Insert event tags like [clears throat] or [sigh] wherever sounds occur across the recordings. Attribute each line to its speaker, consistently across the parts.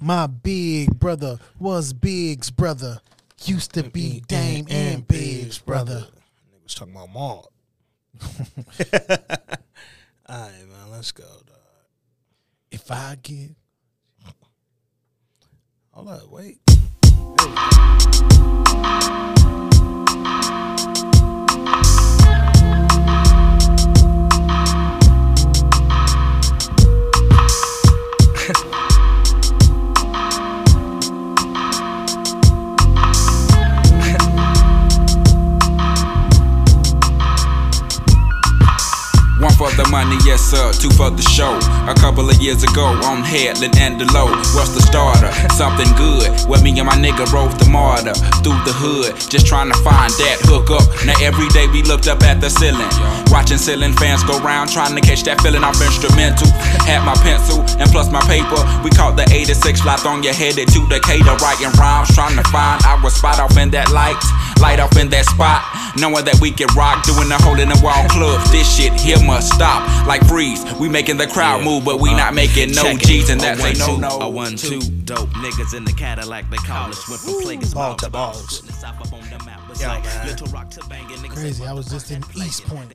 Speaker 1: My big brother was Big's brother. Used to be Dame and Big's brother.
Speaker 2: Niggas talking about Maul. [laughs] All right, man, let's go, dog.
Speaker 1: If I get
Speaker 2: Hold up, wait.
Speaker 3: For the money, yes sir, two for the show. A couple of years ago on Headland and Delowe. What's the starter? Something good. Where me and my nigga rode the MARTA through the hood. Just trying to find that hook up. Now every day we looked up at the ceiling. Watching ceiling fans go round, trying to catch that feeling off instrumental. Had my pencil and plus my paper. We caught the 86 Lithonia headed to Decatur, writing rhymes, trying to find our spot off in that light. Light off in that spot. Knowing that we can rock, doing the hole in the wall club. This shit here must stop. Like freeze, we making the crowd move, but we uh, not making no G's, and that's
Speaker 4: a
Speaker 3: a no no.
Speaker 4: A one two dope niggas in the Cadillac. They call us. Went from players
Speaker 2: Ball
Speaker 4: ball
Speaker 2: to
Speaker 4: to balls.
Speaker 2: balls.
Speaker 4: Putting us up up on the map. Was
Speaker 2: Yo, man.
Speaker 4: to banging.
Speaker 1: Crazy,
Speaker 4: say
Speaker 1: I was just in East. Point.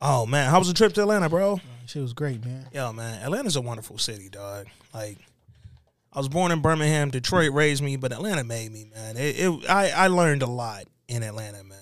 Speaker 2: Oh man, how was the trip to Atlanta, bro?
Speaker 1: Oh, shit was great, man.
Speaker 2: Yo, man, Atlanta's a wonderful city, dog. Like, I was born in Birmingham. Detroit raised me, but Atlanta made me, man. It, it I, I learned a lot in Atlanta, man.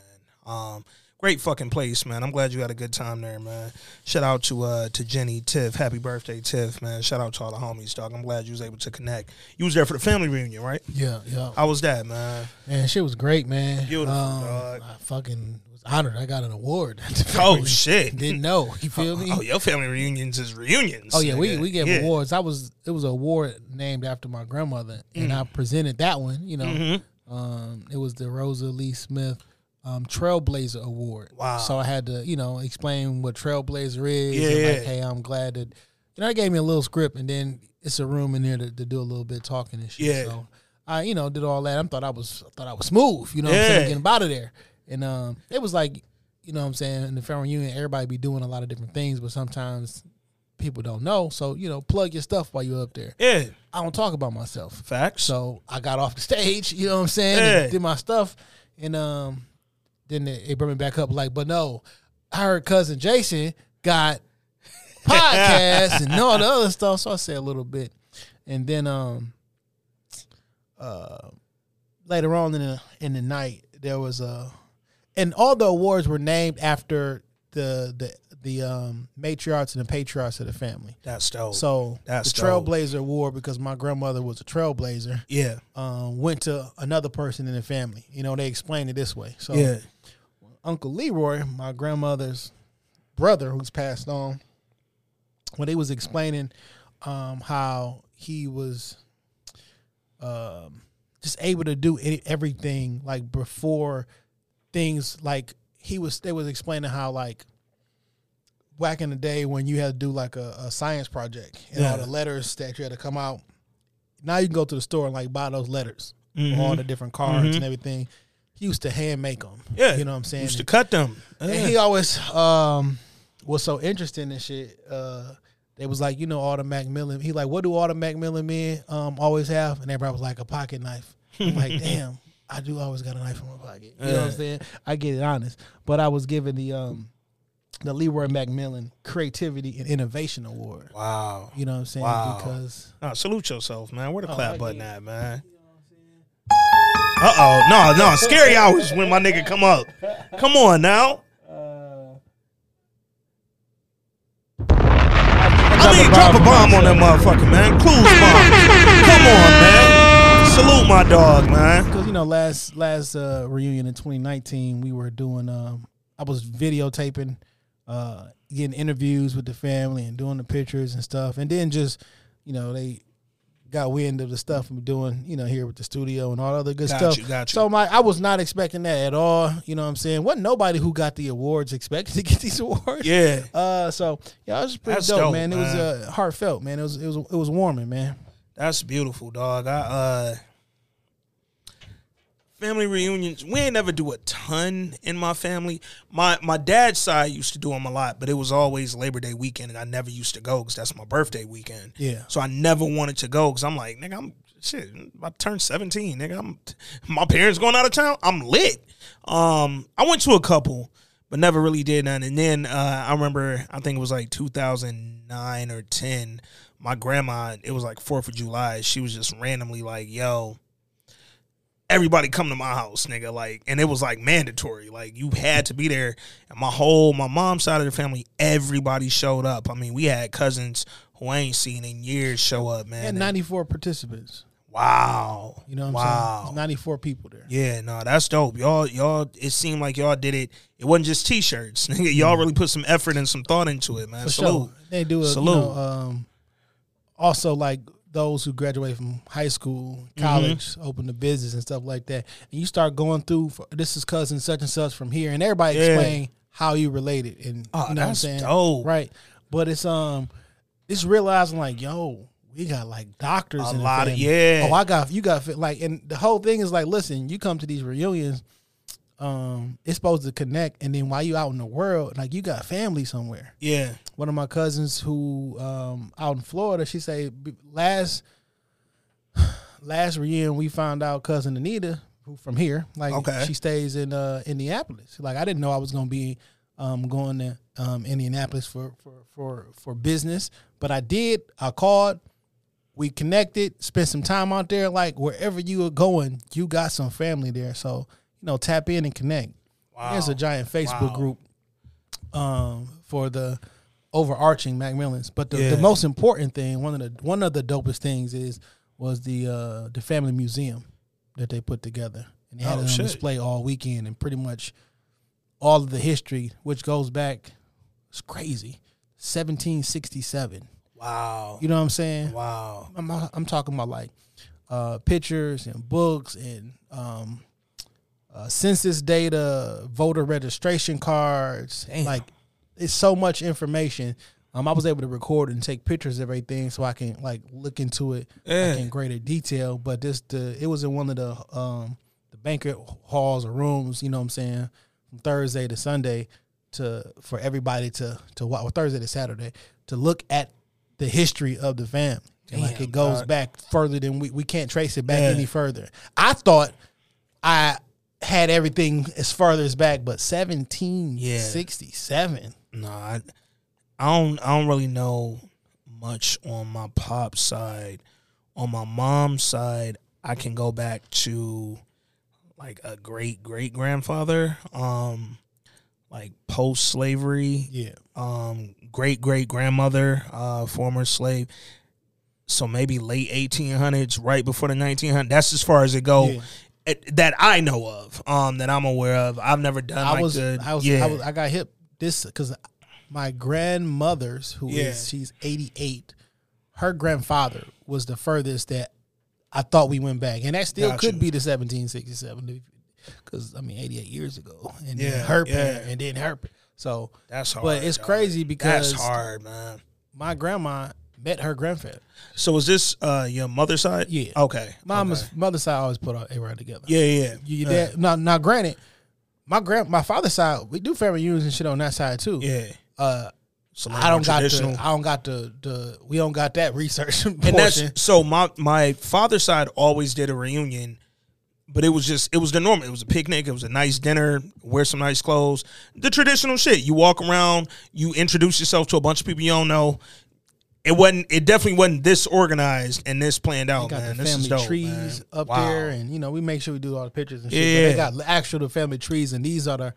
Speaker 2: Um, great fucking place, man. I'm glad you had a good time there, man. Shout out to uh to Jenny Tiff. Happy birthday, Tiff, man. Shout out to all the homies, dog. I'm glad you was able to connect. You was there for the family reunion, right?
Speaker 1: Yeah, yeah.
Speaker 2: How was that, man?
Speaker 1: Man, shit was great, man.
Speaker 2: Beautiful,
Speaker 1: Um,
Speaker 2: dog.
Speaker 1: I fucking was honored. I got an award. [laughs]
Speaker 2: Oh shit!
Speaker 1: Didn't know. You feel [laughs] me?
Speaker 2: Oh, your family reunions is reunions.
Speaker 1: Oh yeah, we
Speaker 2: nigga.
Speaker 1: we gave
Speaker 2: Yeah.
Speaker 1: awards. I was it was an award named after my grandmother, and
Speaker 2: Mm.
Speaker 1: I presented that one. You know,
Speaker 2: Mm-hmm.
Speaker 1: um, it was the Rosa Lee Smith um, Trailblazer Award.
Speaker 2: Wow.
Speaker 1: So I had to you know explain what Trailblazer is.
Speaker 2: Yeah,
Speaker 1: like,
Speaker 2: yeah.
Speaker 1: hey, I'm glad that you know. I gave me a little script, and then it's a room in there to, to do a little bit talking and shit.
Speaker 2: Yeah.
Speaker 1: So I you know did all that. I thought I was I thought I was smooth. You know, what I'm saying getting out of there, and um, it was like. You know what I'm saying? In the family union, everybody be doing a lot of different things, but sometimes people don't know. So, you know, plug your stuff while you're up there.
Speaker 2: Yeah,
Speaker 1: I don't talk about myself.
Speaker 2: facts.
Speaker 1: So I got off the stage, [laughs] you know what I'm saying?
Speaker 2: Yeah.
Speaker 1: Did my stuff. And um then they, brought me back up like, but no, I heard cousin Jason got [laughs] podcasts and all the other stuff. So I said a little bit. And then um uh later on in the in the night there was a and all the awards were named after the the the um matriarchs and the patriarchs of the family.
Speaker 2: That's dope.
Speaker 1: So
Speaker 2: That's
Speaker 1: the
Speaker 2: dope.
Speaker 1: Trailblazer Award because my grandmother was a trailblazer
Speaker 2: yeah,
Speaker 1: um, went to another person in the family. You know, they explained it this way. So
Speaker 2: yeah,
Speaker 1: Uncle Leroy, my grandmother's brother who's passed on, when they was explaining um, how he was um, just able to do any, everything like before things like he was they was explaining how like back in the day when you had to do like a, a science project and all the letters that you had to come out now you can go to the store and like buy those letters
Speaker 2: Mhm.
Speaker 1: all the different cards
Speaker 2: Mhm.
Speaker 1: and everything he used to hand make them
Speaker 2: yeah.
Speaker 1: you know what i'm saying
Speaker 2: Used to cut them.
Speaker 1: and he always um was so interesting and shit. Uh they was like, you know, all the Macmillan. He like, what do all the Macmillan men um always have? And everybody was like a pocket knife. I'm like, [laughs] damn, I do always got a knife in my pocket. You know what I'm saying? I get it honest. But I was given the um the Leroy Macmillan Creativity and Innovation Award.
Speaker 2: wow.
Speaker 1: You know what I'm saying?
Speaker 2: Wow.
Speaker 1: Because
Speaker 2: No, salute yourself, man. Where the
Speaker 1: Oh,
Speaker 2: clap button at, man? Uh oh, no, no, scary hours when my nigga come up. Come on now. I mean, drop a bomb on that motherfucker, man. Clues bomb. Come on, man. Salute my dog, man.
Speaker 1: because you know last last uh, reunion in 2019 we were doing um I was videotaping uh getting interviews with the family and doing the pictures and stuff, and then just you know they got wind of the stuff I'm doing, you know, here with the studio and all other good
Speaker 2: Got
Speaker 1: stuff.
Speaker 2: you, got you.
Speaker 1: So my I was not expecting that at all. You know what I'm saying? Wasn't nobody who got the awards expected to get these [laughs] awards.
Speaker 2: Yeah.
Speaker 1: Uh so yeah, it was pretty
Speaker 2: That's
Speaker 1: dope,
Speaker 2: dope,
Speaker 1: man. It was uh, heartfelt, man. It was it was it was warming, man.
Speaker 2: That's beautiful, dog. I uh family reunions, we ain't never do a ton in my family. My my dad's side used to do them a lot, but it was always Labor Day weekend, and I never used to go because that's my birthday weekend.
Speaker 1: Yeah.
Speaker 2: So I never wanted to go because I'm like, nigga, I'm shit, I'm about to turn 17, nigga. I'm my parents going out of town. I'm lit. Um, I went to a couple, but never really did none. And then uh, I remember, I think it was like 2009 or 10. My grandma, it was like Fourth of July. She was just randomly like, "Yo, everybody come to my house, nigga. Like, and it was like mandatory. Like, you had to be there. And my whole, my mom's side of the family, everybody showed up. I mean, we had cousins who I ain't seen in years show up, man.
Speaker 1: And
Speaker 2: And-
Speaker 1: 94 participants.
Speaker 2: wow.
Speaker 1: You know what I'm
Speaker 2: wow.
Speaker 1: saying? There's 94 people there.
Speaker 2: Yeah, no, that's dope. Y'all, y'all. It seemed like y'all did it. It wasn't just t-shirts. [laughs] Nigga, y'all really put some effort and some thought into it, man.
Speaker 1: For
Speaker 2: Salute.
Speaker 1: sure. They do a
Speaker 2: Salute.
Speaker 1: You know, um, also like those who graduate from high school,
Speaker 2: Mm-hmm.
Speaker 1: college, open the business and stuff like that. And you start going through for, this is cousin such and such from here and everybody
Speaker 2: Yeah.
Speaker 1: explain how you related and
Speaker 2: Oh,
Speaker 1: you know
Speaker 2: that's
Speaker 1: what I'm saying?
Speaker 2: dope.
Speaker 1: Right. But it's um it's realizing like, yo, we got like doctors
Speaker 2: A lot of- yeah.
Speaker 1: Oh, I got you got like and the whole thing is like, listen, you come to these reunions, um, it's supposed to connect and then while you out in the world, like you got family somewhere
Speaker 2: Yeah,
Speaker 1: one of my cousins who um out in Florida, she say last [sighs] last reunion we found out cousin Anita who from here, like
Speaker 2: Okay.
Speaker 1: she stays in uh Indianapolis. Like I didn't know I was gonna be um going to um Indianapolis for for for for business, but I did. I called. We connected, spent some time out there. Like wherever you are going, you got some family there. So you know, tap in and connect.
Speaker 2: Wow.
Speaker 1: There's a giant Facebook
Speaker 2: Wow.
Speaker 1: group um, for the overarching Macmillans. But the,
Speaker 2: Yeah.
Speaker 1: the most important thing, one of the one of the dopest things is was the uh, the family museum that they put together, and they had
Speaker 2: Oh,
Speaker 1: it on
Speaker 2: shit.
Speaker 1: display all weekend, and pretty much all of the history, which goes back, it's crazy, 1767.
Speaker 2: wow,
Speaker 1: You know what I'm saying?
Speaker 2: wow.
Speaker 1: I'm, I'm talking about like uh, pictures and books and um, uh, census data, voter registration cards.
Speaker 2: Damn.
Speaker 1: Like it's so much information. Um, I was able to record and take pictures of everything so I can like look into it
Speaker 2: Yeah.
Speaker 1: like, in greater detail. But this the it was in one of the um the banquet halls or rooms. You know what I'm saying? From Thursday to Sunday to for everybody to to watch or Thursday to Saturday to look at the history of the family. And like it goes
Speaker 2: dog.
Speaker 1: back further than we we can't trace it back
Speaker 2: Yeah.
Speaker 1: any further. I thought I had everything as further as back, but seventeen yeah. sixty seven.
Speaker 2: No, I, I don't. I don't really know much on my pop side. On my mom's side, I can go back to like a great great grandfather, um, like post slavery,
Speaker 1: Yeah.
Speaker 2: um, great great grandmother, uh, former slave. So maybe late eighteen hundreds, right before the nineteen hundred. That's as far as it go.
Speaker 1: Yeah.
Speaker 2: It- that I know of, um, that I'm aware of. I've never done.
Speaker 1: I
Speaker 2: like
Speaker 1: was,
Speaker 2: the,
Speaker 1: I was,
Speaker 2: yeah,
Speaker 1: I was, I got hit this because my grandmother's, who is
Speaker 2: Yeah.
Speaker 1: she's eighty eight, her grandfather was the furthest that I thought we went back, and that still could be the seventeen sixty seven, because I mean eighty eight years ago, and
Speaker 2: Yeah,
Speaker 1: then her
Speaker 2: yeah.
Speaker 1: and then her. So,
Speaker 2: That's hard.
Speaker 1: but it's
Speaker 2: dog.
Speaker 1: crazy because
Speaker 2: that's hard, man.
Speaker 1: my grandma met her grandfather.
Speaker 2: So is this uh your mother's side?
Speaker 1: Yeah.
Speaker 2: Okay.
Speaker 1: Mama's
Speaker 2: okay.
Speaker 1: mother's side always put our right together.
Speaker 2: Yeah, yeah.
Speaker 1: You, you
Speaker 2: yeah.
Speaker 1: dad, now, now, granted, my grand, my father's side, we do family reunions and shit on that side too.
Speaker 2: Yeah.
Speaker 1: Uh,
Speaker 2: So
Speaker 1: I don't got the, I don't got the, the, we don't got that research [laughs]
Speaker 2: and
Speaker 1: portion.
Speaker 2: that's so my my father's side always did a reunion, but it was just it was the normal. It was a picnic. It was a nice dinner. Wear some nice clothes. The traditional shit. You walk around. You introduce yourself to a bunch of people you don't know. It wasn't. It definitely wasn't this organized and this planned out,
Speaker 1: got
Speaker 2: man.
Speaker 1: the
Speaker 2: This is
Speaker 1: family
Speaker 2: dope,
Speaker 1: trees
Speaker 2: man.
Speaker 1: up
Speaker 2: Wow.
Speaker 1: there, and you know we make sure we do all the pictures and shit.
Speaker 2: Yeah.
Speaker 1: But they got actual the family trees, and these are the um,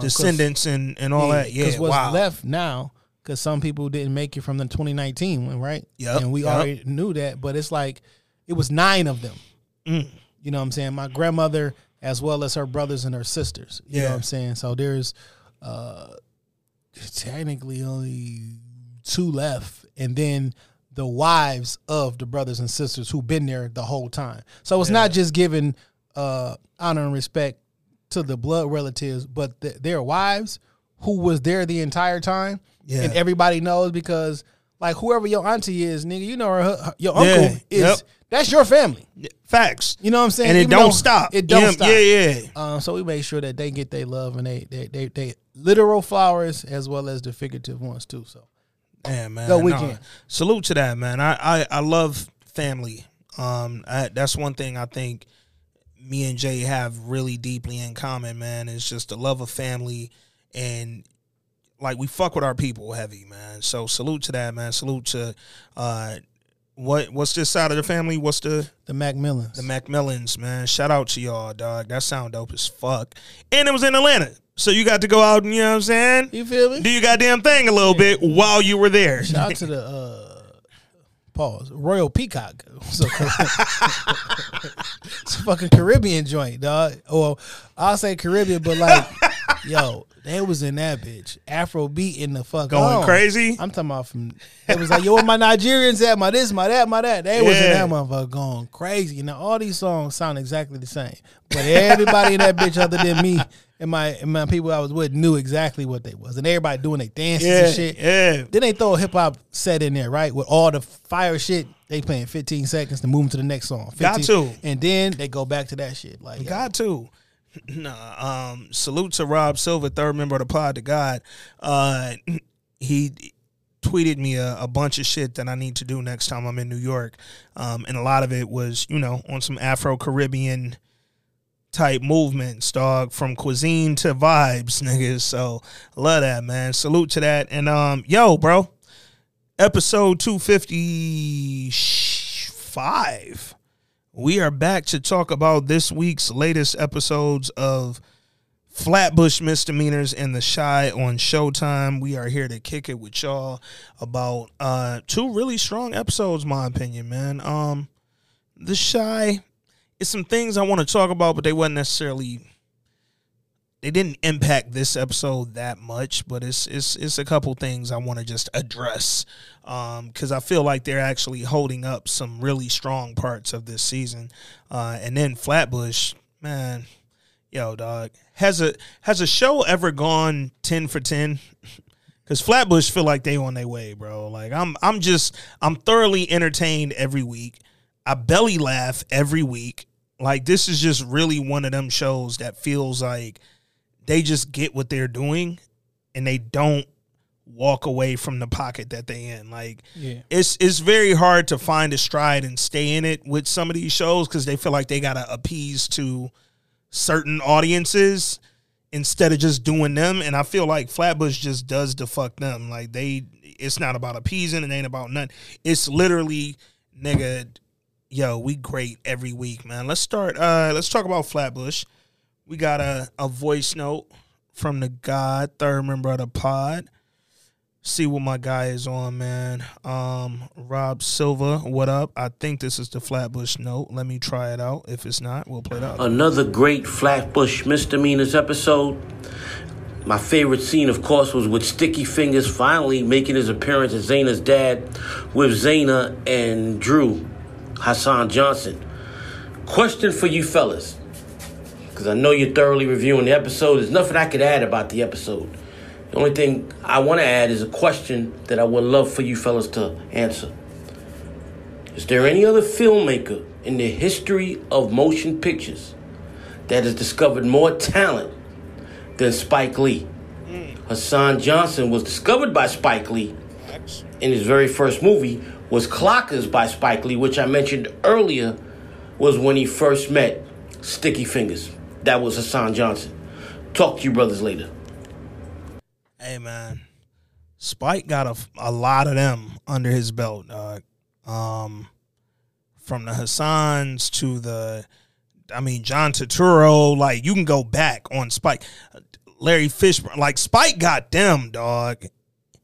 Speaker 1: 'cause-
Speaker 2: descendants and and all that. Yeah.
Speaker 1: Because what's
Speaker 2: wow.
Speaker 1: left now, because some people didn't make it from the 2019 one, right?
Speaker 2: Yep,
Speaker 1: And we
Speaker 2: yep.
Speaker 1: already knew that, but it's like it was nine of them.
Speaker 2: Mm.
Speaker 1: You know what I'm saying? My grandmother, as well as her brothers and her sisters. You know
Speaker 2: Yeah.
Speaker 1: what I'm saying? So there's, uh, technically only two left, and then the wives of the brothers and sisters who've been there the whole time. So it's not just giving uh, honor and respect to the blood relatives, but th- their wives who was there the entire time,
Speaker 2: Yeah.
Speaker 1: and everybody knows because like whoever your auntie is, nigga, you know her, her- your uncle
Speaker 2: Yeah.
Speaker 1: is
Speaker 2: Yep.
Speaker 1: that's your family.
Speaker 2: Facts.
Speaker 1: You know what I'm saying?
Speaker 2: And it
Speaker 1: Even
Speaker 2: don't stop.
Speaker 1: It don't
Speaker 2: yeah,
Speaker 1: stop.
Speaker 2: Yeah, yeah.
Speaker 1: Um, so we make sure that they get their love and they, they they they literal flowers as well as the figurative ones too. So
Speaker 2: Yeah, man. No.
Speaker 1: Weekend.
Speaker 2: Salute to that, man. I, I, I love family. Um, I, that's one thing I think me and Jay have really deeply in common, man. It's just the love of family and like we fuck with our people heavy, man. So salute to that, man. Salute to uh, what what's this side of the family? What's the
Speaker 1: the Macmillans.
Speaker 2: the Macmillans, man. Shout out to y'all, dog. That sound dope as fuck. And it was in Atlanta. So you got to go out and you know what I'm saying?
Speaker 1: you feel me?
Speaker 2: Do your goddamn thing a little bit while you were there.
Speaker 1: Shout out to the uh, pause Royal Peacock. [laughs] So, [laughs] it's a fucking Caribbean joint, dog. Well, I'll say Caribbean, but like, [laughs] yo, they was in that bitch. Afro beat in the fuck
Speaker 2: Going
Speaker 1: on.
Speaker 2: crazy?
Speaker 1: I'm talking about from. It was like, yo, where my Nigerians at? My this, my that, my that. They was in that motherfucker going crazy. You know, all these songs sound exactly the same, but everybody in that bitch, other than me and my and my people I was with, knew exactly what they was, and everybody doing their dances
Speaker 2: Yeah,
Speaker 1: and shit.
Speaker 2: yeah.
Speaker 1: Then they throw a hip hop set in there, right? With all the fire shit. They playing 15 seconds to move 'em to the next song. 15,
Speaker 2: Got to.
Speaker 1: And then they go back to that shit. Like,
Speaker 2: Got to. [clears throat] Nah, um, salute to Rob Silver, third member of the pod to God. Uh, [clears throat] he tweeted me a, a bunch of shit that I need to do next time I'm in New York. Um, and a lot of it was, you know, on some Afro Caribbean type movements, dog, from cuisine to vibes, [laughs] niggas. So love that, man. Salute to that. And um, yo, bro, episode 255. We are back to talk about this week's latest episodes of Flatbush Misdemeanors and The Chi on Showtime. We are here to kick it with y'all about uh two really strong episodes, my opinion, man. Um The Chi is some things I want to talk about, but they wasn't necessarily they didn't impact this episode that much, but it's it's it's a couple things I want to just address because I feel like they're actually holding up some really strong parts of this season. Uh, and then Flatbush, man, yo, dog, has a has a show ever gone ten for ten? [laughs] Because Flatbush feel like they on their way, bro. Like I'm I'm just I'm thoroughly entertained every week. I belly laugh every week. Like this is just really one of them shows that feels like they just get what they're doing and they don't walk away from the pocket that they in. Like
Speaker 1: Yeah.
Speaker 2: it's it's very hard to find a stride and stay in it with some of these shows because they feel like they gotta appease to certain audiences instead of just doing them. And I feel like Flatbush just does the fuck them. Like they it's not about appeasing, it ain't about nothing. It's literally nigga, yo, we great every week, man. Let's start uh let's talk about Flatbush. We got a, a voice note from the God, third member of the pod. See what my guy is on, man. Um, Rob Silva, what up? I think this is the Flatbush note. Let me try it out. If it's not, we'll play it out.
Speaker 5: Another great Flatbush Misdemeanors episode. My favorite scene, of course, was with Sticky Fingers finally making his appearance as Zayna's dad with Zayna and Drew, Hassan Johnson. Question for you fellas, because I know you're thoroughly reviewing the episode. There's nothing I could add about the episode. The only thing I want to add is a question that I would love for you fellas to answer. Is there any other filmmaker in the history of motion pictures that has discovered more talent than Spike Lee? Mm. Hassan Johnson was discovered by Spike Lee in his very first movie was Clockers by Spike Lee, which I mentioned earlier was when he first met Sticky Fingers. That was Hassan Johnson. Talk to you brothers later.
Speaker 2: Hey man, Spike got a, a lot of them under his belt. Um, from the Hassans to the, I mean John Turturro. Like you can go back on Spike, Larry Fishburne. Like Spike got them, dog.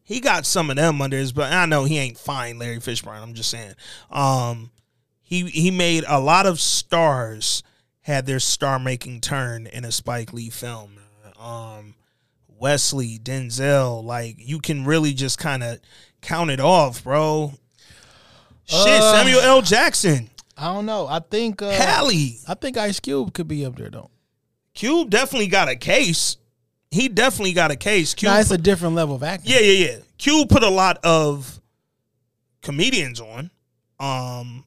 Speaker 2: He got some of them under his but I know he ain't fine, Larry Fishburne. I'm just saying. Um, he he made a lot of stars had their star making turn in a Spike Lee film. Um, Wesley, Denzel. Like you can really just kind of count it off, bro. Shit,
Speaker 1: Uh,
Speaker 2: Samuel L. Jackson,
Speaker 1: I don't know. I think uh,
Speaker 2: Halle,
Speaker 1: I think Ice Cube could be up there though.
Speaker 2: Cube definitely got a case. He definitely got a case. Cube,
Speaker 1: Nah, it's a different level of acting.
Speaker 2: yeah, yeah, yeah. Cube put a lot of comedians on. Um,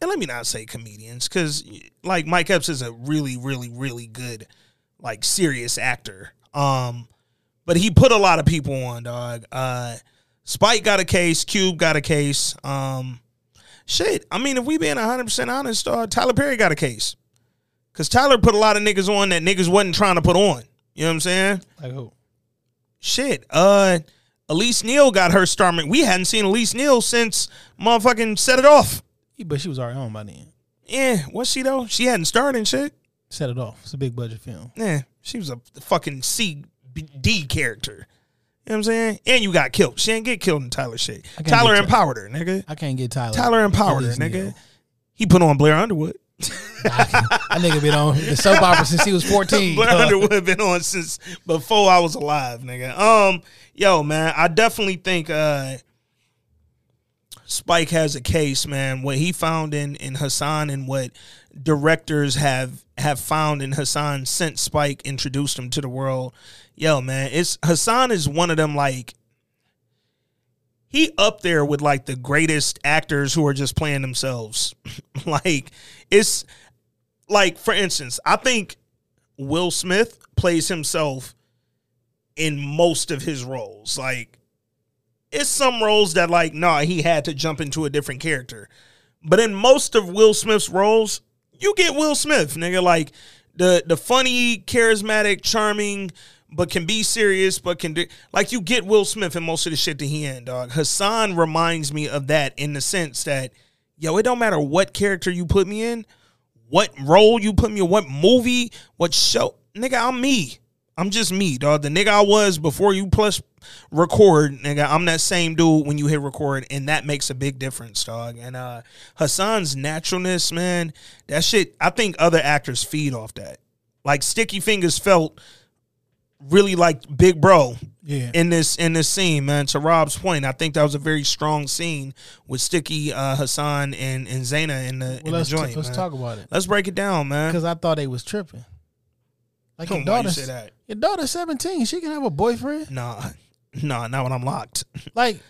Speaker 2: and let me not say comedians because like Mike Epps is a really, really, really good, like serious actor. Um, but he put a lot of people on, dog. Uh, Spike got a case. Cube got a case. Um, shit. I mean, if we being hundred percent honest, uh, Tyler Perry got a case because Tyler put a lot of niggas on that niggas wasn't trying to put on. You know what I'm saying?
Speaker 1: Like who?
Speaker 2: Shit. Uh, Elise Neal got her star. We hadn't seen Elise Neal since motherfucking set it off.
Speaker 1: Yeah, But she was already on by then.
Speaker 2: Yeah, was she though? She hadn't started and shit.
Speaker 1: Set it off. It's a big budget film.
Speaker 2: Yeah, she was a fucking C D character. You know what I'm saying? And you got killed. She didn't get killed in Tyler shit. Tyler empowered her, nigga.
Speaker 1: I can't get Tyler.
Speaker 2: Tyler empowered her, nigga. He put on Blair Underwood.
Speaker 1: That nigga been on the soap opera since he was [laughs] 14.
Speaker 2: Blair. Underwood been on since before I was alive, nigga. Um, yo, man, I definitely think uh Spike has a case, man. What he found in in Hassan and what directors have have found in Hassan since Spike introduced him to the world. Yo, man, it's Hassan is one of them like he up there with like the greatest actors who are just playing themselves. [laughs] like it's like for instance, I think Will Smith plays himself in most of his roles. Like it's some roles that like nah, he had to jump into a different character. But in most of Will Smith's roles, you get Will Smith, nigga, like the the funny, charismatic, charming, but can be serious, but can do like you get Will Smith in most of the shit that he in, dog. Hassan reminds me of that in the sense that, yo, it don't matter what character you put me in, what role you put me in, what movie, what show, nigga, I'm me. I'm just me, dog. The nigga I was before you plus record, nigga. I'm that same dude when you hit record, and that makes a big difference, dog. And uh Hassan's naturalness, man, that shit. I think other actors feed off that. Like Sticky Fingers felt really like Big Bro
Speaker 1: Yeah.
Speaker 2: in this in this scene, man. To Rob's point, I think that was a very strong scene with Sticky, uh, Hassan, and and Zayna in the
Speaker 1: Well,
Speaker 2: in
Speaker 1: let's,
Speaker 2: joint.
Speaker 1: let's
Speaker 2: man.
Speaker 1: talk about it.
Speaker 2: Let's break it down, man.
Speaker 1: Because I thought they was tripping. Like
Speaker 2: Come
Speaker 1: your
Speaker 2: why you that?
Speaker 1: your daughter's 17. She can have a boyfriend.
Speaker 2: Nah, nah, not when I'm locked. [laughs]
Speaker 1: Like,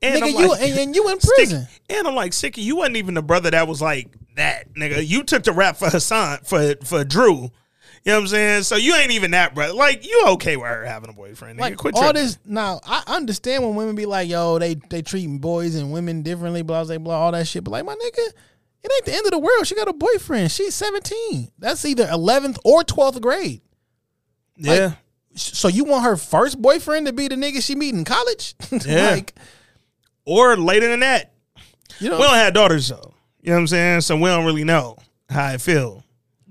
Speaker 2: And
Speaker 1: nigga,
Speaker 2: I'm
Speaker 1: you
Speaker 2: like-
Speaker 1: and, and you in [laughs] prison.
Speaker 2: and I'm like, Sticky, you wasn't even the brother that was like that, nigga. You took the rap for Hassan for for Drew. You know what I'm saying? So you ain't even that brother. Like you okay with her having a boyfriend? Nigga.
Speaker 1: Like
Speaker 2: Quit
Speaker 1: all
Speaker 2: tripping.
Speaker 1: this now, I understand when women be like, "Yo, they they treating boys and women differently," blah blah blah, all that shit. But like, my nigga, it ain't the end of the world. She got a boyfriend. She's seventeen. That's either eleventh or twelfth grade.
Speaker 2: Yeah,
Speaker 1: So you want her first boyfriend to be the nigga she meet in college? [laughs]
Speaker 2: Yeah.
Speaker 1: like,
Speaker 2: or later than that.
Speaker 1: you know,
Speaker 2: We don't have daughters though. You know what I'm saying? So we don't really know how I feel.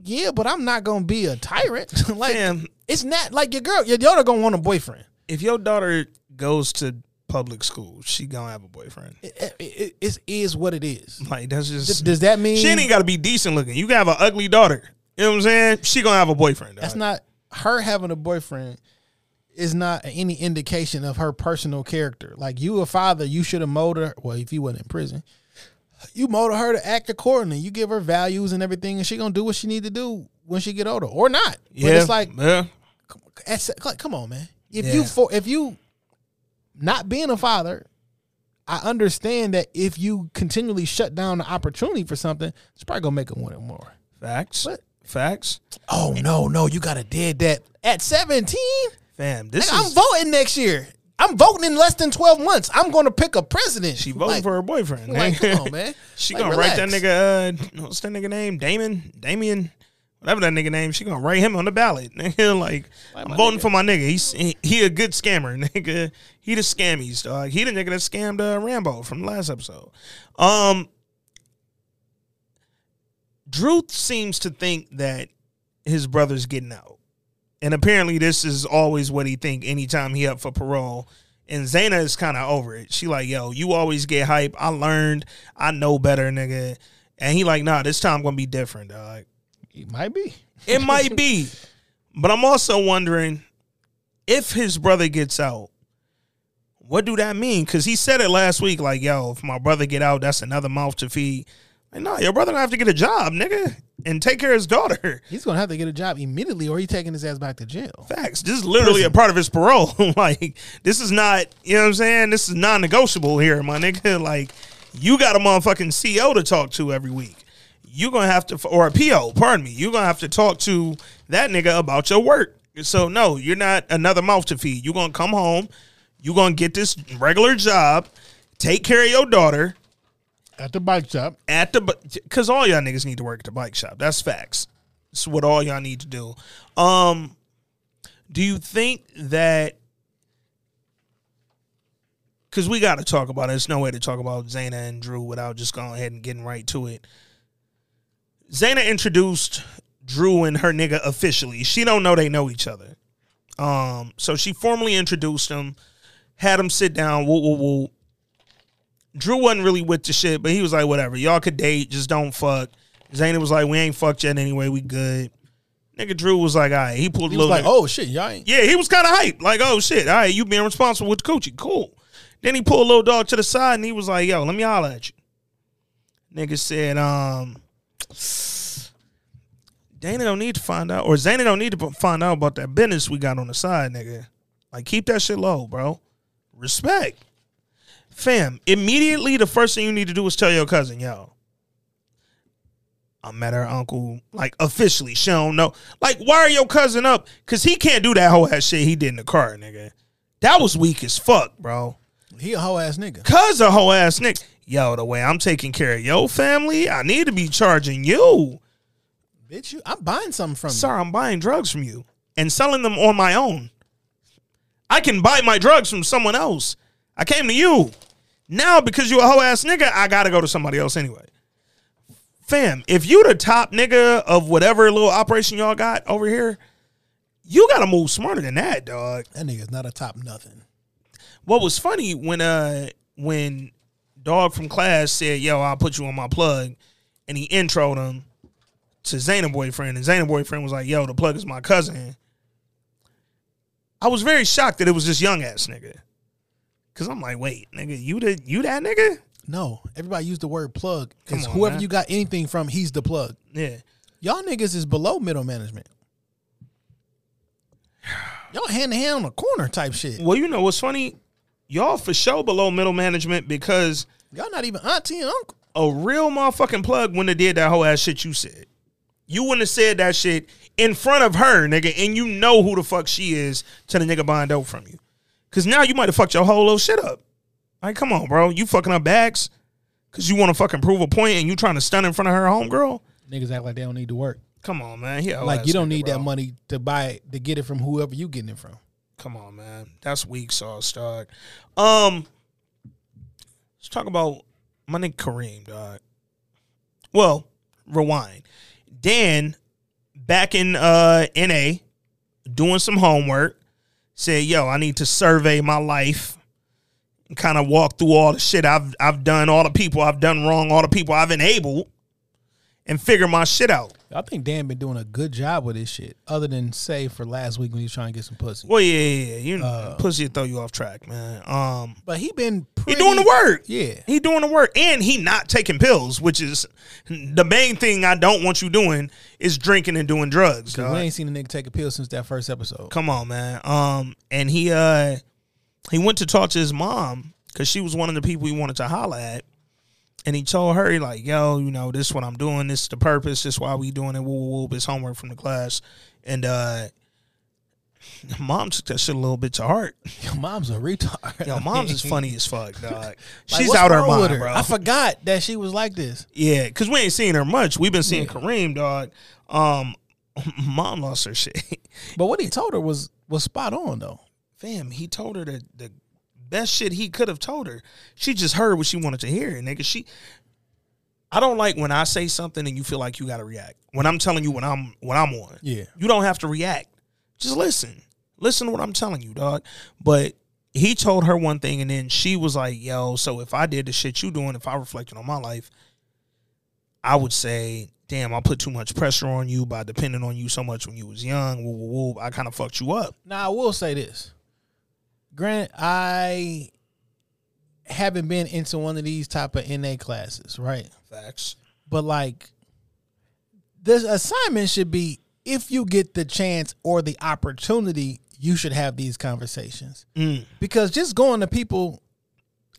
Speaker 1: Yeah, but I'm not gonna be a tyrant. [laughs] like,
Speaker 2: Damn.
Speaker 1: it's not like your girl. Your daughter gonna want a boyfriend.
Speaker 2: If your daughter goes to public school, she gonna have a boyfriend.
Speaker 1: It, it, it, is what it is.
Speaker 2: Like that's just
Speaker 1: Does that mean
Speaker 2: she ain't got to be decent looking. You can have an ugly daughter. You know what I'm saying? She gonna have a boyfriend.
Speaker 1: That's not her having a boyfriend is not any indication of her personal character. Like you a father, you should have molded her. Well, if you wasn't in prison, you molded her to act accordingly. You give her values and everything, and she gonna do what she need to do when she get older, or not.
Speaker 2: Yeah,
Speaker 1: But it's like,
Speaker 2: yeah.
Speaker 1: come on, man. If
Speaker 2: Yeah.
Speaker 1: you for if you not being a father, I understand that if you continually shut down the opportunity for something, it's probably gonna make them want it more.
Speaker 2: Facts.
Speaker 1: What?
Speaker 2: Facts.
Speaker 1: Oh no, no, you got a dead that at seventeen.
Speaker 2: Fam, this
Speaker 1: Nigga, I'm voting next year. I'm voting in less than 12 months. I'm going to pick a president.
Speaker 2: she voting
Speaker 1: Like-
Speaker 2: for her boyfriend.
Speaker 1: Like, come on, man. [laughs]
Speaker 2: she
Speaker 1: Like,
Speaker 2: gonna write that nigga. Uh, what's that nigga name? Damon. Damien. Whatever that nigga name. She gonna write him on the ballot. [laughs] Nigga, like, I'm voting
Speaker 1: nigga.
Speaker 2: for my nigga. He's he, he a good scammer. [laughs] Nigga, he the scammies dog. He the nigga that scammed uh, Rambo from the last episode. Um, Drew seems to think that his brother's getting out. And apparently this is always what he think anytime he up for parole. And Zayna is kind of over it. She like, yo, you always get hype. I learned. I know better, nigga. And he like, nah, this time gonna be different, dog.
Speaker 1: It might be.
Speaker 2: It might be. [laughs] But I'm also wondering, if his brother gets out, what do that mean? Because he said it last week, like, yo, if my brother get out, that's another mouth to feed. Like, no, your brother gonna have to get a job, nigga, and take care of his daughter.
Speaker 1: He's gonna have to get a job immediately, or he taking his ass back to jail.
Speaker 2: Facts. This is literally a part of his parole. [laughs] like, this is not, you know what I'm saying? This is non negotiable here, my nigga. [laughs] Like, you got a motherfucking CO to talk to every week. You're gonna have to, or a PO, pardon me, you're gonna have to talk to that nigga about your work. So, no, you're not another mouth to feed. You're gonna come home, you're gonna get this regular job, take care of your daughter
Speaker 1: At the bike shop.
Speaker 2: at the, because all y'all niggas need to work at the bike shop. That's facts. It's what all y'all need to do. Um, do you think that because we got to talk about it. There's no way to talk about Zayna and Drew without just going ahead and getting right to it. Zayna introduced Drew and her nigga officially. She don't know they know each other. Um, so she formally introduced them, had them sit down. Woo woo woo. Drew wasn't really with the shit, but he was like, whatever. Y'all could date, just don't fuck. Zayna was like, we ain't fucked yet anyway. We good. Nigga Drew was like, all right. He pulled
Speaker 1: He
Speaker 2: a
Speaker 1: was
Speaker 2: little.
Speaker 1: like, "Oh shit, y'all ain't."
Speaker 2: Yeah, he was kind of hyped. Like, oh shit, all right, you being responsible with the coochie, cool. Then he pulled a little dog to the side and he was like, yo, let me holler at you. Nigga said, um, Dana don't need to find out, or Zayna don't need to find out about that business we got on the side, nigga. Like, keep that shit low, bro. Respect. Fam, immediately the first thing you need to do is tell your cousin, yo, I met her uncle, like officially. She don't know. Like, wire your cousin up, cause he can't do that whole ass shit he did in the car, nigga. That was weak as fuck, bro.
Speaker 1: He a whole ass nigga.
Speaker 2: Cause a whole ass nigga. Yo, the way I'm taking care of your family, I need to be charging you.
Speaker 1: Bitch, you, I'm buying something from you.
Speaker 2: Sir, I'm buying drugs from you and selling them on my own. I can buy my drugs from someone else. I came to you. Now, because you a hoe ass nigga, I gotta go to somebody else anyway. Fam, if you the top nigga of whatever little operation y'all got over here, you gotta move smarter than that, dog.
Speaker 1: That nigga's not a top nothing.
Speaker 2: What was funny when uh when dog from class said, "Yo, I'll put you on my plug," and he introed him to Zayna boyfriend, and Zayna boyfriend was like, "Yo, the plug is my cousin." I was very shocked that it was this young ass nigga, cause I'm like, wait, nigga, you the you that nigga?
Speaker 1: No, everybody use the word plug. Because
Speaker 2: on,
Speaker 1: whoever
Speaker 2: man.
Speaker 1: you got anything from, he's the plug.
Speaker 2: Yeah,
Speaker 1: Y'all niggas is below middle management. Y'all hand to hand on the corner type shit.
Speaker 2: Well, you know what's funny? Y'all for sure below middle management because
Speaker 1: Y'all not even auntie and uncle.
Speaker 2: a real motherfucking plug wouldn't have did that whole ass shit you said. You wouldn't have said that shit in front of her, nigga, and you know who the fuck she is to the nigga buying dope from you. Cause now you might have fucked your whole little shit up. Like, come on, bro. You fucking up bags cause you want to fucking prove a point and you trying to stun in front of her homegirl?
Speaker 1: Niggas act like they don't need to work.
Speaker 2: Come on, man.
Speaker 1: Like you don't need that money to buy it to get it from whoever you getting it from.
Speaker 2: Come on, man. That's weak sauce, dog. Um, let's talk about my nigga Kareem, dog. Well, rewind. Dan, back in uh NA, doing some homework, said, "Yo, I need to survey my life and kind of walk through all the shit I've I've done, all the people I've done wrong, all the people I've enabled, and figure my shit out."
Speaker 1: I think Dan been doing a good job with this shit, other than say for last week when he was trying to get some pussy.
Speaker 2: Well, yeah, yeah, yeah. You pussy will throw you off track, man. Um,
Speaker 1: But he been
Speaker 2: He doing the work.
Speaker 1: Yeah.
Speaker 2: He doing the work. And he not taking pills, which is the main thing I don't want you doing is drinking and doing drugs.
Speaker 1: 'Cause we ain't seen a nigga take a pill since that first episode.
Speaker 2: Come on, man. Um, and he uh he went to talk to his mom because she was one of the people he wanted to holler at. And he told her, he like, yo, you know, this is what I'm doing. This is the purpose. This is why we doing it. Woo, woo, woo. It's homework from the class. And uh mom took that shit a little bit to heart.
Speaker 1: Your mom's a retard.
Speaker 2: Yo, mom's is [laughs] funny as fuck, dog.
Speaker 1: Like,
Speaker 2: She's out her mind, bro.
Speaker 1: I forgot that she was like this.
Speaker 2: Yeah, because we ain't seen her much. We've been seeing Kareem, dog. Um, [laughs] mom lost her shit.
Speaker 1: But what he told her was was spot on though.
Speaker 2: Fam, he told her that the best shit he could have told her. She just heard what she wanted to hear, nigga. She, I don't like when I say something and you feel like you got to react. When I'm telling you what I'm what I'm on,
Speaker 1: Yeah.
Speaker 2: you don't have to react. Just listen. Listen to what I'm telling you, dog. But he told her one thing, and then she was like, "Yo, so if I did the shit you doing, if I reflected on my life, I would say damn, I put too much pressure on you by depending on you so much when you was young. Woo, woo, woo. I kind of fucked you up.
Speaker 1: Now I will say this. Granted, I haven't been into one of these type of NA classes, right?
Speaker 2: Facts.
Speaker 1: But like the assignment should be if you get the chance or the opportunity, you should have these conversations.
Speaker 2: Mm.
Speaker 1: Because just going to people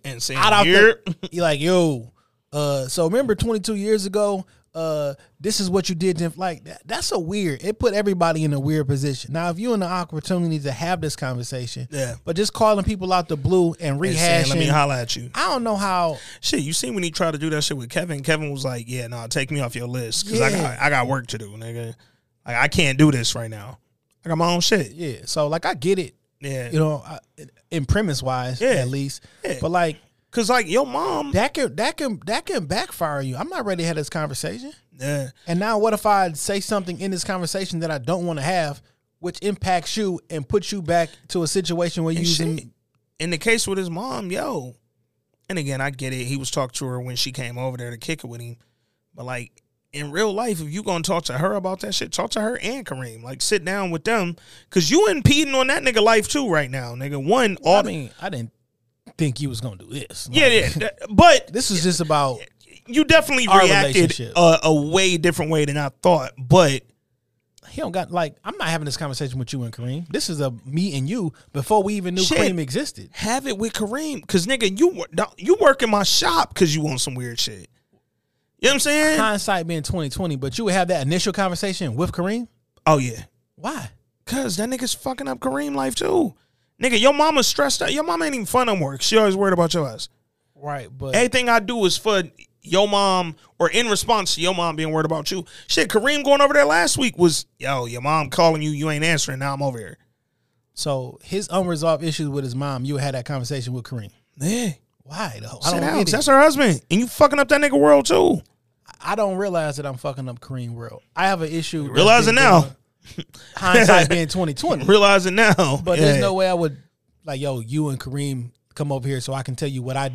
Speaker 2: And saying
Speaker 1: out out
Speaker 2: here,
Speaker 1: the, you're like, yo, uh, so remember 22 years ago, uh, this is what you did. To, like that, that's a weird. It put everybody in a weird position. Now, if you're in the opportunity to have this conversation,
Speaker 2: Yeah.
Speaker 1: but just calling people out the blue and
Speaker 2: and saying,
Speaker 1: rehashing,
Speaker 2: let me holla at you.
Speaker 1: I don't know how.
Speaker 2: Shit, you see when he tried to do that shit with Kevin, Kevin was like, "Yeah, no, take me off your list because I got I got work to do, nigga. Like I can't do this right now. I got my own shit.
Speaker 1: Yeah, so like I get it,
Speaker 2: Yeah,
Speaker 1: you know, I, in premise wise,
Speaker 2: Yeah.
Speaker 1: at least.
Speaker 2: Yeah.
Speaker 1: But like
Speaker 2: cause like your mom,
Speaker 1: that can that can that can backfire you. I'm not ready to have this conversation.
Speaker 2: yeah,
Speaker 1: And now, what if I say something in this conversation that I don't want to have, which impacts you and puts you back to a situation where you're using.
Speaker 2: In the case with his mom, yo, and again, I get it. He was talking to her when she came over there to kick it with him, but like in real life, if you gonna talk to her about that shit, talk to her and Kareem. Like sit down with them, cause you impeding on that nigga life too right now, nigga. One, all
Speaker 1: I mean, I didn't think you was gonna do this.
Speaker 2: yeah,
Speaker 1: Like,
Speaker 2: yeah, [laughs] that- but
Speaker 1: This is just about
Speaker 2: you definitely
Speaker 1: Our
Speaker 2: reacted
Speaker 1: relationship.
Speaker 2: a, a way different way than I thought. But
Speaker 1: he don't got like I'm not having this conversation with you and Kareem. This is a me and you before we even knew
Speaker 2: Shit.
Speaker 1: Kareem existed.
Speaker 2: have it with Kareem, cause nigga, you wor- you work in my shop because you want some weird shit. You know what I'm saying?
Speaker 1: Hindsight being 2020, but you would have that initial conversation with Kareem.
Speaker 2: Oh yeah,
Speaker 1: Why?
Speaker 2: cause that nigga's fucking up Kareem life too. Nigga, your mama's stressed out. Your mama ain't even fun no more. She always worried about your ass.
Speaker 1: Right, but
Speaker 2: Everything I do is for your mom or in response to your mom being worried about you. Shit, Kareem going over there last week was, yo, your mom calling you, you ain't answering. Now I'm over here.
Speaker 1: so his unresolved issues with his mom, you had that conversation with Kareem.
Speaker 2: Yeah.
Speaker 1: Why though? I
Speaker 2: Sit
Speaker 1: don't
Speaker 2: down,
Speaker 1: get
Speaker 2: 'cause
Speaker 1: it.
Speaker 2: That's her husband. And you fucking up that nigga world too.
Speaker 1: I don't realize that I'm fucking up Kareem world. I have an issue.
Speaker 2: Realize it now.
Speaker 1: going- [laughs] Hindsight being 2020.
Speaker 2: Realizing now.
Speaker 1: But
Speaker 2: Yeah.
Speaker 1: there's no way I would like, yo, you and Kareem come over here so I can tell you what I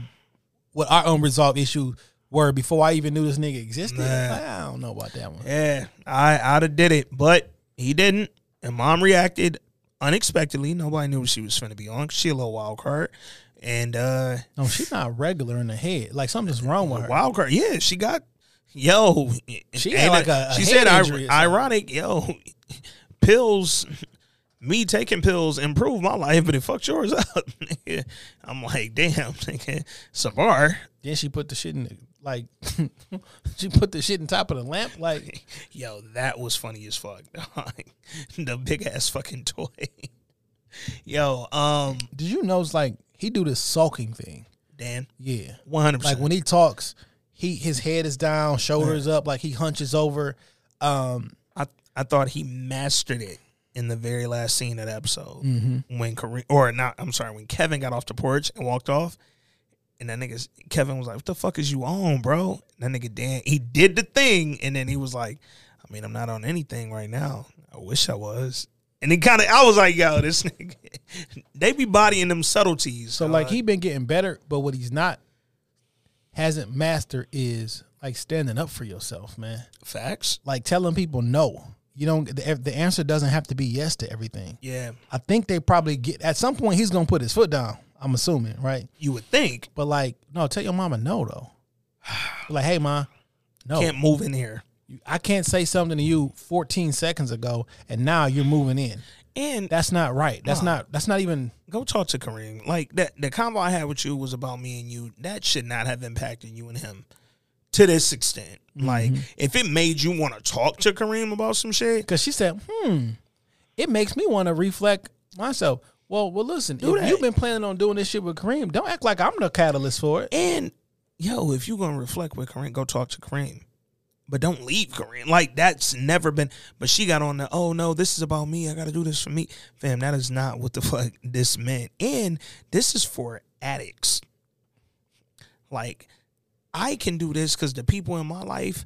Speaker 1: what our unresolved issue were before I even knew this nigga existed.
Speaker 2: Nah.
Speaker 1: I don't know about that one.
Speaker 2: Yeah, I I'd have did it, but he didn't. And mom reacted unexpectedly. Nobody knew she was finna be on. She a little wild card. And uh
Speaker 1: No, she's not regular in the head. Like something's [laughs] wrong with her.
Speaker 2: wild card, yeah, she got yo.
Speaker 1: She had like a- a
Speaker 2: she said ironic, yo, pills. Me taking pills improved my life, but it fucked yours [laughs] up. I'm like, damn, nigga, Savar.
Speaker 1: Then she put the shit in the like [laughs] she put the shit in top of the lamp. Like [laughs]
Speaker 2: Yo, that was funny as fuck. the big ass fucking toy. Yo, um,
Speaker 1: did you know it's like he do this sulking thing?
Speaker 2: Dan,
Speaker 1: Yeah.
Speaker 2: one hundred
Speaker 1: Like when he talks, he his head is down, shoulders up, like he hunches over. Um
Speaker 2: I thought he mastered it in the very last scene of the episode
Speaker 1: Mm-hmm.
Speaker 2: when Kareem, or not, I'm sorry, when Kevin got off the porch and walked off, and that nigga Kevin was like, "What the fuck is you on, bro?" And that nigga Dan, he did the thing, and then he was like, "I mean, I'm not on anything right now. I wish I was." And he kind of, I was like, "Yo, this [laughs] nigga, they be bodying them subtleties."
Speaker 1: So like he been getting better, but what he's not hasn't mastered is like standing up for yourself, man.
Speaker 2: facts,
Speaker 1: Like telling people no. You don't. The, the answer doesn't have to be yes to everything.
Speaker 2: yeah,
Speaker 1: I think they probably get at some point he's gonna put his foot down. I'm assuming, right?
Speaker 2: you would think
Speaker 1: But like, no, tell your mama no though. [sighs] like, hey, ma, no,
Speaker 2: can't move in here.
Speaker 1: I can't say something to you 14 seconds ago, and now you're moving in.
Speaker 2: And
Speaker 1: That's not right. That's
Speaker 2: Nah.
Speaker 1: not. That's not even.
Speaker 2: go talk to Kareem. Like that the convo I had with you was about me and you. That should not have impacted you and him to this extent. Like if it made you want to talk to Kareem about some shit,
Speaker 1: Because she said, hmm, it makes me want to reflect myself. Well, well, listen,
Speaker 2: Do
Speaker 1: if
Speaker 2: that.
Speaker 1: you've been planning on doing this shit with Kareem, don't act like I'm the catalyst for it.
Speaker 2: and yo, if you're gonna reflect with Kareem, go talk to Kareem. But don't leave Kareem. Like that's never been. But she got on the. Oh no, this is about me. I got to do this for me, fam. That is not what the fuck this meant. And this is for addicts. Like I can do this because the people in my life,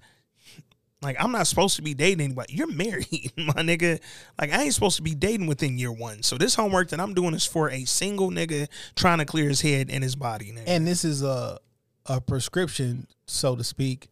Speaker 2: like I'm not supposed to be dating anybody. You're married, [laughs] my nigga. Like I ain't supposed to be dating within year one. So this homework that I'm doing is for a single nigga trying to clear his head and his body. Nigga.
Speaker 1: And this is a a prescription, so to speak,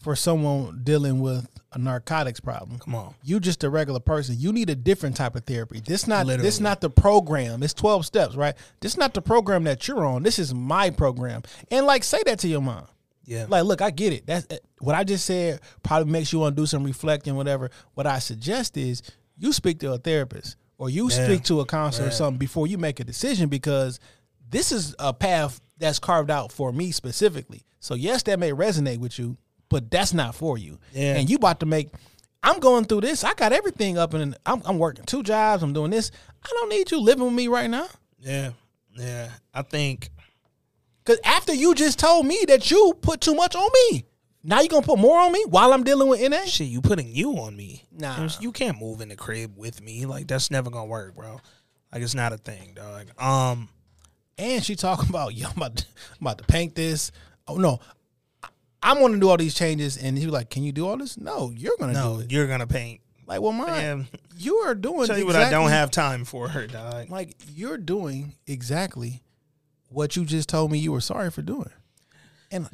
Speaker 1: for someone dealing with a narcotics problem.
Speaker 2: Come on.
Speaker 1: You just a regular person. You need a different type of therapy. This not this not the program. It's 12 steps, right? This not the program that you're on. This is my program. And like say that to your mom.
Speaker 2: Yeah.
Speaker 1: Like, look, I get it. That's what I just said. Probably makes you want to do some reflecting, whatever. What I suggest is you speak to a therapist or you
Speaker 2: Yeah.
Speaker 1: speak to a counselor or something before you make a decision because this is a path that's carved out for me specifically. So yes, that may resonate with you, but that's not for you.
Speaker 2: Yeah.
Speaker 1: And you about to make. I'm going through this. I got everything up and I'm, I'm working two jobs. I'm doing this. I don't need you living with me right now.
Speaker 2: yeah. Yeah. I think
Speaker 1: Cause after you just told me that you put too much on me, now you gonna put more on me while I'm dealing with NA?
Speaker 2: shit, you putting you on me.
Speaker 1: Nah.
Speaker 2: You can't move in the crib with me. Like that's never gonna work, bro. Like it's not a thing, dog. Um
Speaker 1: And she talking about, [laughs] yo, I'm about to, I'm about to paint this. Oh no, I'm gonna do all these changes, and you like, can you do all this? No, you're gonna
Speaker 2: no,
Speaker 1: do it.
Speaker 2: you're gonna paint.
Speaker 1: Like, well, mine, you are doing.
Speaker 2: Tell you what I don't have time for her, dog.
Speaker 1: Like, you're doing exactly what you just told me you were sorry for doing, and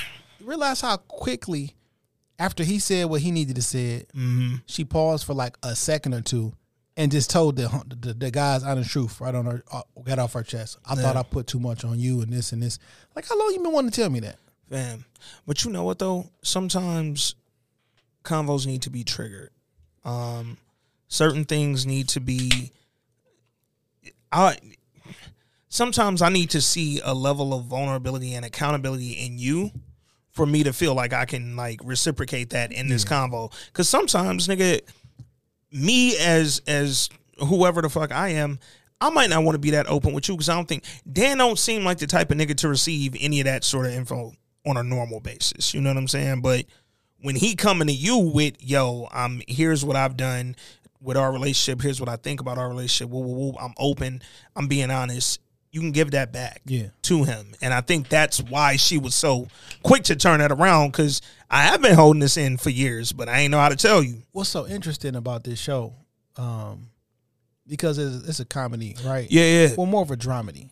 Speaker 1: [sighs] realize how quickly after he said what he needed to say,
Speaker 2: Mm-hmm.
Speaker 1: she paused for like a second or two and just told the the, the guys honest truth right on her uh, got off her chest. I thought I put too much on you and this and this. Like how long you been wanting to tell me that?
Speaker 2: Fam. But you know what though? Sometimes convos need to be triggered. Um certain things need to be I sometimes I need to see a level of vulnerability and accountability in you for me to feel like I can like reciprocate that in this convo. Cause sometimes nigga me as as whoever the fuck I am, I might not want to be that open with you because I don't think Dan don't seem like the type of nigga to receive any of that sort of info on a normal basis. You know what I'm saying? But when he coming to you with, yo, I'm here's what I've done with our relationship. Here's what I think about our relationship. Woo, woo, woo. I'm open. I'm being honest. You can give that back
Speaker 1: Yeah.
Speaker 2: to him. And I think that's why she was so quick to turn that around because I have been holding this in for years, but I ain't know how to tell you.
Speaker 1: What's so interesting about this show? Um, because it's, it's a comedy, right?
Speaker 2: Yeah, yeah.
Speaker 1: Well, more of a dramedy,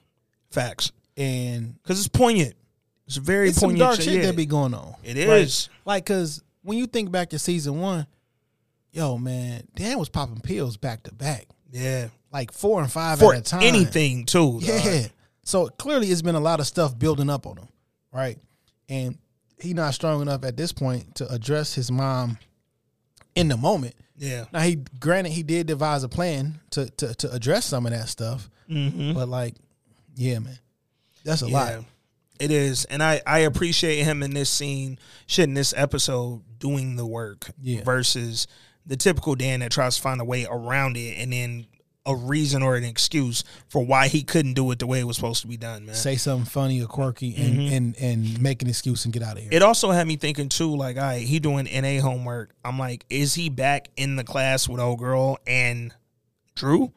Speaker 2: Facts.
Speaker 1: and
Speaker 2: Because it's poignant. It's very
Speaker 1: it's
Speaker 2: poignant.
Speaker 1: dark
Speaker 2: shit,
Speaker 1: shit
Speaker 2: yeah.
Speaker 1: that be going on.
Speaker 2: It is right?
Speaker 1: Like, cause when you think back to season one, yo man, Dan was popping pills back to back,
Speaker 2: Yeah.
Speaker 1: Like four and five
Speaker 2: For
Speaker 1: at a time.
Speaker 2: anything, too. [laughs] dog.
Speaker 1: Yeah. So clearly, it's been a lot of stuff building up on him, right? And he not strong enough at this point to address his mom in the moment.
Speaker 2: Yeah.
Speaker 1: Now he granted he did devise a plan to to, to address some of that stuff,
Speaker 2: Mm-hmm.
Speaker 1: but like, yeah, man, that's a lot.
Speaker 2: It is. And I, I appreciate him in this scene, shit, in this episode, doing the work
Speaker 1: Yeah.
Speaker 2: versus the typical Dan that tries to find a way around it and then a reason or an excuse for why he couldn't do it the way it was supposed to be done, man.
Speaker 1: Say something funny or quirky and
Speaker 2: Mm-hmm.
Speaker 1: and and make an excuse and get out of here.
Speaker 2: It also had me thinking too, like, all right, he doing NA homework. I'm like, is he back in the class with old girl and Drew?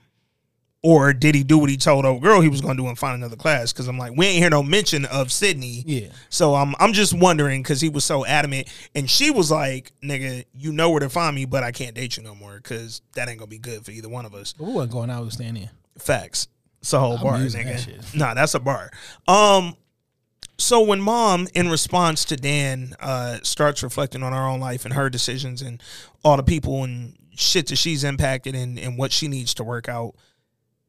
Speaker 2: Or did he do what he told old girl he was gonna do and find another class? Because I'm like, we ain't hear no mention of Sydney.
Speaker 1: Yeah.
Speaker 2: So I'm I'm just wondering because he was so adamant, and she was like, "Nigga, you know where to find me, but I can't date you no more because that ain't gonna be good for either one of us."
Speaker 1: But we wasn't going out. We was staying in.
Speaker 2: Facts. It's a whole
Speaker 1: I'm
Speaker 2: bar,
Speaker 1: that
Speaker 2: nigga.
Speaker 1: shit.
Speaker 2: Nah, that's a bar. Um, so when mom, in response to Dan, uh, starts reflecting on her own life and her decisions and all the people and shit that she's impacted and, and what she needs to work out,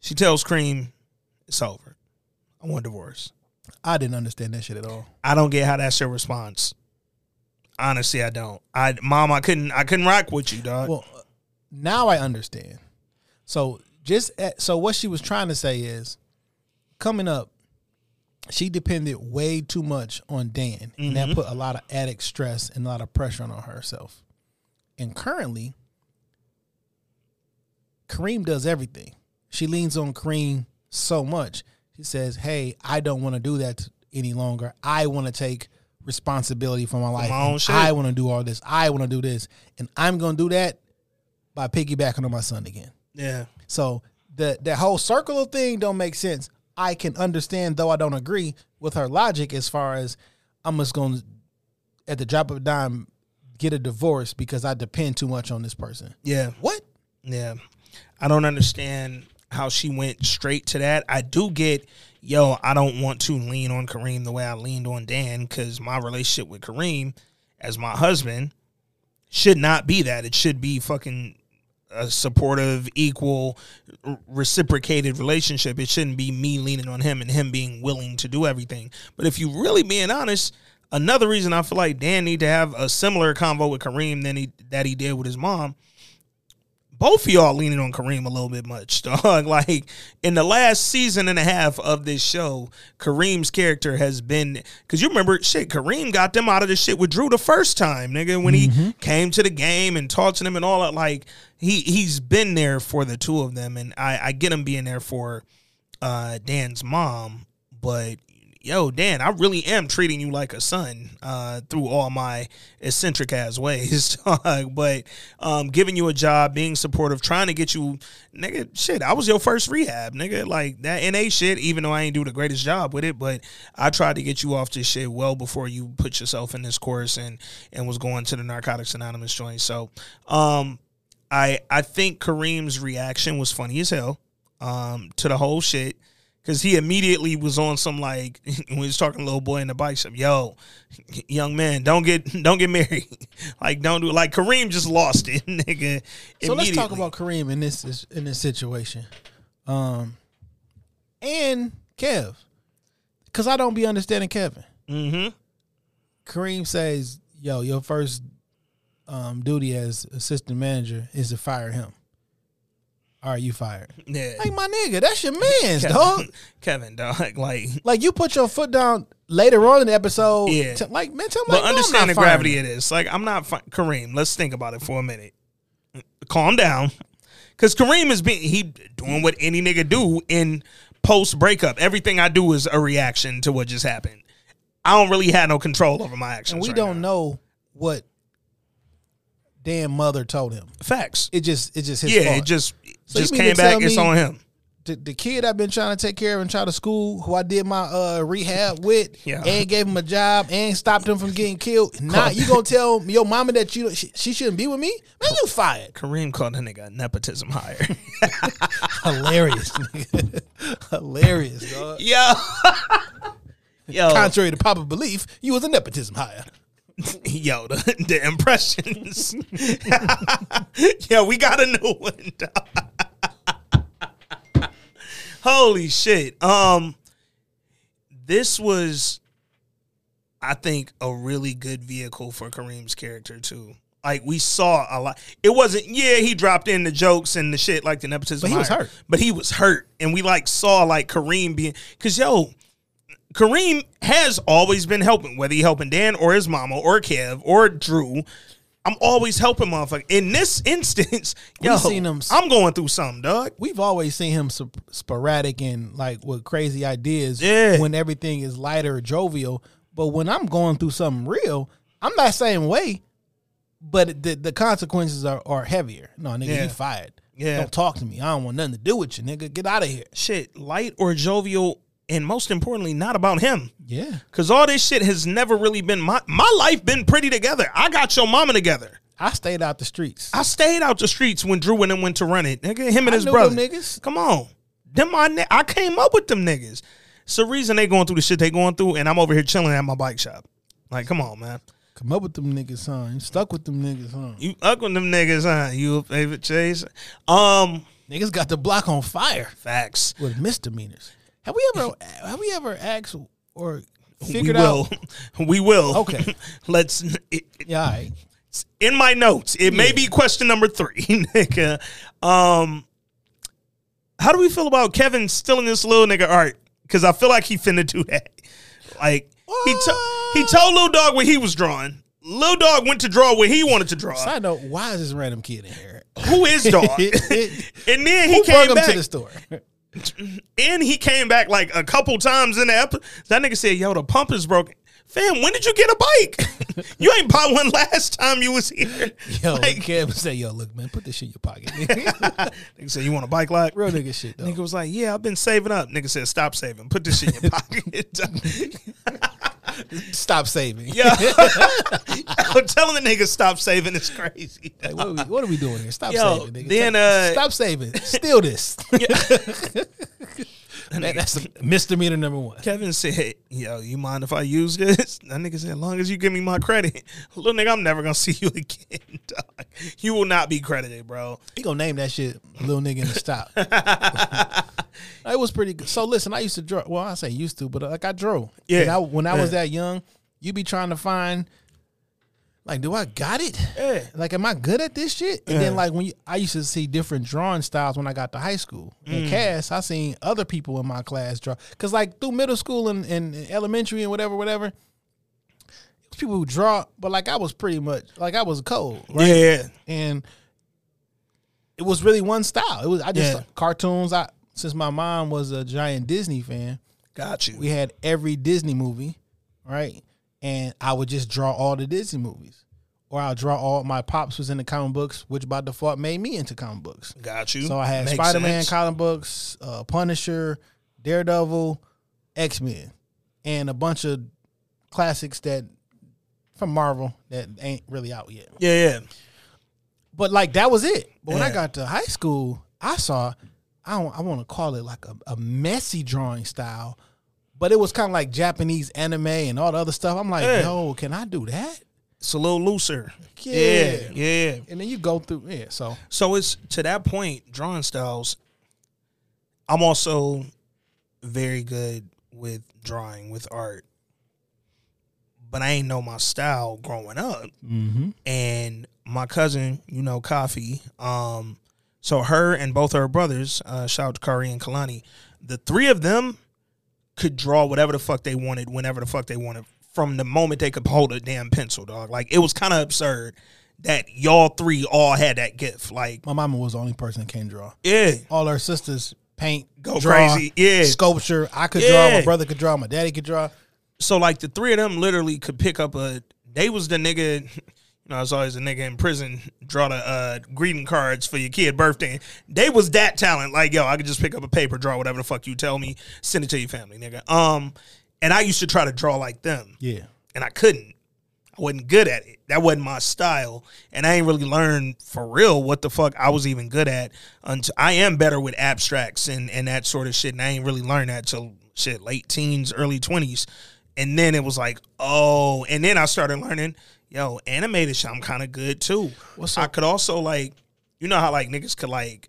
Speaker 2: she tells Cream, "It's over. I want a divorce."
Speaker 1: I didn't understand that shit at all.
Speaker 2: I don't get how that's your response. Honestly, I don't. I, mom, I couldn't, I couldn't rock with you, dog.
Speaker 1: Well, uh, now I understand. So just at, so what she was trying to say is, coming up, she depended way too much on Dan, and that mm-hmm. put a lot of added stress and a lot of pressure on herself. And currently, Kareem does everything. She leans on Kareem so much. She says, "Hey, I don't want to do that any longer. I want to take responsibility for my life.
Speaker 2: my own shit."
Speaker 1: I want to do all this. I want to do this, and I'm going to do that by piggybacking on my son again."
Speaker 2: yeah,
Speaker 1: So the that whole circle of thing don't make sense. I can understand, though I don't agree with her logic as far as I'm just going to, at the drop of a dime, get a divorce because I depend too much on this person.
Speaker 2: yeah,
Speaker 1: What?
Speaker 2: yeah. I don't understand how she went straight to that. I do get, yo, I don't want to lean on Kareem the way I leaned on Dan because my relationship with Kareem as my husband should not be that. It should be fucking a supportive, equal, reciprocated relationship. It shouldn't be me leaning on him and him being willing to do everything. But if you really being honest, another reason I feel like Dan need to have a similar convo with Kareem than he that he did with his mom. Both of y'all leaning on Kareem a little bit much, [laughs] dog. Like in the last season and a half of this show, Kareem's character has been because you remember shit. Kareem got them out of the shit with Drew the first time, nigga, when he came to the game and talked to them and all that. Like he he's been there for the two of them, and I I get him being there for uh Dan's mom, but yo, Dan, I really am treating you like a son uh, through all my eccentric ass ways. [laughs] but um, giving you a job, being supportive, trying to get you, nigga, shit, I was your first rehab, nigga. Like that NA shit, even though I ain't do the greatest job with it, but I tried to get you off this shit well before you put yourself in this course and and was going to the Narcotics Anonymous joint. So um, I I think Kareem's reaction was funny as hell um, to the whole shit because he immediately was on some like [laughs] when he was talking to little boy in the bike shop. Yo, young man, don't get [laughs] don't get married. [laughs] like don't do like Kareem just lost it, nigga.
Speaker 1: So let's talk about Kareem in this in this situation, um, and Kev, because I don't be understanding Kevin.
Speaker 2: Mhm.
Speaker 1: Kareem says, "Yo, your first um, duty as assistant manager is to fire him. All right, you fired.
Speaker 2: Yeah,
Speaker 1: Like my nigga, that's your man's dog.
Speaker 2: Kevin, [laughs] Kevin, dog. [laughs] Like,
Speaker 1: Like you put your foot down later on in the episode.
Speaker 2: Yeah.
Speaker 1: t- like man, tell me.
Speaker 2: but
Speaker 1: like, no,
Speaker 2: understand
Speaker 1: not
Speaker 2: the gravity of this. Like, I'm not fi- Kareem. Let's think about it for a minute. Calm down, because Kareem is being he doing what any nigga do in post breakup. Everything I do is a reaction to what just happened. I don't really have no control over my actions.
Speaker 1: And we
Speaker 2: right
Speaker 1: don't
Speaker 2: now.
Speaker 1: know what Dan mother told him.
Speaker 2: facts.
Speaker 1: It just it just his
Speaker 2: yeah,
Speaker 1: fault.
Speaker 2: it just
Speaker 1: So
Speaker 2: just came back. It's on him.
Speaker 1: the, the kid I've been trying to take care of and try to school, who I did my uh, rehab with,
Speaker 2: Yeah.
Speaker 1: and gave him a job and stopped him from getting killed. [laughs] Now you gonna tell your mama that you she, she shouldn't be with me? Man, you fired.
Speaker 2: Kareem called a nigga a nepotism hire. [laughs]
Speaker 1: Hilarious, nigga. hilarious, dog.
Speaker 2: Yo, [laughs] yo,
Speaker 1: Contrary to popular belief, you was a nepotism hire.
Speaker 2: yo, the, the impressions. yeah, we got a new one. dog. Holy shit. Um, this was, I think, a really good vehicle for Kareem's character too. Like we saw a lot. It wasn't. Yeah, he dropped in the jokes and the shit like the nepotism.
Speaker 1: But he was hurt.
Speaker 2: But he was hurt, and we like saw like Kareem being because yo, Kareem has always been helping, whether he helping Dan or his mama or Kev or Drew. I'm always helping motherfucker. In this [laughs] instance, yo,
Speaker 1: seen him
Speaker 2: I'm going through something, dog.
Speaker 1: We've always seen him sp- sporadic and like with crazy ideas
Speaker 2: Yeah.
Speaker 1: when everything is lighter or jovial. But when I'm going through something real, I'm that same way. But the the consequences are, are heavier. No, nigga,
Speaker 2: Yeah.
Speaker 1: you fired.
Speaker 2: Yeah.
Speaker 1: Don't talk to me. I don't want nothing to do with you, nigga. Get out of here.
Speaker 2: Shit, light or jovial, and most importantly, not about him.
Speaker 1: Yeah.
Speaker 2: Cause all this shit has never really been my my life been pretty together. I got your mama together.
Speaker 1: I stayed out the streets.
Speaker 2: I stayed out the streets when Drew and them went to run it. Nigga, him and
Speaker 1: I
Speaker 2: his brother.
Speaker 1: niggas.
Speaker 2: Come on. Them my I came up with them niggas. It's the reason they going through the shit they going through, and I'm over here chilling at my bike shop. Like, come on, man.
Speaker 1: Come up with them niggas, son. You stuck with them niggas, huh?
Speaker 2: You up with them niggas, huh? You a favorite chase? Um,
Speaker 1: Niggas got the block on fire
Speaker 2: facts.
Speaker 1: with misdemeanors. Have we ever [laughs] have we ever asked or figured
Speaker 2: we will.
Speaker 1: out? [laughs]
Speaker 2: we will.
Speaker 1: Okay. [laughs]
Speaker 2: Let's. It,
Speaker 1: Yeah, all right.
Speaker 2: in my notes. It may be question number three, nigga. Um, how do we feel about Kevin stealing this little nigga art? Because I feel like he finna do that. Like he to- he told Lil Dog what he was drawing. Lil Dog went to draw what he wanted to draw.
Speaker 1: Side note: Why is this random kid in here?
Speaker 2: Who is Dog? and then he
Speaker 1: Who
Speaker 2: came
Speaker 1: him
Speaker 2: back.
Speaker 1: to the store?
Speaker 2: And he came back like a couple times in the episode. That nigga said, "Yo, the pump is broken." Fam, when did you get a bike? [laughs] you ain't bought one last time you was here.
Speaker 1: Yo,
Speaker 2: like,
Speaker 1: Kev say, "Yo, look, man, put this shit in your pocket." [laughs] [laughs]
Speaker 2: nigga said, "You want a bike lock?"
Speaker 1: Real nigga shit though.
Speaker 2: Nigga was like, "Yeah, I've been saving up." Nigga said, "Stop saving. Put this shit in your pocket."
Speaker 1: Stop saving.
Speaker 2: yeah, [laughs] telling the nigga stop saving is crazy.
Speaker 1: Like, what, are we, what are we doing here? Stop
Speaker 2: Yo,
Speaker 1: saving, nigga.
Speaker 2: then, uh,
Speaker 1: Stop saving. Steal this. [laughs] That- [laughs] that's a misdemeanor number one.
Speaker 2: Kevin said, "Yo, you mind if I use this?" That nigga said, "As long as you give me my credit, little nigga, I'm never gonna see you again. Dog. You will not be credited, bro."
Speaker 1: He gonna name that shit little nigga in the stop. [laughs] it was pretty good. So listen, I used to draw. Well, I say used to, but uh, like I drew.
Speaker 2: Yeah.
Speaker 1: And I, when I was that young, you be trying to find, like, do I got it?
Speaker 2: Yeah.
Speaker 1: Like, am I good at this shit? And then like when you, I used to see different drawing styles when I got to high school.
Speaker 2: Mm.
Speaker 1: In Cass, I seen other people in my class draw. Cause like through middle school and, and elementary and whatever, whatever. People who draw, but like I was pretty much like I was cold, right?
Speaker 2: Yeah,
Speaker 1: and it was really one style. It was I just
Speaker 2: Yeah.
Speaker 1: cartoons. I since my mom was a giant Disney fan,
Speaker 2: got you.
Speaker 1: we had every Disney movie, right? And I would just draw all the Disney movies, or I'll draw all my pops was in the comic books, which by default made me into comic books.
Speaker 2: got you.
Speaker 1: So I had Spider Man comic books, uh, Punisher, Daredevil, X Men, and a bunch of classics that from Marvel that ain't really out yet.
Speaker 2: Yeah, yeah.
Speaker 1: But like that was it. But when I got to high school, I saw I don't I want to call it like a, a messy drawing style, but it was kind of like Japanese anime and all the other stuff. I'm like,
Speaker 2: Yeah.
Speaker 1: yo, can I do that?
Speaker 2: It's a little looser.
Speaker 1: Yeah.
Speaker 2: yeah, yeah.
Speaker 1: And then you go through yeah. So
Speaker 2: So it's to that point, drawing styles. I'm also very good with drawing, with art, but I ain't know my style growing up. And my cousin, you know, Coffee. Um, so her and both her brothers, uh, shout out to Kari and Kalani, the three of them could draw whatever the fuck they wanted, whenever the fuck they wanted, from the moment they could hold a damn pencil, dog. Like it was kind of absurd that y'all three all had that gift. Like,
Speaker 1: my mama was the only person that can't draw.
Speaker 2: yeah,
Speaker 1: All her sisters paint,
Speaker 2: Go
Speaker 1: draw,
Speaker 2: crazy. Yeah.
Speaker 1: sculpture. I could draw. My brother could draw. My daddy could draw.
Speaker 2: so like the three of them literally could pick up a. They was the nigga. You know, it's always a nigga in prison draw the uh, greeting cards for your kid birthday. They was that talent. Like, yo, I could just pick up a paper, draw whatever the fuck you tell me, send it to your family, nigga. Um, and I used to try to draw like them.
Speaker 1: Yeah.
Speaker 2: and I couldn't. I wasn't good at it. That wasn't my style, and I ain't really learned for real what the fuck I was even good at. Until I am better with abstracts and and that sort of shit, and I ain't really learned that till shit late teens, early twenties, and then it was like, oh, and then I started learning, yo, animated shit. I'm kind of good too.
Speaker 1: What's up?
Speaker 2: I could also like, you know how like niggas could like.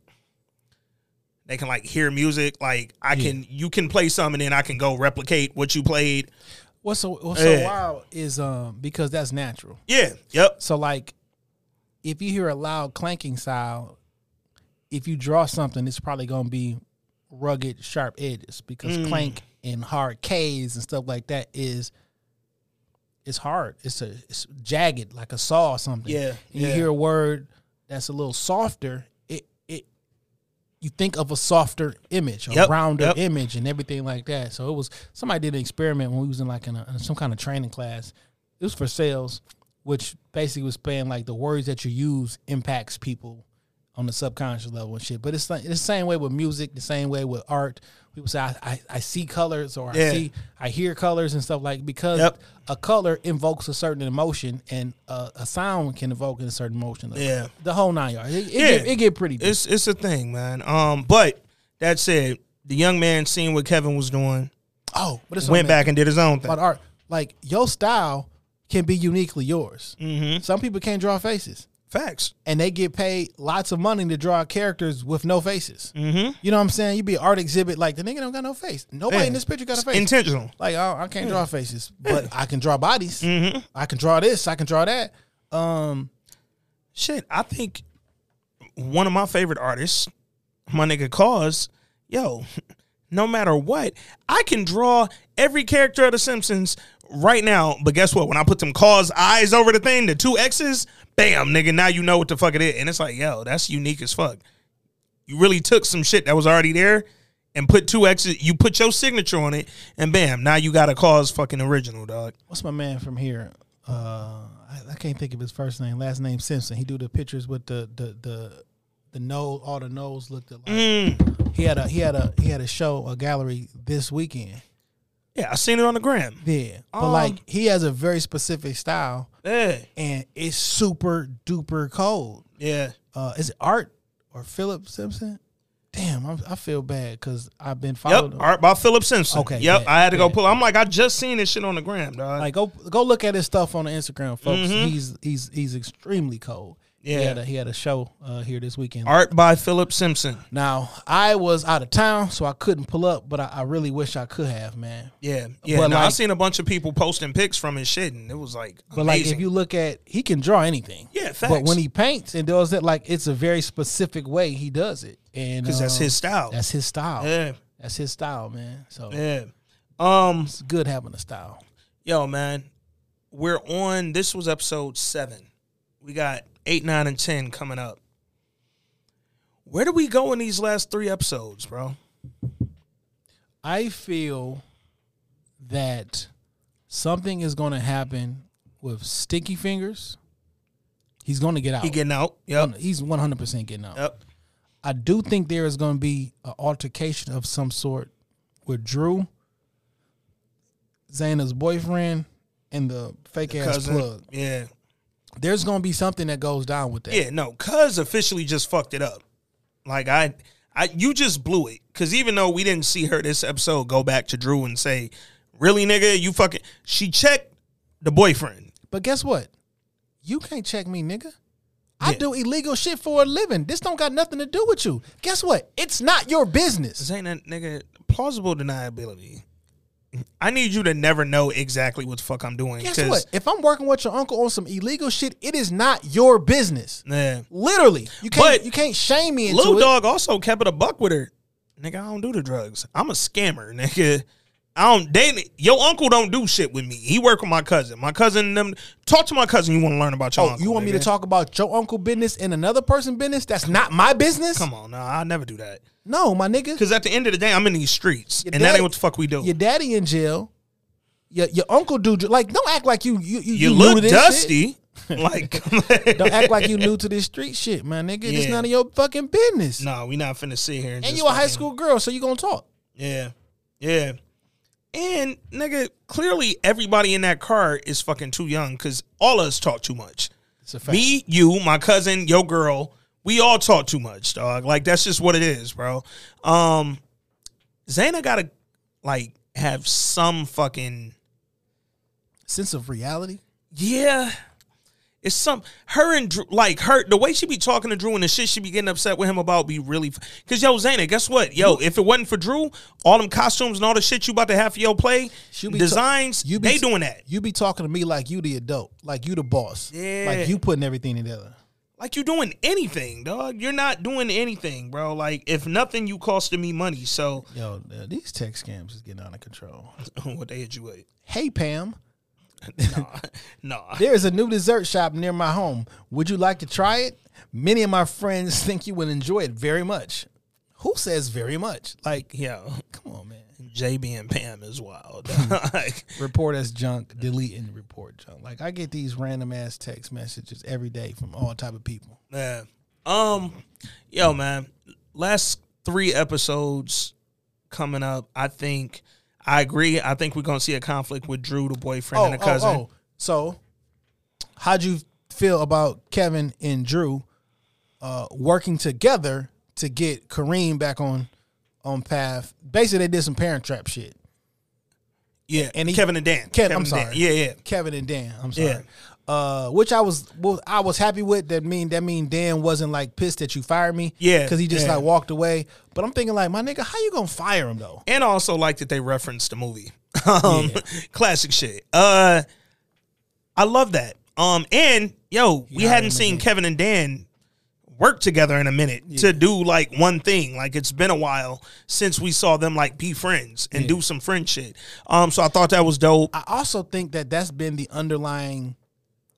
Speaker 2: They can like hear music, like I can. You can play something, and then I can go replicate what you played.
Speaker 1: What's so what's so
Speaker 2: Yeah.
Speaker 1: wild is um because that's natural.
Speaker 2: Yeah, yep,
Speaker 1: So like, if you hear a loud clanking sound, if you draw something, it's probably gonna be rugged, sharp edges because
Speaker 2: Mm.
Speaker 1: clank and hard K's and stuff like that is it's hard. It's a it's jagged like a saw or something.
Speaker 2: Yeah,
Speaker 1: And you hear a word that's a little softer, it it you think of a softer image, a
Speaker 2: Yep,
Speaker 1: rounder
Speaker 2: yep.
Speaker 1: image, and everything like that. So it was somebody did an experiment when we was in like in, a, in some kind of training class. It was for sales, which basically was saying like the words that you use impacts people on the subconscious level and shit. But it's like it's the same way with music, the same way with art. People say I, I, I see colors or I see I hear colors and stuff like because
Speaker 2: Yep.
Speaker 1: a color invokes a certain emotion and a, a sound can evoke a certain emotion.
Speaker 2: Yeah.
Speaker 1: the whole nine yards. It, it,
Speaker 2: Yeah.
Speaker 1: get, it get pretty. Deep.
Speaker 2: It's it's a thing, man. Um, but that said, the young man seen what Kevin was doing,
Speaker 1: oh, but it's
Speaker 2: went back and did his own thing.
Speaker 1: about art. Like your style can be uniquely yours.
Speaker 2: Mm-hmm.
Speaker 1: Some people can't draw faces.
Speaker 2: Facts.
Speaker 1: and they get paid lots of money to draw characters with no faces.
Speaker 2: Mm-hmm.
Speaker 1: You know what I'm saying? You be an art exhibit like the nigga don't got no face. Nobody
Speaker 2: Yeah.
Speaker 1: in this picture got a face.
Speaker 2: Intentional.
Speaker 1: like oh, I can't draw faces, but I can draw bodies.
Speaker 2: Mm-hmm.
Speaker 1: I can draw this. I can draw that. Um,
Speaker 2: Shit, I think one of my favorite artists, my nigga KAWS, yo, [laughs] no matter what, I can draw every character of The Simpsons right now. But guess what? When I put them KAWS eyes over the thing, the two X's, bam, nigga, now you know what the fuck it is. And it's like, yo, that's unique as fuck. You really took some shit that was already there and put two X's, you put your signature on it, and bam, now you got a KAWS fucking original, dog.
Speaker 1: what's my man from here? Uh, I, I can't think of his first name. Last name Simpson. He do the pictures with the the the the nose. All the nose looked alike.
Speaker 2: Mm.
Speaker 1: He had a he had a he had a show a gallery this weekend.
Speaker 2: Yeah, I seen it on the gram.
Speaker 1: Yeah, but
Speaker 2: Um,
Speaker 1: like he has a very specific style.
Speaker 2: Yeah,
Speaker 1: and it's super duper cold.
Speaker 2: yeah.
Speaker 1: Uh, is it Art or Philip Simpson? damn, I, I feel bad because I've been
Speaker 2: Yep,
Speaker 1: following.
Speaker 2: art by Philip Simpson.
Speaker 1: Okay,
Speaker 2: Yep,
Speaker 1: bet,
Speaker 2: I had to go pull. I'm like, I just seen this shit on the gram, dog.
Speaker 1: Like go go look at his stuff on the Instagram, folks. He's he's he's extremely cold. He.
Speaker 2: Yeah.
Speaker 1: had a, he had a show uh, here this weekend.
Speaker 2: art by Philip Simpson.
Speaker 1: Now I was out of town, so I couldn't pull up, but I, I really wish I could have, man.
Speaker 2: Yeah, yeah.
Speaker 1: But
Speaker 2: no,
Speaker 1: like-
Speaker 2: seen a bunch of people posting pics from his shit, and it was like
Speaker 1: But like, if you look at, he can draw anything.
Speaker 2: Yeah,
Speaker 1: But when he paints and does it, like it's a very specific way he does it, and
Speaker 2: because that's
Speaker 1: um,
Speaker 2: his style.
Speaker 1: That's his style.
Speaker 2: yeah,
Speaker 1: That's his style, man. So
Speaker 2: yeah. Um,
Speaker 1: it's good having a style.
Speaker 2: yo, man, we're on. This was episode seven. We got eight, nine, and ten coming up. Where do we go in these last three episodes, bro?
Speaker 1: I feel that something is going to happen with Sticky Fingers. He's going to get out.
Speaker 2: He getting out. Yep.
Speaker 1: He's one hundred percent getting out.
Speaker 2: Yep.
Speaker 1: I do think there is going to be an altercation of some sort with Drew, Zayna's boyfriend, and the fake ass
Speaker 2: Cousin.
Speaker 1: plug.
Speaker 2: Yeah.
Speaker 1: There's going to be something that goes down with that.
Speaker 2: Yeah, no, cuz officially just fucked it up. Like I I you just blew it. Cause even though we didn't see her this episode go back to Drew and say, Really, nigga, you fucking she checked the boyfriend.
Speaker 1: But guess what? You can't check me, nigga. I
Speaker 2: Yeah.
Speaker 1: do illegal shit for a living. This don't got nothing to do with you. Guess what? It's not your business.
Speaker 2: This ain't that nigga plausible deniability. I need you to never know exactly what the fuck I'm doing.
Speaker 1: Guess what? If I'm working with your uncle on some illegal shit, it is not your business.
Speaker 2: Yeah.
Speaker 1: Literally, you can't
Speaker 2: But
Speaker 1: you can't shame me into
Speaker 2: Little
Speaker 1: it.
Speaker 2: dog also kept it a buck with her. Nigga, I don't do the drugs. I'm a scammer, nigga. I don't they your uncle don't do shit with me. He work with my cousin. My cousin them talk to my cousin. You want to learn about your
Speaker 1: Oh,
Speaker 2: uncle.
Speaker 1: you want me to talk about your uncle business and another person business? That's not my business.
Speaker 2: Come on, no, I'll never do that.
Speaker 1: No, my nigga.
Speaker 2: Because at the end of the day, I'm in these streets,
Speaker 1: Your
Speaker 2: and that ain't what the fuck we do.
Speaker 1: Your daddy in jail. Your your uncle do like don't act like you you you,
Speaker 2: you
Speaker 1: new to
Speaker 2: look dusty, [laughs] like [laughs]
Speaker 1: Don't act like you new to this street shit, man, nigga. It's none of your fucking business.
Speaker 2: No, we not finna sit here and,
Speaker 1: and you a high school girl, so you gonna talk.
Speaker 2: Yeah, yeah. And nigga, clearly everybody in that car is fucking too young because all of us talk too much.
Speaker 1: It's a fact.
Speaker 2: Me, you, my cousin, your girl, we all talk too much, dog. Like that's just what it is, bro. Um, Zayna gotta like have some fucking
Speaker 1: sense of reality.
Speaker 2: yeah. It's some her and Drew, like her the way she be talking to Drew and the shit she be getting upset with him about be really because yo Zayna, guess what? Yo, if it wasn't for Drew, all them costumes and all the shit you about to have for your play,
Speaker 1: be ta-
Speaker 2: designs,
Speaker 1: you be
Speaker 2: they doing that.
Speaker 1: You be talking to me like you the adult, like you the boss.
Speaker 2: Yeah.
Speaker 1: Like you putting everything together.
Speaker 2: Like you're doing anything, dog. You're not doing anything, bro. Like if nothing, you costing me money. So
Speaker 1: Yo, uh, these tech scams is getting out of control. [laughs]
Speaker 2: what they hit you with?
Speaker 1: Hey Pam, [laughs]
Speaker 2: Nah, nah. [laughs]
Speaker 1: there is a new dessert shop near my home. Would you like to try it? Many of my friends think you would enjoy it very much. Who says very much? Like,
Speaker 2: Yo,
Speaker 1: come on, man.
Speaker 2: JB and Pam is wild. [laughs] like,
Speaker 1: Report as junk, delete and report junk. Like I get these random ass text messages every day from all type of people.
Speaker 2: Yeah. Um, yo, man. Last three episodes coming up. I think I agree. I think we're gonna see a conflict with Drew, the boyfriend, and the cousin.
Speaker 1: So, how'd you feel about Kevin and Drew uh, working together to get Kareem back on on path? Basically, they did some parent trap shit.
Speaker 2: Yeah,
Speaker 1: And he-
Speaker 2: Kevin and Dan.
Speaker 1: Kev-
Speaker 2: Kevin
Speaker 1: I'm
Speaker 2: and Dan.
Speaker 1: sorry.
Speaker 2: Yeah, yeah.
Speaker 1: Kevin and Dan. I'm sorry.
Speaker 2: Yeah.
Speaker 1: Uh, which I was well, I was happy with. That mean that mean Dan wasn't like pissed that you fired me.
Speaker 2: Yeah,
Speaker 1: because he just
Speaker 2: yeah.
Speaker 1: like walked away. But I'm thinking like, my nigga, how you gonna fire him though?
Speaker 2: And I also like that they referenced the movie. [laughs] Um, classic shit. Uh, I love that. Um, and yo, we hadn't seen
Speaker 1: again.
Speaker 2: Kevin and Dan work together in a minute to do like one thing. Like it's been a while since we saw them like be friends and do some friend shit. Um, so I thought that was dope.
Speaker 1: I also think that that's been the underlying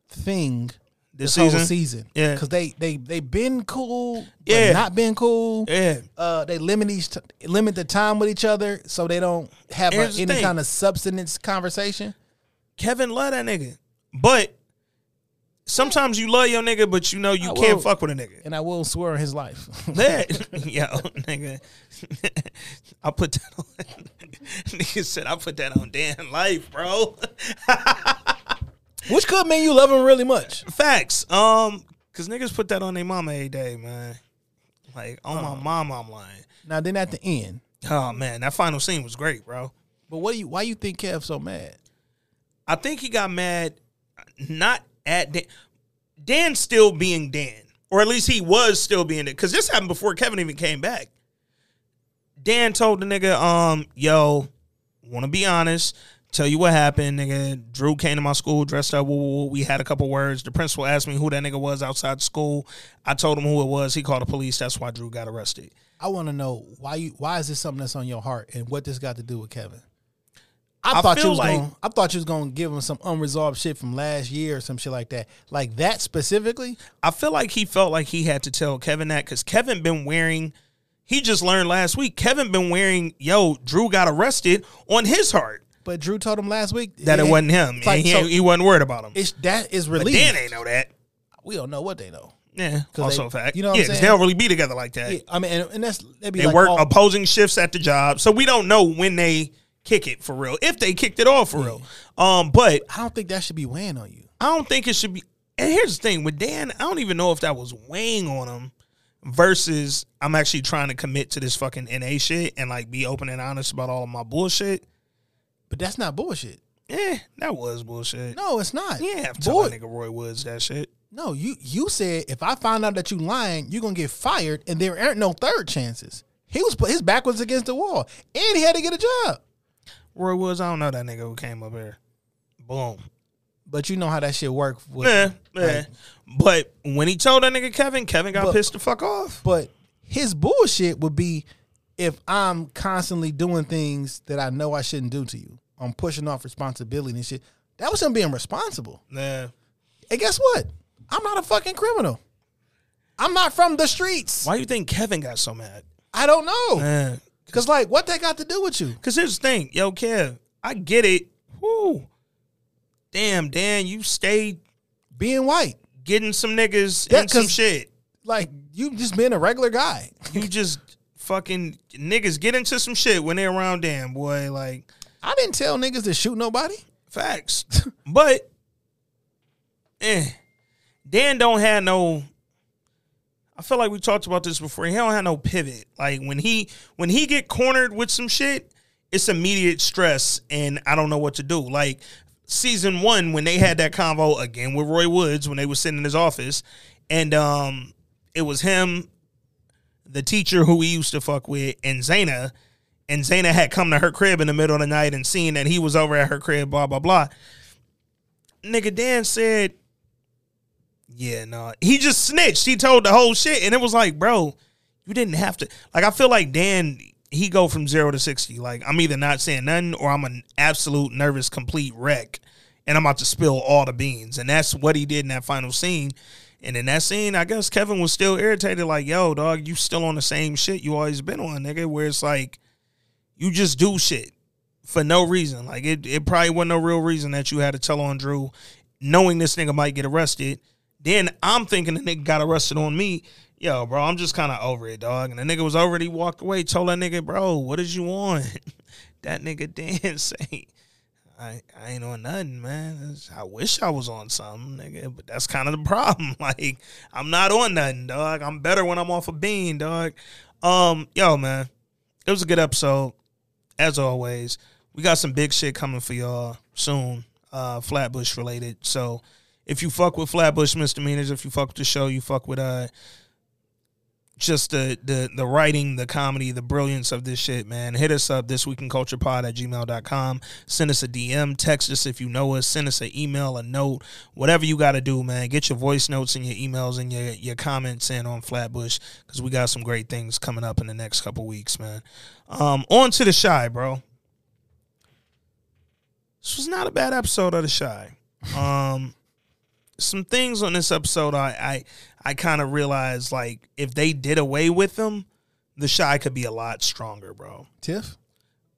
Speaker 1: thing
Speaker 2: This
Speaker 1: this, whole
Speaker 2: season?
Speaker 1: season.
Speaker 2: Yeah.
Speaker 1: because they they they been cool,
Speaker 2: Yeah.
Speaker 1: not been cool.
Speaker 2: Yeah.
Speaker 1: Uh, they limit each t- limit the time with each other, so they don't have a, any
Speaker 2: thing.
Speaker 1: kind of substance conversation.
Speaker 2: Kevin love that nigga, but sometimes you love your nigga, but you know you
Speaker 1: I
Speaker 2: can't
Speaker 1: will.
Speaker 2: fuck with a nigga.
Speaker 1: And I will swear on his life. [laughs]
Speaker 2: That yo, nigga, [laughs] I put that on. [laughs] nigga said I put that on Dan Life, bro.
Speaker 1: Which could mean you love him really much.
Speaker 2: Facts. Um, cause niggas put that on their mama every day, man. Like, oh my mom, I'm lying.
Speaker 1: Now then at the end,
Speaker 2: Oh man, that final scene was great, bro.
Speaker 1: but what do you? Why you think Kev so mad?
Speaker 2: I think he got mad not at Dan. Dan still being Dan, or at least he was still being it. Because this happened before Kevin even came back. Dan told the nigga, um, yo, want to be honest, tell you what happened, nigga. Drew came to my school dressed up. We had a couple words. The principal asked me who that nigga was outside school. I told him who it was. He called the police. That's why Drew got arrested.
Speaker 1: I want to know why you. Why is this something that's on your heart, and what this got to do with Kevin? I,
Speaker 2: I
Speaker 1: thought you was
Speaker 2: like-
Speaker 1: going. I thought you was going to give him some unresolved shit from last year or some shit like that. Like that specifically.
Speaker 2: I feel like he felt like he had to tell Kevin that because Kevin been wearing. He just learned last week. Kevin been wearing. Yo, Drew got arrested on his heart
Speaker 1: But Drew told him last week
Speaker 2: that it wasn't him.
Speaker 1: like,
Speaker 2: he,
Speaker 1: so
Speaker 2: he wasn't worried about him.
Speaker 1: it's that is
Speaker 2: But
Speaker 1: relief.
Speaker 2: Dan ain't know that.
Speaker 1: we don't know what they know.
Speaker 2: Yeah, also
Speaker 1: they-
Speaker 2: a fact.
Speaker 1: you know what
Speaker 2: yeah,
Speaker 1: I'm
Speaker 2: 'cause they don't really be together like that.
Speaker 1: Yeah, I mean, and, and that's they be
Speaker 2: they
Speaker 1: like,
Speaker 2: work
Speaker 1: oh,
Speaker 2: opposing shifts at the job, so we don't know when they kick it for real. If they kicked it off for real, um, but
Speaker 1: I don't think that should be weighing on you.
Speaker 2: I don't think it should be. And here's the thing with Dan, I don't even know if that was weighing on him. Versus, I'm actually trying to commit to this fucking NA shit and like be open and honest about all of my bullshit.
Speaker 1: But that's not bullshit.
Speaker 2: Eh, that was bullshit.
Speaker 1: No, it's not.
Speaker 2: yeah, have to tell
Speaker 1: Bull-
Speaker 2: that nigga Roy Woods that shit.
Speaker 1: No, you you said if I find out that you lying, you're gonna get fired, and there aren't no third chances. He was put his back was against the wall, and he had to get a job.
Speaker 2: Roy Woods, I don't know that nigga who came up here. Boom.
Speaker 1: But you know how that shit work. With,
Speaker 2: Yeah, yeah.
Speaker 1: like,
Speaker 2: but when he told that nigga Kevin, Kevin got
Speaker 1: But-
Speaker 2: pissed the fuck off.
Speaker 1: but his bullshit would be if I'm constantly doing things that I know I shouldn't do to you. I'm pushing off responsibility and shit. That was him being responsible.
Speaker 2: Yeah.
Speaker 1: And guess what? I'm not a fucking criminal. I'm not from the streets.
Speaker 2: Why do you think Kevin got so mad?
Speaker 1: I don't know. Cause like, what that got to do with you?
Speaker 2: Cause here's the thing, yo, Kev, I get it. Whoo. Damn, Dan, you stayed
Speaker 1: Being white,
Speaker 2: getting some niggas
Speaker 1: Yeah,
Speaker 2: and some shit.
Speaker 1: like you just being a regular guy. [laughs]
Speaker 2: You just fucking niggas get into some shit when they're around Dan, boy. Like
Speaker 1: I didn't tell niggas to shoot nobody.
Speaker 2: facts. [laughs] but eh. Dan don't have no I feel like we talked about this before. He don't have no pivot. Like when he when he get cornered with some shit, it's immediate stress and I don't know what to do. Like season one when they had that convo again with Roy Woods when they were sitting in his office, and um it was him, the teacher who he used to fuck with, and Zayna. And Zayna had come to her crib in the middle of the night and seen that he was over at her crib, blah, blah, blah. Nigga Dan said, Yeah, no. He just snitched. He told the whole shit. And it was like, bro, you didn't have to. Like, I feel like Dan, he go from zero to 60. Like, I'm either not saying nothing or I'm an absolute nervous, complete wreck. And I'm about to spill all the beans. And that's what he did in that final scene. And in that scene, I guess Kevin was still irritated, like, yo, dog, you still on the same shit you always been on, nigga. Where it's like, you just do shit for no reason. Like it, it probably wasn't no real reason that you had to tell on Drew, knowing this nigga might get arrested. Then I'm thinking the nigga got arrested on me. Yo, bro, I'm just kind of over it, dog. And the nigga was. He walked away, told that nigga, bro, what did you want? [laughs] that nigga Dan [laughs] say, I, I ain't on nothing, man. I wish I was on something, nigga, but that's kind of the [laughs] problem. Like, I'm not on nothing, dog. I'm better when I'm off a bean, dog. Um, yo, man, it was a good episode as always, we got some big shit coming for y'all soon, uh, Flatbush related. So if you fuck with Flatbush misdemeanors, if you fuck with the show, you fuck with uh just the the the writing, the comedy, the brilliance of this shit, man. Hit us up this week in culture pod at gmail.com. Send us a DM, text us if you know us, send us an email, a note, whatever you gotta do, man. Get your voice notes and your emails and your your comments in on Flatbush because we got some great things coming up in the next couple weeks, man. Um, on to the Chi, bro. This was not a bad episode of the Chi. Um, some things on this episode, I I, I kind of realized like if they did away with them, the Chi could be a lot stronger, bro.
Speaker 1: Tiff,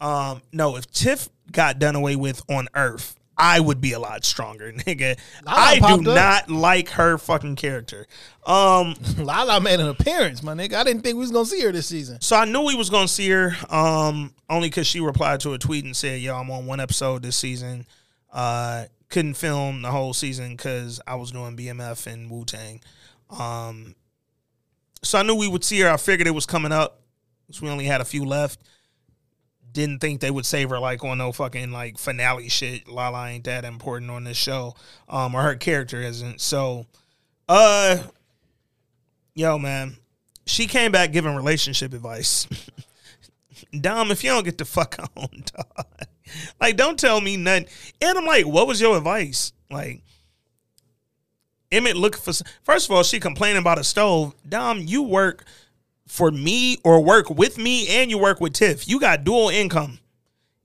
Speaker 2: Um, no, if Tiff got done away with on Earth, I would be a lot stronger, [laughs] nigga.
Speaker 1: Lala
Speaker 2: I do
Speaker 1: up.
Speaker 2: not like her fucking character. Um, [laughs]
Speaker 1: Lala made an appearance, my nigga. I didn't think we was gonna see her this season.
Speaker 2: So I knew we was gonna see her, um, only because she replied to a tweet and said, "Yo, I'm on one episode this season. Uh, couldn't film the whole season because I was doing BMF and Wu Tang." Um, so I knew we would see her. I figured it was coming up. So we only had a few left. Didn't think they would save her like on no fucking like finale shit. Lala ain't that important on this show. Um, or her character isn't. So, uh, yo, man, she came back giving relationship advice. [laughs] Dom, if you don't get the fuck [laughs] on, dog. [laughs] Like, don't tell me nothing. And I'm like, what was your advice? Like, Emmett looking for. First of all, she complaining about a stove. Dom, you work for me or work with me, and you work with Tiff. You got dual income,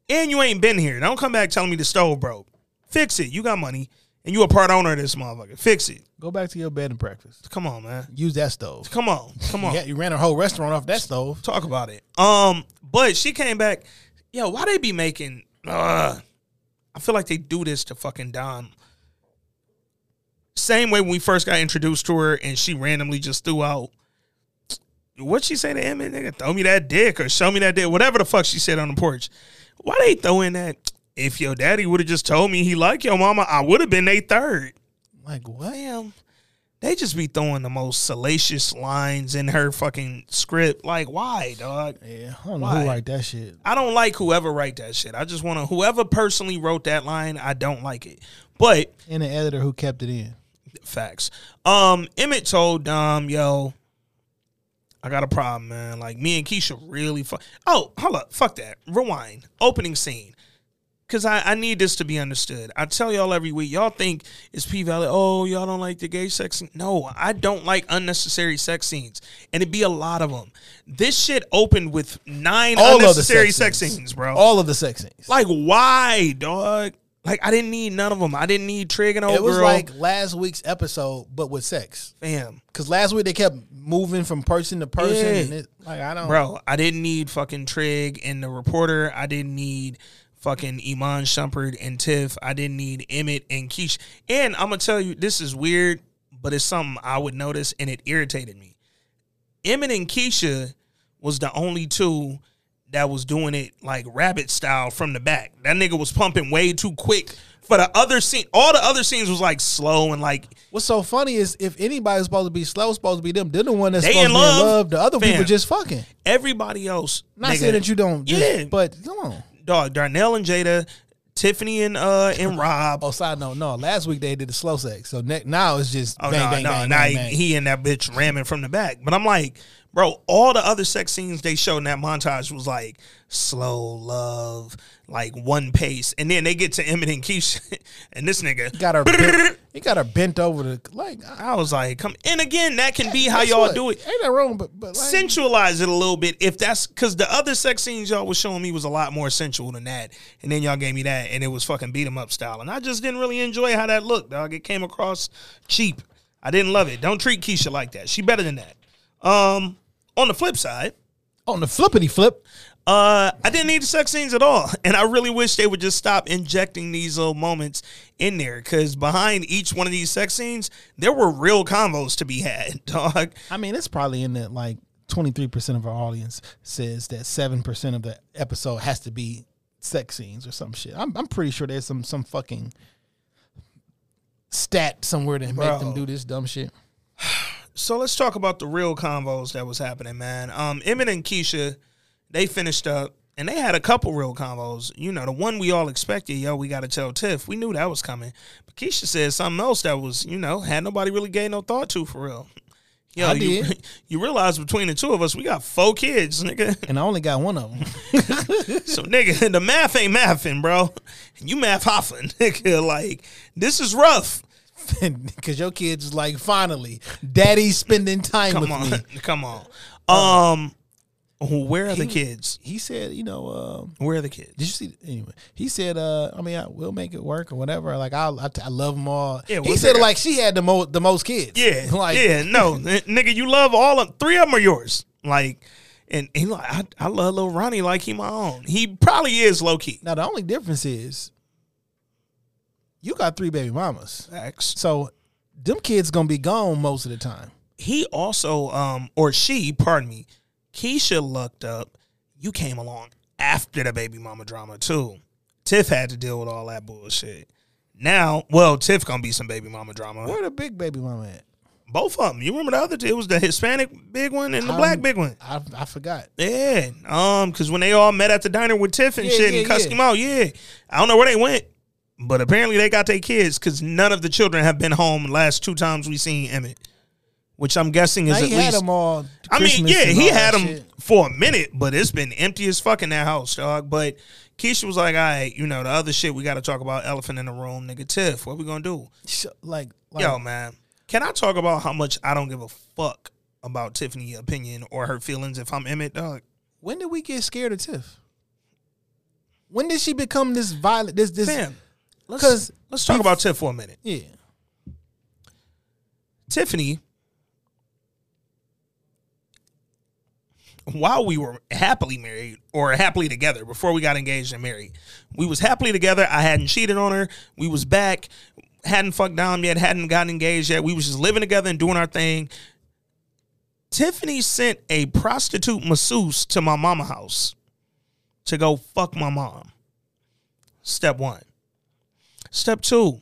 Speaker 2: and you ain't been here. Don't come back telling me the stove broke. Fix it. You got money, and you a part owner of this motherfucker. Fix it.
Speaker 1: Go back to your bed and breakfast.
Speaker 2: Come on, man.
Speaker 1: Use that stove.
Speaker 2: Come on. Come on. [laughs]
Speaker 1: Yeah, you ran a whole restaurant off that stove.
Speaker 2: talk about it. Um, but she came back. Yo, why they be making? Uh, I feel like they do this to fucking Dom. Same way when we first got introduced to her, and she randomly just threw out. What she say to Emmett? Nigga, throw me that dick or show me that dick, whatever the fuck she said on the porch. Why they throwing that? If your daddy would have just told me he liked your mama, I would have been a third.
Speaker 1: Like what?
Speaker 2: Damn. They just be throwing the most salacious lines in her fucking script. Like, why, dog?
Speaker 1: Yeah, I don't know who write that shit.
Speaker 2: I don't like whoever write that shit. I just want to whoever personally wrote that line. I don't like it. But
Speaker 1: And the editor who kept it in.
Speaker 2: facts. Um, Emmett told Dom, "Yo, I got a problem, man. Like me and Keisha really fuck. Oh, hold up, fuck that. Rewind. Opening scene." Cause I, I need this to be understood. I tell y'all every week, y'all think it's P Valley. Oh, y'all don't like the gay sex scene. No, I don't like unnecessary sex scenes, and it'd be a lot of them. This shit opened with nine
Speaker 1: All
Speaker 2: unnecessary
Speaker 1: sex
Speaker 2: sex
Speaker 1: scenes.
Speaker 2: scenes, bro.
Speaker 1: All of the sex scenes.
Speaker 2: Like, why, dog? Like, I didn't need none of them. I didn't need Trig and old
Speaker 1: it was
Speaker 2: girl.
Speaker 1: like last week's episode, but with sex.
Speaker 2: fam,
Speaker 1: Because last week they kept moving from person to person,
Speaker 2: Yeah.
Speaker 1: and it, like I don't,
Speaker 2: bro. I didn't need fucking Trig and the reporter. I didn't need fucking Iman Shumpert and Tiff. I didn't need Emmett and Keisha. And I'm gonna tell you, this is weird, but it's something I would notice, and it irritated me. Emmett and Keisha was the only two that was doing it like rabbit style from the back. That nigga was pumping way too quick. For the other scene, all the other scenes was like slow and like
Speaker 1: What's so funny is if anybody's supposed to be slow, it's supposed to be them. They're the one that's supposed
Speaker 2: in
Speaker 1: to be
Speaker 2: love.
Speaker 1: in love. The other people just fucking.
Speaker 2: everybody else.
Speaker 1: Not
Speaker 2: nigga,
Speaker 1: saying that you don't, just,
Speaker 2: Yeah.
Speaker 1: but come on.
Speaker 2: Dog, Darnell and Jada, Tiffany and uh and [laughs] Rob.
Speaker 1: Oh, side note, no. Last week they did the slow sex, so ne- now it's just
Speaker 2: Oh
Speaker 1: bang,
Speaker 2: no,
Speaker 1: bang,
Speaker 2: no,
Speaker 1: bang,
Speaker 2: now
Speaker 1: bang,
Speaker 2: he,
Speaker 1: bang.
Speaker 2: he and that bitch ramming from the back. But I'm like, bro, all the other sex scenes they showed in that montage was like slow love, like one pace, and then they get to Emmett and Keisha, [laughs] and this nigga
Speaker 1: got her. Bent, [laughs] he got her bent over the like. I-
Speaker 2: was like, come. And again, that can be how y'all
Speaker 1: what-
Speaker 2: do it.
Speaker 1: Ain't that wrong? But but like,
Speaker 2: sensualize it a little bit if that's because the other sex scenes y'all was showing me was a lot more sensual than that and then y'all gave me that and it was fucking beat 'em up style and i just didn't really enjoy how that looked dog it came across cheap i didn't love it don't treat keisha like that she better than that um on the flip side
Speaker 1: on the flippity flip.
Speaker 2: uh, I didn't need the sex scenes at all, [laughs] and I really wish they would just stop injecting these little moments in there. Because behind each one of these sex scenes, there were real combos to be had, [laughs] dog.
Speaker 1: I mean, it's probably in that like twenty three percent of our audience says that seven percent of the episode has to be sex scenes or some shit. I'm I'm pretty sure there's some some fucking stat somewhere that make them do this dumb shit. [sighs] [sighs] [sighs]
Speaker 2: So let's talk about the real convos that was happening, man. Um, Emmett and Keisha, they finished up and they had a couple real convos. You know, the one we all expected, yo, we got to tell Tiff. We knew that was coming. But Keisha said something else that was, you know, had nobody really gave no thought to for real. Yo,
Speaker 1: I
Speaker 2: you,
Speaker 1: did. [laughs]
Speaker 2: you realize between the two of us, we got four kids, nigga. [laughs]
Speaker 1: And I only got one of them. [laughs]
Speaker 2: So, nigga, the math ain't mathing, bro. You math hoffing, nigga. Like, this is rough. [laughs]
Speaker 1: Because your kids like, finally, daddy's spending time
Speaker 2: Come
Speaker 1: with
Speaker 2: on.
Speaker 1: me. [laughs]
Speaker 2: Come on. Um, where are the kids?
Speaker 1: He said, you know, um,
Speaker 2: Where are the kids?
Speaker 1: Did you see? Anyway, he said, uh, "I mean, I, we'll make it work or whatever." Like, I, I, I love them all.
Speaker 2: Yeah,
Speaker 1: he said, like she had the most, the most kids.
Speaker 2: Yeah, [laughs]
Speaker 1: like,
Speaker 2: yeah, no, nigga, you love all of three of them are yours. Like, and he like, I, I love little Ronnie like he my own. He probably is low key.
Speaker 1: Now the only difference is, you got three baby mamas,
Speaker 2: Facts.
Speaker 1: so them kids gonna be gone most of the time.
Speaker 2: He also, um, or she, pardon me, Keisha lucked up. You came along after the baby mama drama too. Tiff had to deal with all that bullshit. Now, well, Tiff gonna be some baby mama drama.
Speaker 1: Where the big baby mama at?
Speaker 2: Both of them. You remember the other two? It was the Hispanic big one and the
Speaker 1: Um,
Speaker 2: black big one.
Speaker 1: I, I forgot.
Speaker 2: Yeah. Um, because when they all met at the diner with Tiff and
Speaker 1: Yeah,
Speaker 2: shit
Speaker 1: yeah,
Speaker 2: and cussed
Speaker 1: yeah.
Speaker 2: him out, yeah. I don't know where they went, but apparently they got their kids because none of the children have been home the last two times we seen Emmett. Which I'm guessing is
Speaker 1: Now,
Speaker 2: at
Speaker 1: he had
Speaker 2: least
Speaker 1: them all.
Speaker 2: I mean,
Speaker 1: Christmas
Speaker 2: yeah,
Speaker 1: and
Speaker 2: he
Speaker 1: all
Speaker 2: had
Speaker 1: that
Speaker 2: them
Speaker 1: shit.
Speaker 2: for a minute, but it's been empty as fuck in that house, dog. But Keisha was like, all right, you know, the other shit we got to talk about elephant in the room, nigga. Tiff, what we gonna do?
Speaker 1: Sh- Like, like
Speaker 2: Yo, man, can I talk about how much I don't give a fuck about Tiffany's opinion or her feelings if I'm Emmett, dog?
Speaker 1: when did we get scared of Tiff? When did she become this violent? This this
Speaker 2: Fam, let's, let's talk about Tiff for a minute.
Speaker 1: yeah.
Speaker 2: Tiffany, while we were happily married or happily together before we got engaged and married, we was happily together. I hadn't cheated on her. We was back, hadn't fucked down yet, hadn't gotten engaged yet. We was just living together and doing our thing. Tiffany sent a prostitute masseuse to my mama house to go fuck my mom. Step one. Step two,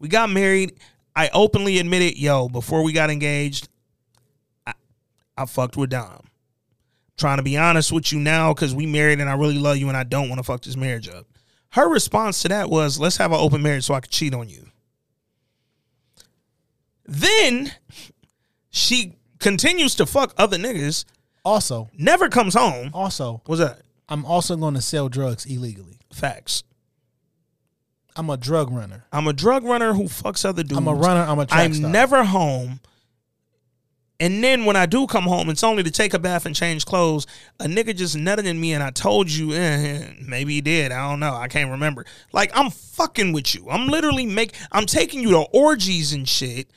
Speaker 2: we got married. I openly admitted, yo, before we got engaged, I, I fucked with Dom. Trying to be honest with you now because we married and I really love you and I don't want to fuck this marriage up. Her response to that was, let's have an open marriage so I could cheat on you. Then she continues to fuck other niggas,
Speaker 1: Also,
Speaker 2: never comes home.
Speaker 1: also,
Speaker 2: What's that?
Speaker 1: I'm also going to sell drugs illegally.
Speaker 2: Facts.
Speaker 1: I'm a drug runner.
Speaker 2: I'm a drug runner who fucks other dudes.
Speaker 1: I'm a runner. I'm a track
Speaker 2: I'm
Speaker 1: star.
Speaker 2: never home. And then when I do come home, it's only to take a bath and change clothes. A nigga just nutted in me, and I told you, eh, maybe he did. I don't know. I can't remember. Like I'm fucking with you. I'm literally make. I'm taking you to orgies and shit,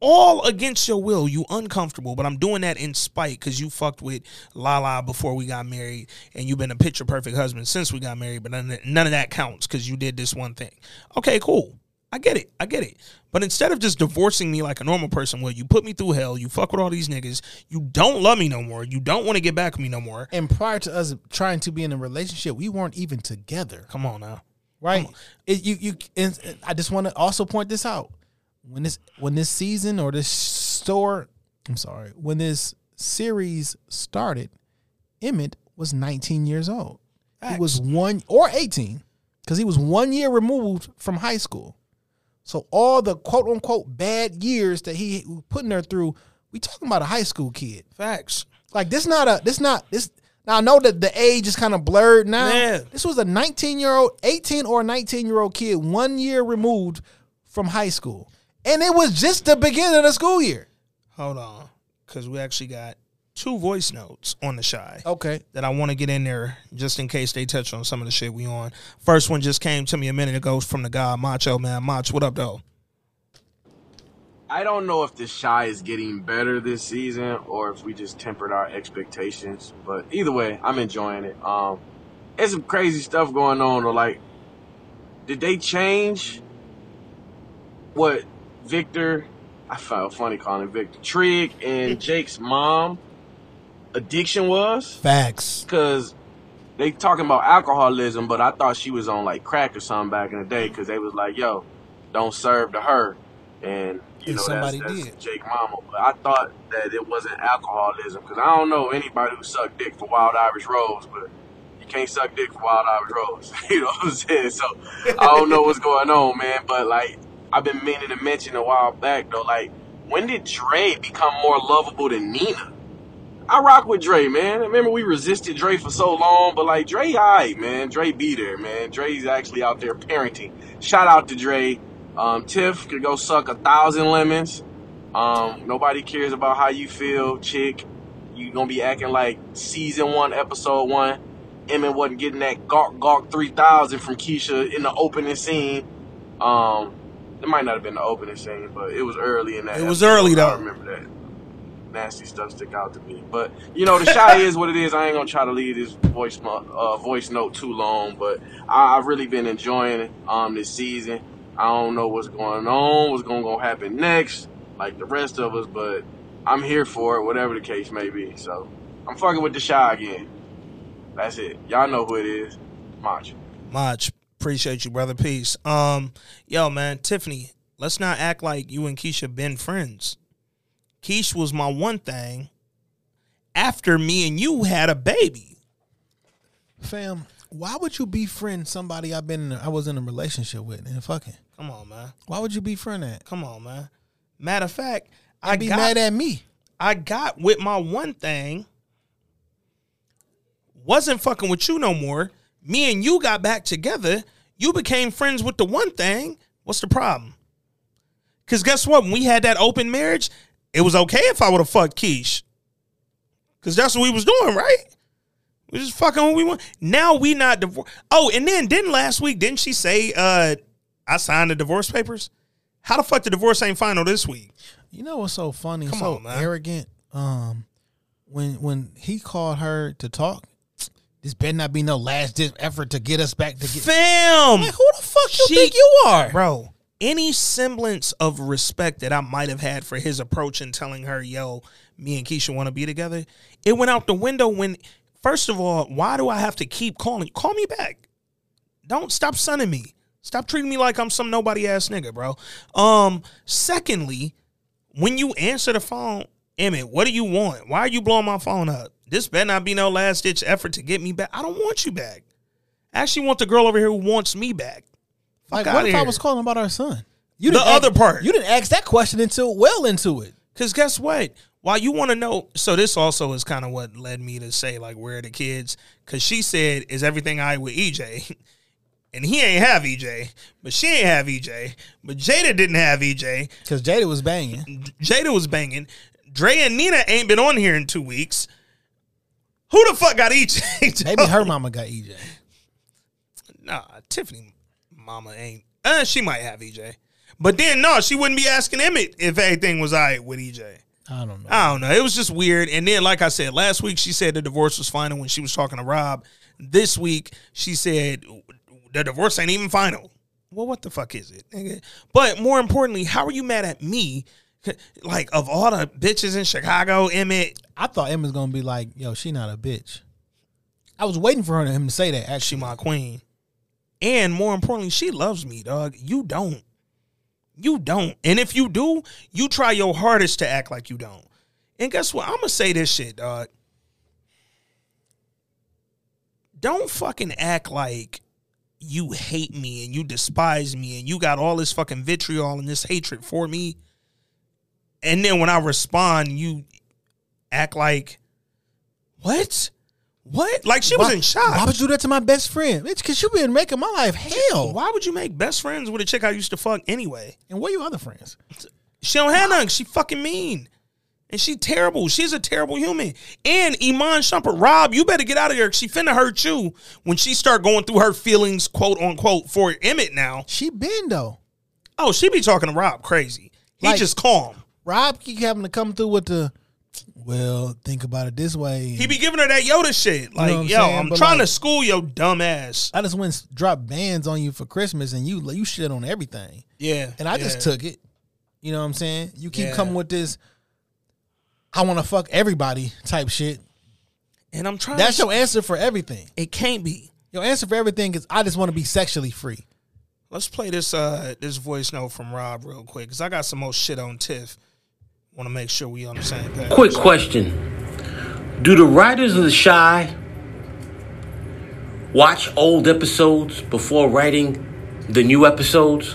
Speaker 2: all against your will. You uncomfortable, but I'm doing that in spite because you fucked with Lala before we got married, and you've been a picture perfect husband since we got married. But none of, none of that counts because you did this one thing. Okay, cool. I get it. I get it. But instead of just divorcing me like a normal person would, you put me through hell. You fuck with all these niggas. You don't love me no more. You don't want to get back with me no more.
Speaker 1: And prior to us trying to be in a relationship, we weren't even together.
Speaker 2: Come on now.
Speaker 1: right? It, you you I just want to also point this out. When this when this season or this store, I'm sorry, when this series started, Emmett was 19 years old. He was one or 18 because he was one year removed from high school. So all the quote unquote bad years that he was putting her through, we talking about a high school kid.
Speaker 2: Facts.
Speaker 1: Like this not a this not this now I know that the age is kind of blurred now.
Speaker 2: Yeah.
Speaker 1: This was a 19 year old, 18 or 19 year old kid, one year removed from high school. And it was just the beginning of the school year.
Speaker 2: Hold on. Because we actually got two voice notes on the Chi
Speaker 1: Okay.
Speaker 2: that I want to get in there just in case they touch on some of the shit we on. First one just came to me a minute ago from the guy Macho Man. Mach, what up though?
Speaker 6: I don't know if the Chi is getting better this season or if we just tempered our expectations. But either way, I'm enjoying it. Um, there's some crazy stuff going on. Or like, did they change what Victor? I found funny calling him Victor Trig and Jake's mom addiction was
Speaker 1: Facts.
Speaker 6: because they talking about alcoholism, but I thought she was on like crack or something back in the day because they was like, "Yo, don't serve to her," and you
Speaker 1: And
Speaker 6: know
Speaker 1: somebody
Speaker 6: that's, that's
Speaker 1: did.
Speaker 6: Jake Mama. But I thought that it wasn't alcoholism because I don't know anybody who sucked dick for Wild Irish Rose, but you can't suck dick for Wild Irish Rose. [laughs] you know what I'm saying? So I don't know what's going on, man. But like I've been meaning to mention a while back though, like when did Dre become more lovable than Nina? I rock with Dre, man. Remember we resisted Dre for so long, but like Dre, alright, man. Dre be there, man. Dre's actually out there parenting. Shout out to Dre. Um, Tiff could go suck a thousand lemons. Um, nobody cares about how you feel, chick. You gonna be acting like season one, episode one. Emmett wasn't getting that gawk gawk three thousand from Keisha in the opening scene. Um, it might not have been the opening scene, but it was early in that.
Speaker 2: It was
Speaker 6: episode.
Speaker 2: early, though.
Speaker 6: I remember that nasty stuff stick out to me. But you know, the Chi [laughs] is what it is. I ain't gonna try to leave this voice uh, voice note too long, but I, I've really been enjoying it um this season. I don't know what's going on, what's gonna, gonna happen next, like the rest of us, but I'm here for it, whatever the case may be. So I'm fucking with the Chi again. That's it. Y'all know who it is. Mach.
Speaker 2: Mach, appreciate you, brother. Peace. Um, yo, man, Tiffany, let's not act like you and Keisha been friends. Keish was my one thing after me and you had a baby.
Speaker 1: Fam, why would you befriend somebody I've been in I was in a relationship with and fucking?
Speaker 2: Come on, man.
Speaker 1: Why would you befriend that?
Speaker 2: Come on, man. Matter of fact, I
Speaker 1: I be
Speaker 2: got,
Speaker 1: mad at me.
Speaker 2: I got with my one thing. Wasn't fucking with you no more. Me and you got back together. You became friends with the one thing. What's the problem? Cause guess what? When we had that open marriage, it was okay if I would have fucked Keish. Cause that's what we was doing, right? We just fucking what we want. Now we not divorced. Oh, and then didn't last week, didn't she say uh I signed the divorce papers? How the fuck the divorce ain't final this week?
Speaker 1: You know what's so funny?
Speaker 2: Come
Speaker 1: so
Speaker 2: on, man.
Speaker 1: arrogant. Um, when when he called her to talk, this better not be no last ditch effort to get us back to get.
Speaker 2: Fam!
Speaker 1: Like, who the fuck you
Speaker 2: She-
Speaker 1: think you are?
Speaker 2: Bro, any semblance of respect that I might have had for his approach in telling her, yo, me and Keisha want to be together, it went out the window when, first of all, why do I have to keep calling? Call me back. Don't stop sunning me. Stop treating me like I'm some nobody ass nigga, bro. Um, secondly, when you answer the phone, Emmett, what do you want? Why are you blowing my phone up? This better not be no last ditch effort to get me back. I don't want you back. I actually want the girl over here who wants me back.
Speaker 1: Like, what if I was calling about our son? You
Speaker 2: The
Speaker 1: didn't ask-
Speaker 2: other part.
Speaker 1: You didn't ask that question until well into it.
Speaker 2: Because guess what? While you want to know, so this also is kind of what led me to say, like, where are the kids? Because she said, is everything all right with EJ? [laughs] And he ain't have EJ, but she ain't have EJ, but Jada didn't have EJ.
Speaker 1: Because Jada was banging.
Speaker 2: Jada was banging. Dre and Nina ain't been on here in two weeks. Who the fuck got EJ? [laughs]
Speaker 1: Maybe her mama got EJ.
Speaker 2: Nah, Tiffany mama ain't. Uh, she might have EJ. But then, no, she wouldn't be asking Emmett if anything was all right with EJ.
Speaker 1: I don't know.
Speaker 2: I don't know. It was just weird. And then, like I said, last week she said the divorce was final when she was talking to Rob. This week she said the divorce ain't even final. Well, what the fuck is it? But more importantly, how are you mad at me? [laughs] Like of all the bitches in Chicago, Emmett,
Speaker 1: I thought Emma's gonna be like, "Yo, she not a bitch." I was waiting for her him to say that.
Speaker 2: she
Speaker 1: Actually,
Speaker 2: my queen. And more importantly, she loves me, dog. You don't. You don't. And if you do, you try your hardest to act like you don't. And guess what? I'm gonna say this shit, dog. Don't fucking act like you hate me and you despise me and you got all this fucking vitriol and this hatred for me. And then when I respond, you act like, what? What? Like she was in shock.
Speaker 1: Why would you do that to my best friend? Bitch, because you been making my life hell.
Speaker 2: Why would you make best friends with a chick I used to fuck anyway?
Speaker 1: And where are your other friends?
Speaker 2: She don't have none. She fucking mean. And she terrible. She's a terrible human. And Iman Shumpert, Rob, you better get out of here. She finna hurt you when she start going through her feelings, quote unquote, for Emmett now.
Speaker 1: She been though.
Speaker 2: Oh, she be talking to Rob crazy. He
Speaker 1: Like-
Speaker 2: just calm.
Speaker 1: Rob keep having to come through with the. Well, think about it this way.
Speaker 2: He be giving her that Yoda shit. Like,
Speaker 1: what I'm
Speaker 2: yo,
Speaker 1: saying?
Speaker 2: I'm
Speaker 1: But
Speaker 2: trying to school your dumb ass.
Speaker 1: I just went and dropped bands on you for Christmas, and you you shit on everything,
Speaker 2: Yeah.
Speaker 1: and I just took it. You know what I'm saying? You keep
Speaker 2: Yeah.
Speaker 1: coming with this. I want to fuck everybody type shit.
Speaker 2: And I'm trying
Speaker 1: That's
Speaker 2: to.
Speaker 1: your answer for everything.
Speaker 2: it can't be.
Speaker 1: Your answer for everything is I just want to be sexually free.
Speaker 2: Let's play this uh this voice note from Rob real quick because I got some more shit on Tiff. Want to make sure we page.
Speaker 5: Quick question. Do the writers of The Chi watch old episodes before writing the new episodes?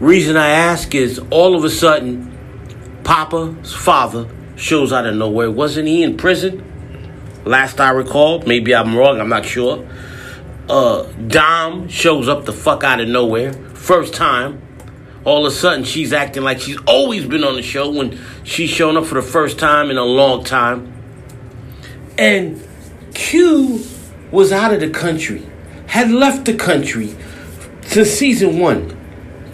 Speaker 5: Reason I ask is all of a sudden, Papa's father shows out of nowhere. Wasn't he in prison? Last I recall, maybe I'm wrong, I'm not sure. Uh, Dom shows up the fuck out of nowhere. First time. All of a sudden, she's acting like she's always been on the show when she's shown up for the first time in a long time. And Q was out of the country, had left the country since season one.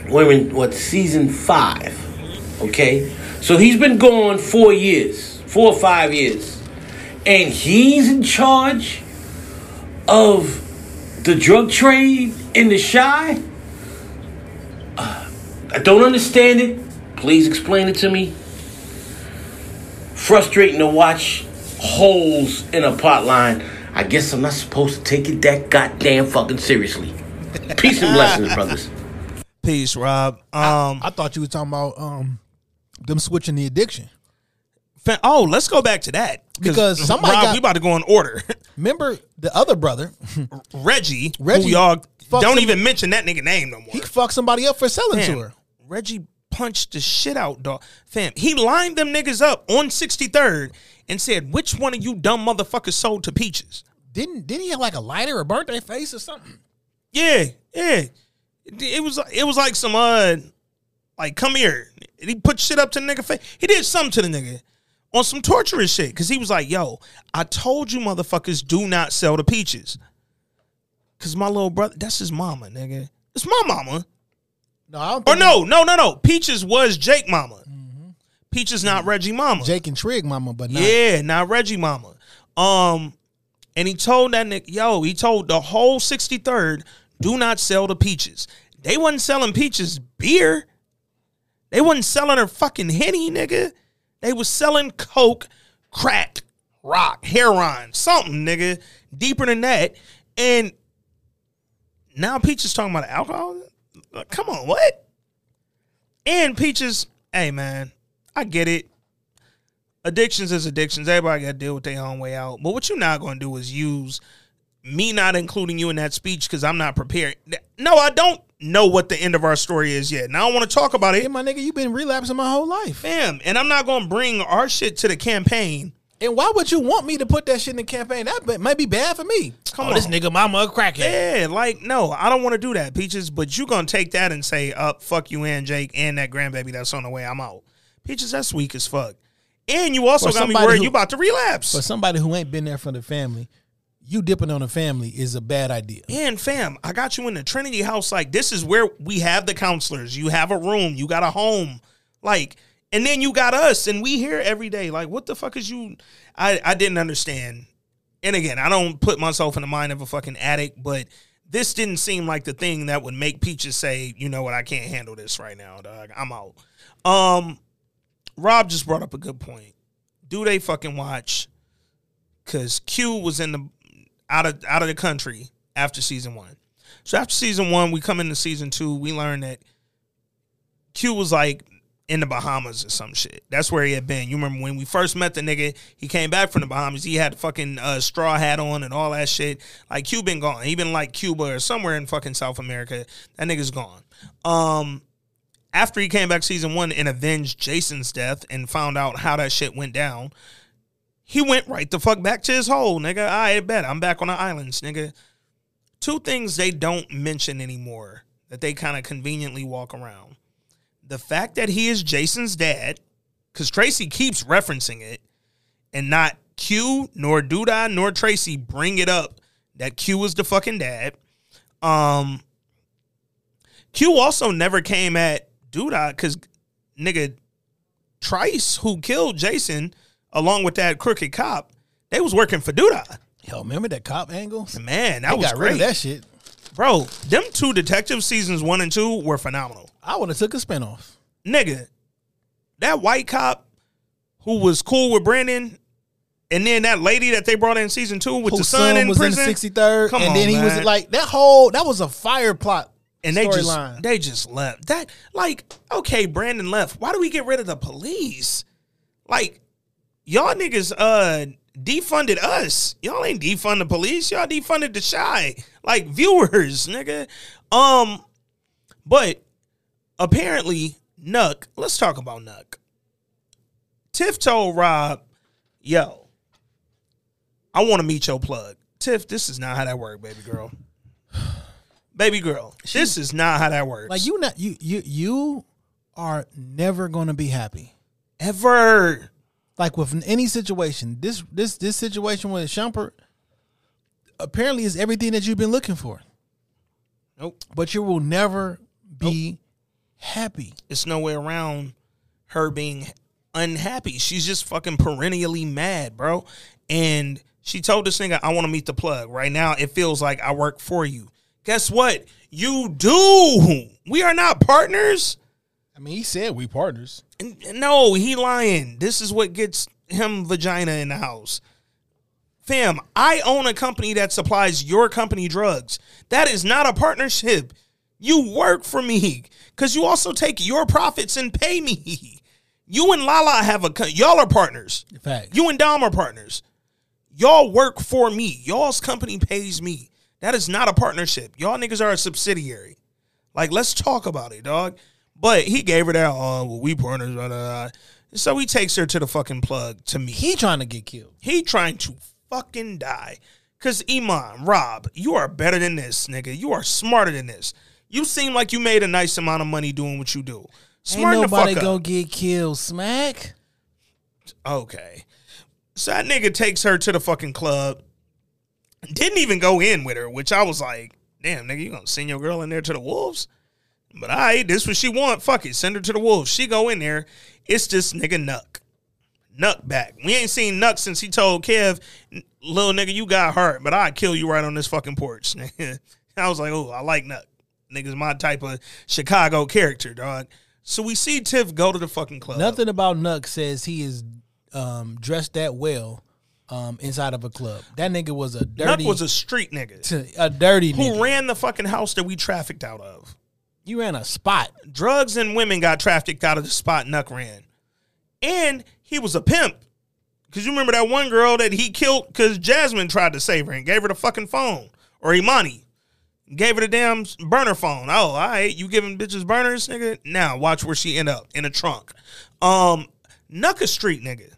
Speaker 5: We're in what season five, okay? So he's been gone four years, four or five years, and he's in charge of the drug trade in the Chi. I don't understand it. Please explain it to me. Frustrating to watch holes in a plot line. I guess I'm not supposed to take it that goddamn fucking seriously. Peace and blessings, [laughs] brothers.
Speaker 2: Peace, Rob. Um,
Speaker 1: I thought you were talking about um them switching the addiction.
Speaker 2: Oh, let's go back to that
Speaker 1: Because somebody
Speaker 2: Rob,
Speaker 1: got-
Speaker 2: we about to go in order. [laughs]
Speaker 1: Remember the other brother?
Speaker 2: Reggie,
Speaker 1: Reggie
Speaker 2: who y'all don't
Speaker 1: some-
Speaker 2: even mention that nigga name no more.
Speaker 1: He fucked somebody up for selling
Speaker 2: Fam,
Speaker 1: to her.
Speaker 2: Reggie punched the shit out, dog. Fam, he lined them niggas up on 63rd and said, "Which one of you dumb motherfuckers sold to Peaches?"
Speaker 1: Didn't didn't he have like a lighter or burnt their face or something?
Speaker 2: Yeah, yeah. It, it was it was like some uh, like come here. And he put shit up to the nigga face. He did something to the nigga on some torturous shit because he was like, "Yo, I told you motherfuckers do not sell the Peaches." Cause my little brother, that's his mama, nigga. It's my mama.
Speaker 1: No, I don't
Speaker 2: Or no, no, no, no. Peaches was Jake mama. Peaches not Reggie mama.
Speaker 1: Jake and Trig mama, but not
Speaker 2: Yeah, not Reggie mama. Um, and he told that nigga, yo, he told the whole 63rd, do not sell the peaches. They wasn't selling peaches beer. They wasn't selling her fucking henny, nigga. They was selling coke, crack, rock, heroin, something, nigga, deeper than that. And now Peaches talking about alcohol. Like, Come on, what? And Peaches, hey man, I get it addictions is addictions. Everybody got to deal with their own way out. But what you're not going to do is use me not including you in that speech because I'm not prepared. No, I don't know what the end of our story is yet. And I don't want to talk about it.
Speaker 1: Hey, my nigga, you've been relapsing my whole life.
Speaker 2: Fam, and I'm not going to bring our shit to the campaign.
Speaker 1: And why would you want me to put that shit in the campaign? That be- might be bad for me.
Speaker 2: Come
Speaker 1: oh,
Speaker 2: on.
Speaker 1: this nigga mama a crackhead.
Speaker 2: Yeah, like, no, I don't want to do that, Peaches. But you going to take that and say, up, fuck you and Jake and that grandbaby that's on the way. I'm out. Peaches, that's weak as fuck. And you also
Speaker 1: For
Speaker 2: got me worried
Speaker 1: who-
Speaker 2: you about to relapse.
Speaker 1: For somebody who ain't been there for the family, you dipping on the family is a bad idea.
Speaker 2: And fam, I got you in the Trinity house. Like, this is where we have the counselors. You have a room, you got a home. Like, and then you got us, and we here every day. Like, what the fuck is you? I, I didn't understand. And again, I don't put myself in the mind of a fucking addict, but this didn't seem like the thing that would make Peaches say, you know what, I can't handle this right now, dog. I'm out. Um, Rob just brought up a good point. Do they fucking watch? Cause Q was in the out of out of the country after season one. So after season one, we come into season two. We learn that Q was like in the Bahamas or some shit. That's where he had been. You remember when we first met the nigga? He came back from the Bahamas. He had the fucking uh, straw hat on and all that shit. Like been gone. He been like Cuba or somewhere in fucking South America. That nigga's gone. Um, after he came back season one and avenged Jason's death and found out how that shit went down, he went right the fuck back to his hole, nigga. I bet I'm back on the islands, nigga. Two things they don't mention anymore that they kind of conveniently walk around. The fact that he is Jason's dad, because Tracy keeps referencing it, and not Q nor Douda nor Tracy bring it up that Q was the fucking dad. Um, Q also never came at Douda because nigga Trice, who killed Jason, along with that crooked cop, they was working for Douda.
Speaker 1: Hell, remember that cop angle?
Speaker 2: Man, that
Speaker 1: They
Speaker 2: was
Speaker 1: got
Speaker 2: great.
Speaker 1: rid of that shit.
Speaker 2: Bro, them two detective seasons one and two were phenomenal.
Speaker 1: I would have took a spinoff.
Speaker 2: Nigga, that white cop who was cool with Brandon, and then that lady that they brought in season two with the
Speaker 1: Whose
Speaker 2: son, in
Speaker 1: was
Speaker 2: prison.
Speaker 1: in the 63rd,
Speaker 2: Come
Speaker 1: and
Speaker 2: on,
Speaker 1: then he
Speaker 2: man.
Speaker 1: was like that whole that was a fire plot
Speaker 2: and they just
Speaker 1: storyline.
Speaker 2: they just left. That like okay, Brandon left. Why do we get rid of the police? Like y'all niggas uh defunded us. Y'all ain't defund the police. Y'all defunded the Chi like viewers, nigga. Um, but apparently Nuck. Let's talk about Nuck. Tiff told Rob, "Yo, I want to meet your plug." Tiff, this is not how that work, baby girl. [sighs] Baby girl, this is not how that works.
Speaker 1: like you not you you you are never going to be happy.
Speaker 2: ever.
Speaker 1: Like with any situation, this this this situation with Shumpert apparently is everything that you've been looking for,
Speaker 2: Nope.
Speaker 1: but you will never be happy.
Speaker 2: It's no way around her being unhappy. She's just fucking perennially mad, bro. And she told this nigga, I want to meet the plug. Right now, it feels like I work for you. Guess what? You do. We are not partners.
Speaker 1: I mean, he said we partners.
Speaker 2: And- No, he lying. This is what gets him vagina in the house. Fam, I own a company that supplies your company drugs. That is not a partnership. You work for me because you also take your profits and pay me. You and Lala have a y'all are partners.
Speaker 1: Fact.
Speaker 2: You and Dom are partners. Y'all work for me. Y'all's company pays me. That is not a partnership. Y'all niggas are a subsidiary. Like, let's talk about it, dog. But he gave her that, oh, well, we partners. Blah, blah, blah. So he takes her to the fucking plug to me.
Speaker 1: he trying to get killed.
Speaker 2: He trying to fucking die. Cause Iman, Rob, you are better than this, nigga. You are smarter than this. You seem like you made a nice amount of money doing what you do. Smart
Speaker 1: Ain't nobody gonna get killed. Smack.
Speaker 2: Okay. So that nigga takes her to the fucking club. Didn't even go in with her, which I was like, damn, nigga, you gonna send your girl in there to the wolves? But all right, this what she want. Fuck it. Send her to the wolves. She go in there. It's this nigga Nuck. Nuck back. We ain't seen Nuck since he told Kev, little nigga, you got hurt, but I'd kill you right on this fucking porch. [laughs] I was like, oh, I like Nuck. Nigga's my type of Chicago character, dog. So we see Tiff go to the fucking club.
Speaker 1: Nothing about Nuck says he is um, dressed that well um, inside of a club. That nigga was a dirty,
Speaker 2: Nuck was a street nigga
Speaker 1: t- [laughs] a dirty
Speaker 2: who
Speaker 1: nigga.
Speaker 2: ran the fucking house that we trafficked out of.
Speaker 1: you ran a spot.
Speaker 2: Drugs and women got trafficked out of the spot Nuck ran. And he was a pimp. Cause you remember that one girl that he killed because Jasmine tried to save her and gave her the fucking phone. Or Imani. Gave her the damn burner phone. Oh, all right. You giving bitches burners, nigga? Now watch where she end up. In a trunk. Um, Nuck a street nigga.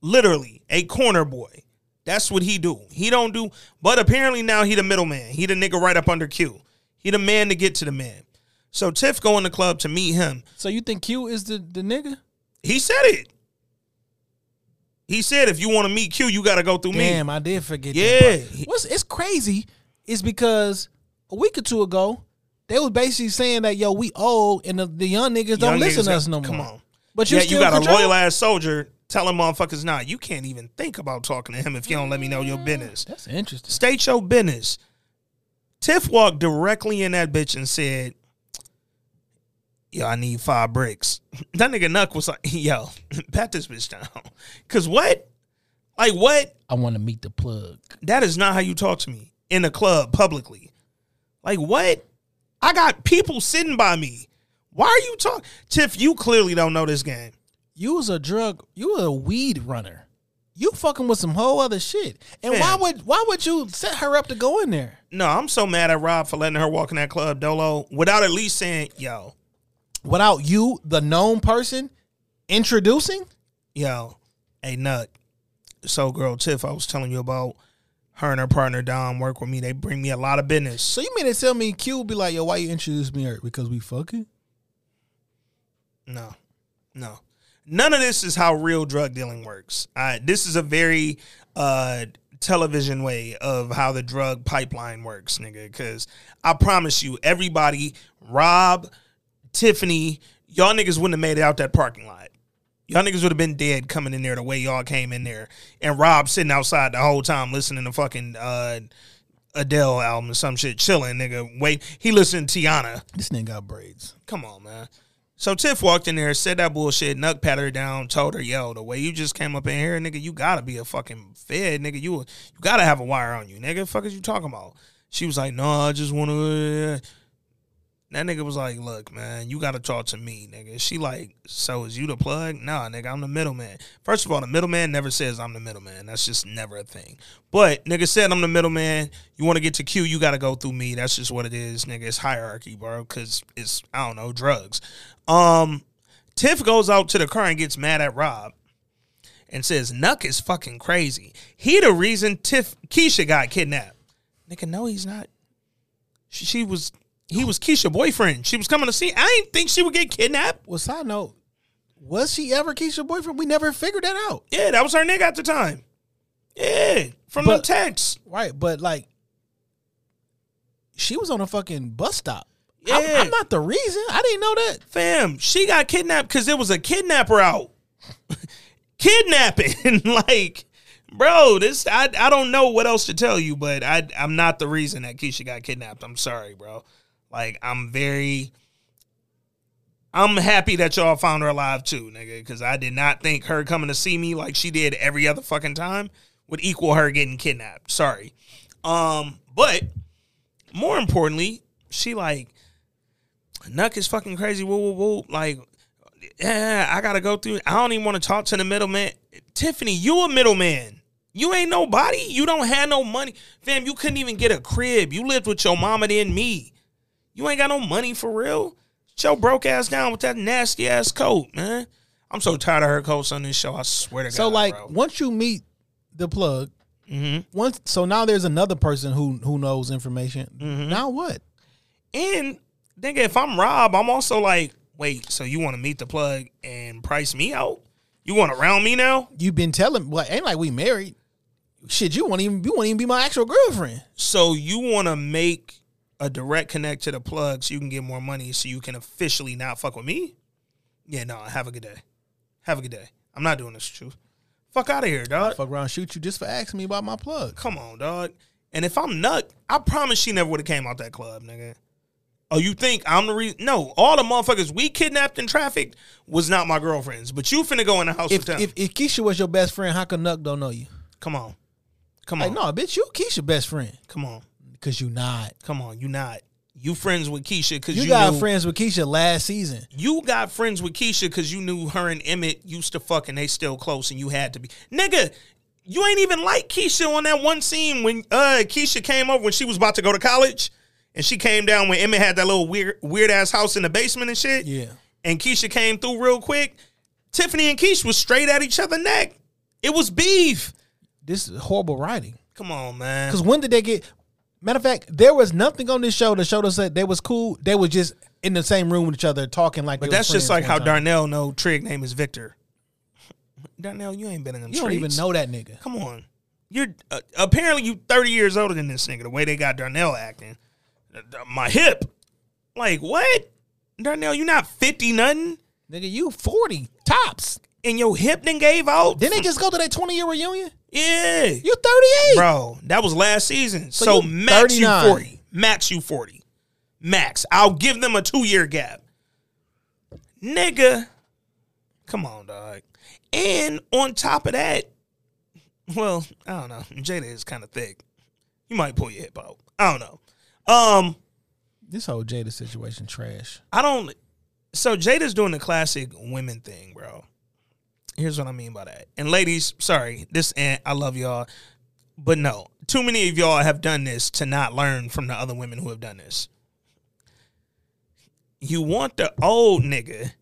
Speaker 2: Literally, a corner boy. That's what he do. He don't do, but apparently now he the middleman. He the nigga right up under Q. He the man to get to the man. So Tiff go in the club to meet him.
Speaker 1: So you think Q is the, the nigga?
Speaker 2: He said it. He said if you want to meet Q, you got to go through
Speaker 1: Damn,
Speaker 2: me.
Speaker 1: Damn, I did forget.
Speaker 2: Yeah.
Speaker 1: that. What's it's crazy is because a week or two ago they was basically saying that yo we old and the, the young niggas don't
Speaker 2: Young
Speaker 1: listen to us no more.
Speaker 2: Come on.
Speaker 1: but you
Speaker 2: yeah,
Speaker 1: still
Speaker 2: you got
Speaker 1: control?
Speaker 2: a loyal ass soldier telling motherfuckers, nah, you can't even think about talking to him if you don't let me know your business.
Speaker 1: That's interesting.
Speaker 2: State your business. Tiff walked directly in that bitch and said, Yo, I need five bricks. [laughs] That nigga Nuck was like, Yo, [laughs] pat this bitch down. Cause what? Like what?
Speaker 1: I want to meet the plug.
Speaker 2: That is not how you talk to me in a club publicly. Like what? I got people sitting by me. Why are you talking? Tiff, you clearly don't know this game.
Speaker 1: You was a drug. You was a weed runner. You fucking with some whole other shit. And why would why would you set her up to go in there?
Speaker 2: No, I'm so mad at Rob for letting her walk in that club dolo without at least saying, yo,
Speaker 1: Without you, the known person, introducing?
Speaker 2: yo, hey Nuck. So girl Tiff, I was telling you about her and her partner Dom work with me. They bring me a lot of business.
Speaker 1: So you mean to tell me Q be like, yo, why you introduce me her? Because we fucking?
Speaker 2: No, no. None of this is how real drug dealing works. Uh, this is a very uh, television way of how the drug pipeline works, nigga. Because I promise you, everybody, Rob, Tiffany, y'all niggas wouldn't have made it out that parking lot. Y'all niggas would have been dead coming in there the way y'all came in there. And Rob sitting outside the whole time listening to fucking uh, Adele album or some shit, chilling, nigga. Wait, he listened to Tiana.
Speaker 1: This nigga got braids.
Speaker 2: Come on, man. So Tiff walked in there, said that bullshit, Nuck patted her down, told her, yo, the way you just came up in here, nigga, you gotta be a fucking fed, nigga. You you gotta have a wire on you, nigga. Fuck is you talking about? She was like, no, I just wanna that nigga was like, look, man, you gotta talk to me, nigga. She like, so is you the plug? Nah, nigga, I'm the middleman. First of all, the middleman never says I'm the middleman. That's just never a thing. But nigga said I'm the middleman. You wanna get to Q, you gotta go through me. That's just what it is, nigga. It's hierarchy, bro, cause it's I don't know, drugs. Um Tiff goes out to the car and gets mad at Rob and says, Nuck is fucking crazy. He the reason Tiff Keisha got kidnapped. Nigga, no, he's not. She, she was he was Keisha boyfriend. She was coming to see. I didn't think she would get kidnapped.
Speaker 1: Well, side note, was she ever Keisha's boyfriend? We never figured that out.
Speaker 2: Yeah, that was her nigga at the time. Yeah, from
Speaker 1: But-
Speaker 2: the text.
Speaker 1: Right, but like she was on a fucking bus stop.
Speaker 2: Yeah.
Speaker 1: I'm, I'm not the reason. I didn't know that.
Speaker 2: Fam, she got kidnapped because there was a kidnapper out. [laughs] Kidnapping. [laughs] like, bro, this I I don't know what else to tell you, but I I'm not the reason that Keisha got kidnapped. I'm sorry, bro. Like, I'm very I'm happy that y'all found her alive too, nigga, because I did not think her coming to see me like she did every other fucking time would equal her getting kidnapped. Sorry. Um, but more importantly, she like Nuck is fucking crazy. Woo woo woo. Like, yeah, I gotta go through. I don't even want to talk to the middleman. Tiffany, you a middleman. You ain't nobody. You don't have no money, fam. You couldn't even get a crib. You lived with your mama then me. You ain't got no money for real. Your broke ass down with that nasty ass coat, man. I'm so tired of her coats on this show. I swear to
Speaker 1: So
Speaker 2: God.
Speaker 1: So like
Speaker 2: bro.
Speaker 1: once you meet the plug,
Speaker 2: Mm-hmm.
Speaker 1: once so now there's another person who who knows information.
Speaker 2: Mm-hmm.
Speaker 1: Now what?
Speaker 2: And nigga, if I'm Rob, I'm also like, wait, so you want to meet the plug and price me out? You want to round me now?
Speaker 1: You've been telling well, ain't like we married. Shit, you won't even you won't even be my actual girlfriend.
Speaker 2: So you want to make a direct connect to the plug so you can get more money so you can officially not fuck with me? Yeah, no, have a good day. Have a good day. I'm not doing this you. Fuck out of here, dog.
Speaker 1: Fuck around, shoot you just for asking me about my plug.
Speaker 2: Come on, dog. And if I'm Nuck, I promise she never would have came out that club, nigga. Oh, you think I'm the reason? No, all the motherfuckers we kidnapped and trafficked was not my girlfriends. But you finna go in the house
Speaker 1: If
Speaker 2: with them.
Speaker 1: if, if Keisha was your best friend, how come Nuck don't know you?
Speaker 2: come on, come
Speaker 1: Like,
Speaker 2: on,
Speaker 1: no, bitch, you Keisha best friend.
Speaker 2: come on,
Speaker 1: Cause you not.
Speaker 2: come on. You not. You friends with Keisha because
Speaker 1: You,
Speaker 2: you,
Speaker 1: got
Speaker 2: knew,
Speaker 1: friends with Keisha last season.
Speaker 2: You got friends with Keisha because you knew her and Emmett used to fuck and they still close and you had to be. Nigga, you ain't even like Keisha on that one scene when uh Keisha came over when she was about to go to college and she came down when Emmett had that little weird weird ass house in the basement and shit.
Speaker 1: Yeah.
Speaker 2: And Keisha came through real quick. Tiffany and Keisha was straight at each other neck. It was beef.
Speaker 1: This is horrible writing.
Speaker 2: Come on, man.
Speaker 1: Because when did they get? Matter of fact, there was nothing on this show that showed us that they was cool. They was just in the same room with each other talking like.
Speaker 2: But that's just like how
Speaker 1: time.
Speaker 2: Darnell know Trig name is Victor. [laughs] Darnell, you ain't been in them
Speaker 1: You don't even know that nigga.
Speaker 2: Come on. You're uh, apparently you 30 years older than this nigga. The way they got Darnell acting, Uh, uh, my hip, like what? Darnell, you not 50 nothing,
Speaker 1: Nigga, you forty tops.
Speaker 2: And your hip then gave out.
Speaker 1: Didn't they just go to that twenty year reunion?
Speaker 2: yeah,
Speaker 1: You're thirty eight.
Speaker 2: bro, that was last season. So,
Speaker 1: you
Speaker 2: max you 40, max you 40, max. I'll give them a two year gap, nigga. Come on, dog. And on top of that, well, I don't know. Jada is kind of thick. You might pull your hip out. I don't know. Um,
Speaker 1: This whole Jada situation trash.
Speaker 2: I don't. So Jada's doing the classic women thing, bro. Here's what I mean by that. And ladies, sorry, this and I love y'all, but no, too many of y'all have done this to not learn from the other women who have done this. You want the old nigga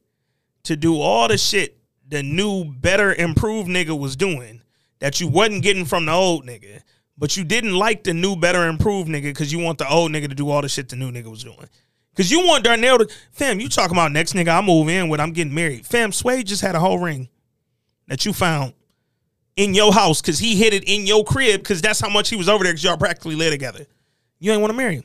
Speaker 2: to do all the shit the new, better, improved nigga was doing that you wasn't getting from the old nigga, but you didn't like the new, better, improved nigga because you want the old nigga to do all the shit the new nigga was doing. Because you want Darnell to, fam, you talking about next nigga I move in with, I'm getting married. Fam, Sway just had a whole ring that you found in your house because he hid it in your crib because that's how much he was over there because y'all practically live together. You ain't want to marry him.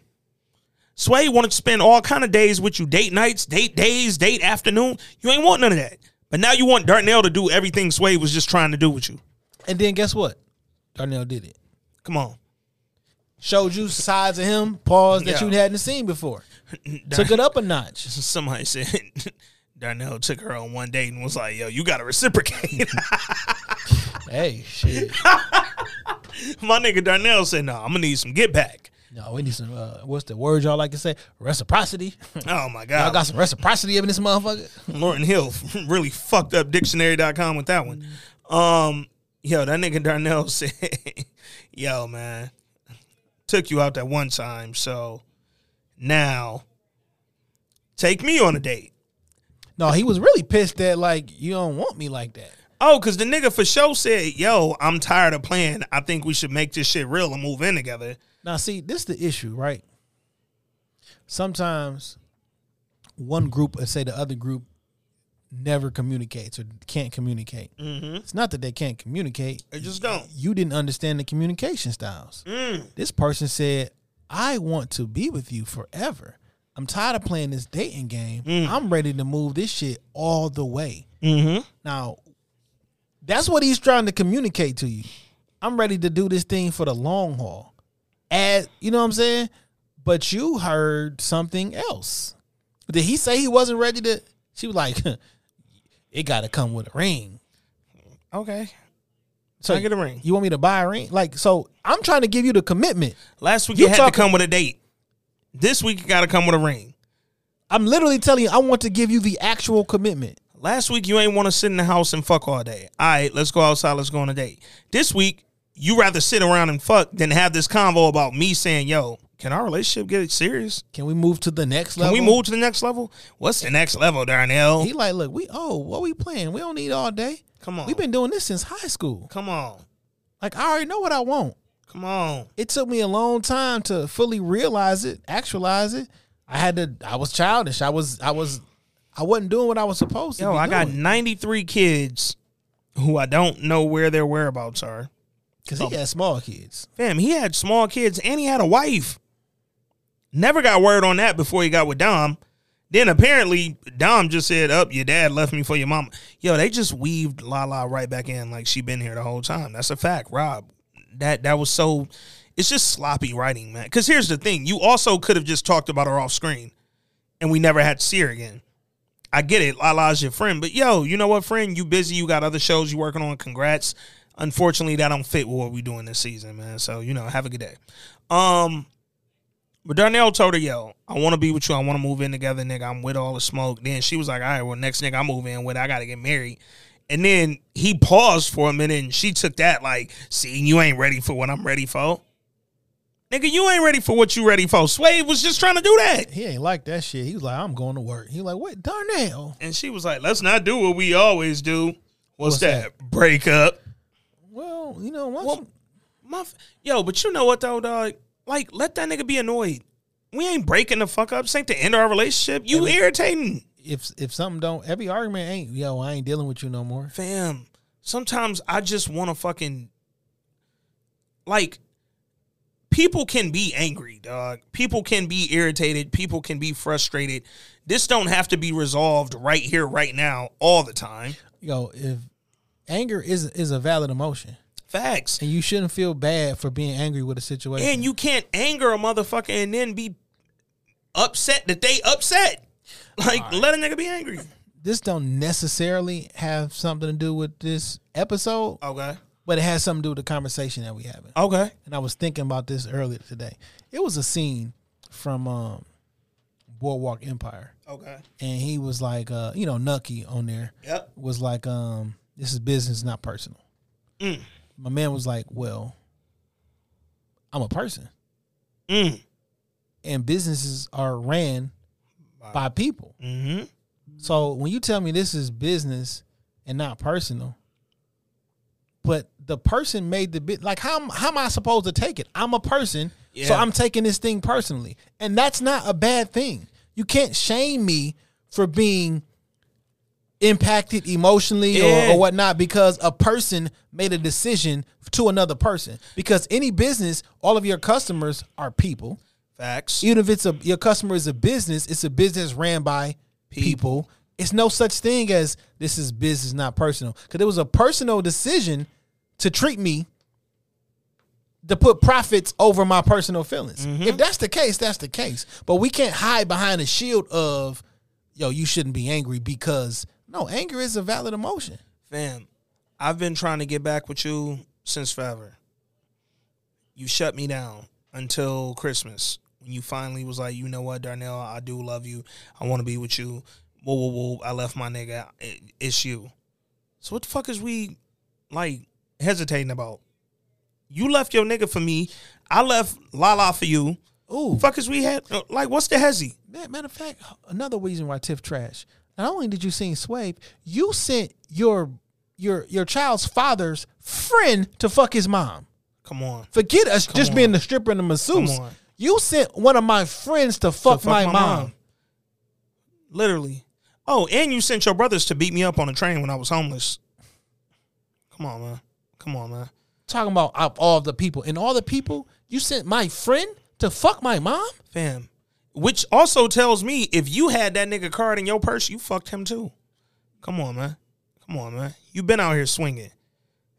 Speaker 2: Sway wanted to spend all kind of days with you, date nights, date days, date afternoon. You ain't want none of that. But now you want Darnell to do everything Sway was just trying to do with you.
Speaker 1: And then guess what? Darnell did it.
Speaker 2: Come on.
Speaker 1: Showed you sides of him, pause that
Speaker 2: Yeah.
Speaker 1: you hadn't seen before. [laughs] Took it up a notch. [laughs]
Speaker 2: Somebody said [laughs] Darnell took her on one date and was like, yo, you got to reciprocate. [laughs]
Speaker 1: Hey, shit. [laughs]
Speaker 2: My nigga Darnell said, no, I'm going to need some get back.
Speaker 1: No, we need some. Uh, what's the word y'all like to say? Reciprocity. [laughs]
Speaker 2: Oh, my god, y'all
Speaker 1: got some reciprocity in this motherfucker.
Speaker 2: Lauryn Hill really fucked up dictionary.com with that one. Um, yo, that nigga Darnell said, yo, man, took you out that one time. So now take me on a date.
Speaker 1: No, he was really pissed that like you don't want me like that.
Speaker 2: Oh, because the nigga for sure said, yo, I'm tired of playing. I think we should make this shit real and move in together.
Speaker 1: Now, see, this is the issue, right? Sometimes one group, let's say the other group, never communicates or can't communicate. It's not that they can't communicate.
Speaker 2: They just don't.
Speaker 1: You didn't understand the communication styles.
Speaker 2: Mm.
Speaker 1: This person said, I want to be with you forever. I'm tired of playing this dating game. I'm ready to move this shit all the way.
Speaker 2: Mm-hmm.
Speaker 1: Now, that's what he's trying to communicate to you. I'm ready to do this thing for the long haul. As you know what I'm saying? But you heard something else. Did he say he wasn't ready to? She was like, [laughs] it got to come with a ring.
Speaker 2: Okay.
Speaker 1: So
Speaker 2: I get a ring?
Speaker 1: You want me to buy a ring? Like, so I'm trying to give you the commitment.
Speaker 2: Last week
Speaker 1: You
Speaker 2: you had
Speaker 1: talking-
Speaker 2: to come with a date. This week you got to come with a ring.
Speaker 1: I'm literally telling you, I want to give you the actual commitment.
Speaker 2: Last week you ain't want to sit in the house and fuck all day. All right, let's go outside. Let's go on a date. This week you rather sit around and fuck than have this convo about me saying, "Yo, can our relationship get serious?
Speaker 1: Can we move to the next level?
Speaker 2: Can we move to the next level? What's the next level, Darnell?
Speaker 1: He like, look, we oh, what we playing? We don't need all day.
Speaker 2: Come on,
Speaker 1: We've been doing this since high school.
Speaker 2: come on,
Speaker 1: Like I already know what I want.
Speaker 2: Come on.
Speaker 1: It took me a long time to fully realize it, actualize it. I had to. I was childish. I was. I was. I wasn't doing what I was supposed to.
Speaker 2: Yo, I got 93 kids who I don't know where their whereabouts are.
Speaker 1: because he um, had small kids.
Speaker 2: Fam, he had small kids and he had a wife. Never got word on that before he got with Dom. Then apparently Dom just said, "Up, your dad left me for your mama." Yo, they just weaved Lala right back in like she been here the whole time. That's a fact, Rob. That that was so. It's just sloppy writing, man. Because here's the thing: you also could have just talked about her off screen, and we never had to see her again. I get it, Lala's your friend, but yo, you know what, friend? You busy? You got other shows you working on. Congrats. Unfortunately, that don't fit with what we doing this season, man. So you know, have a good day. Um, but Darnell told her, "Yo, I want to be with you. I want to move in together, nigga. I'm with all the smoke." Then she was like, "All right, well, next nigga I move in with, I got to get married." And then he paused for a minute, and she took that like, "See, you ain't ready for what I'm ready for." Nigga, you ain't ready for what you ready for. Sway was just trying to do that.
Speaker 1: He ain't like that shit. He was like, I'm going to work. He was like, what, Darnell?
Speaker 2: And she was like, let's not do what we always do. What's,
Speaker 1: What's
Speaker 2: that? Break up.
Speaker 1: Well, you know, once
Speaker 2: Well, my yo, but you know what though, dog? Like, let that nigga be annoyed. We ain't breaking the fuck up. This ain't the end of our relationship. You irritating,
Speaker 1: if if something don't, every argument ain't, yo, I ain't dealing with you no more.
Speaker 2: fam. Sometimes I just want to fucking like. People can be angry, dog. People can be irritated. People can be frustrated. This don't have to be resolved right here, right now, all the time.
Speaker 1: Yo, if anger is is a valid emotion,
Speaker 2: Facts.
Speaker 1: and you shouldn't feel bad for being angry with a situation.
Speaker 2: And you can't anger a motherfucker and then be upset that they upset. Like, let a nigga be angry.
Speaker 1: this don't necessarily have something to do with this episode,
Speaker 2: Okay.
Speaker 1: but it has something to do with the conversation that we having.
Speaker 2: Okay.
Speaker 1: And I was thinking about this earlier today. It was a scene from um, Boardwalk Empire,
Speaker 2: Okay.
Speaker 1: and he was like, uh, you know, Nucky on there
Speaker 2: Yep.
Speaker 1: was like, um, this is business, not personal.
Speaker 2: Mm.
Speaker 1: My man was like, well, I'm a person,
Speaker 2: Mm.
Speaker 1: and businesses are ran by people.
Speaker 2: Mm-hmm.
Speaker 1: So when you tell me this is business and not personal, but the person made the bit like how am- how am I supposed to take it? I'm a person, so I'm taking this thing personally, and that's not a bad thing. You can't shame me for being impacted emotionally
Speaker 2: Yeah.
Speaker 1: or, or whatnot because a person made a decision to another person. Because any business, all of your customers are people
Speaker 2: Facts.
Speaker 1: even if it's a your customer is a business, it's a business ran by people. It's no such thing as this is business, not personal. Because it was a personal decision to treat me to put profits over my personal feelings. Mm-hmm. If that's the case, that's the case. But we can't hide behind a shield of, yo, you shouldn't be angry because no, anger is a valid emotion.
Speaker 2: Fam, I've been trying to get back with you since forever. You shut me down until Christmas when you finally was like, you know what, Darnell, I do love you. I want to be with you. Whoa, whoa, whoa. I left my nigga. It- It's you. So what the fuck is we like hesitating about? You left your nigga for me. I left Lala for you.
Speaker 1: Ooh,
Speaker 2: Fuck is we had uh, like what's the hezzy?
Speaker 1: Matter of fact, another reason why Tiff trash. Not only did you sing Swave, you sent your your your child's father's friend to fuck his mom.
Speaker 2: Come on.
Speaker 1: Forget us just
Speaker 2: on.
Speaker 1: being the stripper and the masseuse. You sent one of my friends to fuck,
Speaker 2: To
Speaker 1: my, mom.
Speaker 2: Literally. Oh, and you sent your brothers to beat me up on a train when I was homeless. Come on, man. Come on, man.
Speaker 1: Talking about all the people and all the people you sent my friend to fuck my mom.
Speaker 2: Fam. Which also tells me if you had that nigga card in your purse, you fucked him too. Come on, man. Come on, man. You been out here swinging.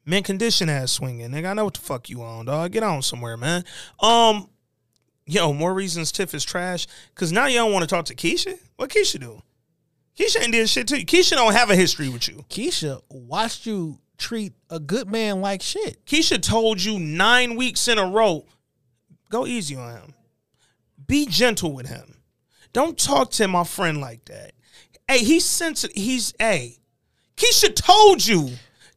Speaker 2: Men condition ass swinging. Nigga, I know what the fuck you on, dog. Get on somewhere, man. Um, yo, more reasons Tiff is trash. Cause now you don't want to talk to Keisha. What Keisha do? Keisha ain't did shit to you. Keisha don't have a history with you.
Speaker 1: Keisha watched you treat a good man like shit.
Speaker 2: Keisha told you nine weeks in a row, go easy on him. Be gentle with him. Don't talk to my friend like that. Hey, he's sensitive. He's a. Keisha told you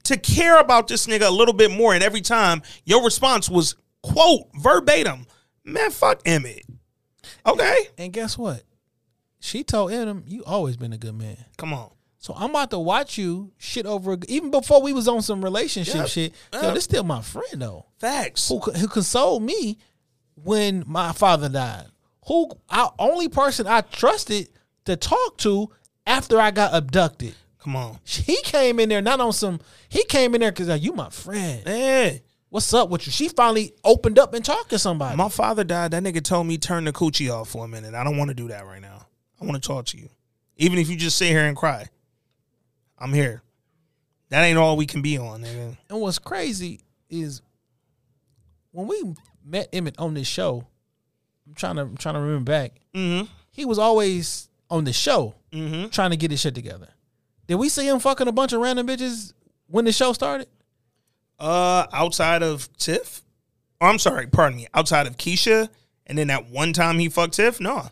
Speaker 2: to care about this nigga a little bit more, and every time your response was quote verbatim, man, fuck Emmett. Okay,
Speaker 1: And guess what? She told Adam, "You always been a good man."
Speaker 2: come on.
Speaker 1: So I'm about to watch you shit over even before we was on some relationship
Speaker 2: Yep.
Speaker 1: shit. Yo,
Speaker 2: Yep.
Speaker 1: this still my friend though.
Speaker 2: Facts.
Speaker 1: Who who consoled me when my father died. Who I only person I trusted to talk to after I got abducted.
Speaker 2: Come on.
Speaker 1: He came in there not on some. He came in there because like, you my friend.
Speaker 2: Yeah.
Speaker 1: What's up with you? She finally opened up and talked to somebody.
Speaker 2: My father died. That nigga told me turn the coochie off for a minute. I don't want to do that right now. I want to talk to you, even if you just sit here and cry. I'm here. That ain't all we can be on, nigga.
Speaker 1: And what's crazy is when we met Emmett on this show. I'm trying to I'm trying to remember back.
Speaker 2: Mm-hmm.
Speaker 1: He was always on the show
Speaker 2: Mm-hmm.
Speaker 1: trying to get his shit together. Did we see him fucking a bunch of random bitches when the show started?
Speaker 2: Uh, outside of Tiff, oh, I'm sorry, pardon me. Outside of Keisha, and then that one time he fucked Tiff, no.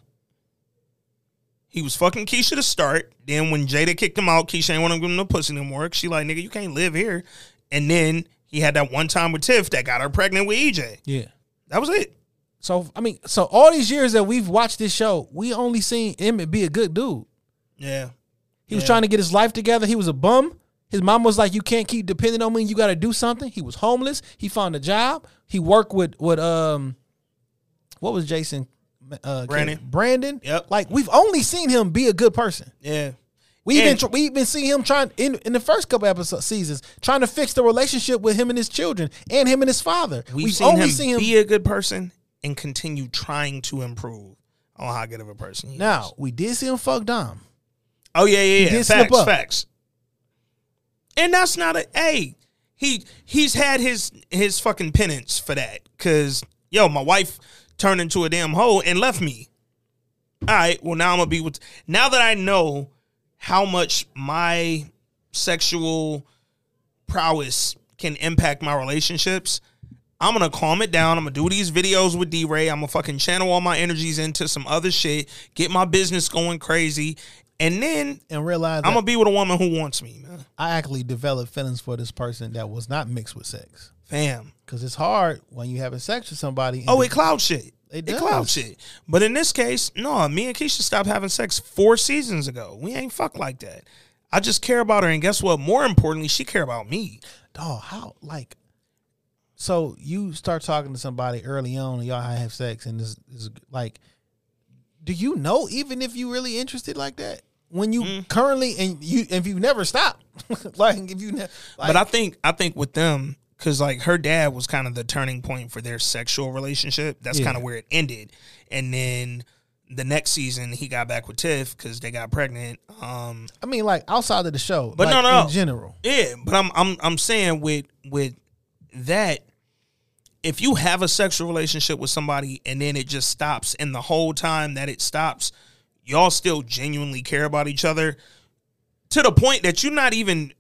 Speaker 2: He was fucking Keisha to start. Then when Jada kicked him out, Keisha ain't want to give him no pussy no more. She like, nigga, you can't live here. And then he had that one time with Tiff that got her pregnant with EJ.
Speaker 1: Yeah.
Speaker 2: That was it.
Speaker 1: So I mean, so all these years that we've watched this show, we only seen Emmett be a good dude.
Speaker 2: Yeah.
Speaker 1: He was trying to get his life together. He was a bum. His mom was like, "You can't keep depending on me. You got to do something." He was homeless. He found a job. He worked with with um, what was Jason? Uh,
Speaker 2: Brandon.
Speaker 1: Brandon.
Speaker 2: Yep.
Speaker 1: Like we've only seen him be a good person.
Speaker 2: Yeah.
Speaker 1: We even
Speaker 2: And-
Speaker 1: tr- we even see him trying in in the first couple episodes seasons trying to fix the relationship with him and his children and him and his father.
Speaker 2: We've, seen, him be a good person and continue trying to improve on how good of a person he is.
Speaker 1: now we did see him fuck Dom.
Speaker 2: Oh yeah, yeah, yeah.
Speaker 1: did slip
Speaker 2: Facts,
Speaker 1: up.
Speaker 2: facts. And that's not a hey. He he's had his his fucking penance for that. Cause yo, my wife turned into a damn hoe and left me. All right, well now I'm gonna be with. Now that I know how much my sexual prowess can impact my relationships, I'm gonna calm it down. I'm gonna do these videos with D Ray. I'm gonna fucking channel all my energies into some other shit, get my business going crazy, and then
Speaker 1: And realize
Speaker 2: I'm gonna be with a woman who wants me, man.
Speaker 1: I actually developed feelings for this person that was not mixed with sex.
Speaker 2: Fam.
Speaker 1: Because it's hard when you having sex with somebody.
Speaker 2: Oh, it cloud shit.
Speaker 1: It
Speaker 2: It, cloud shit. But in this case, no, me and Keisha stopped having sex four seasons ago. We ain't fuck like that. I just care about her, and guess what? More importantly, she care about me.
Speaker 1: dog, how like so you start talking to somebody early on and y'all have sex and this is like do you know even if you really interested like that? When you
Speaker 2: Mm.
Speaker 1: currently and you if you never stop. [laughs] like if you never
Speaker 2: but I think I think with them, because like her dad was kind of the turning point for their sexual relationship. That's
Speaker 1: Yeah.
Speaker 2: kind of where it ended. And then the next season, he got back with Tiff because they got pregnant. Um,
Speaker 1: I mean like outside of the show.
Speaker 2: But
Speaker 1: like,
Speaker 2: no, no,
Speaker 1: in
Speaker 2: no.
Speaker 1: general.
Speaker 2: Yeah, but I'm I'm I'm saying with with that, if you have a sexual relationship with somebody and then it just stops, and the whole time that it stops, y'all still genuinely care about each other to the point that you're not even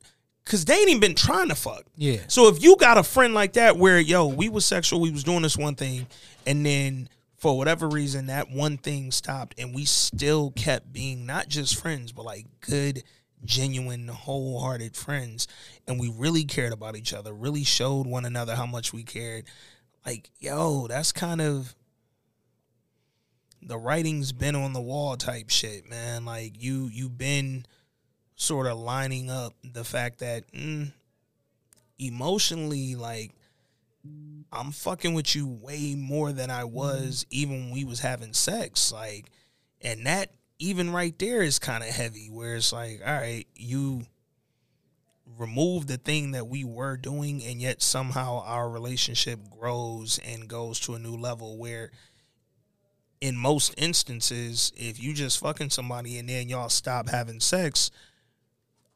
Speaker 2: because they ain't even been trying to fuck.
Speaker 1: Yeah.
Speaker 2: So if you got a friend like that where yo, we was sexual, we was doing this one thing, and then for whatever reason that one thing stopped, and we still kept being not just friends, but like good, genuine, wholehearted friends, and we really cared about each other, really showed one another how much we cared. Like yo, that's kind of the writing's been on the wall type shit, man. Like you you've been sort of lining up the fact that mm, emotionally, like I'm fucking with you way more than I was even when we was having sex. Like, and that even right there is kind of heavy. Where it's like, all right, you remove the thing that we were doing, and yet somehow our relationship grows and goes to a new level where in most instances, if you just fucking somebody and then y'all stop having sex,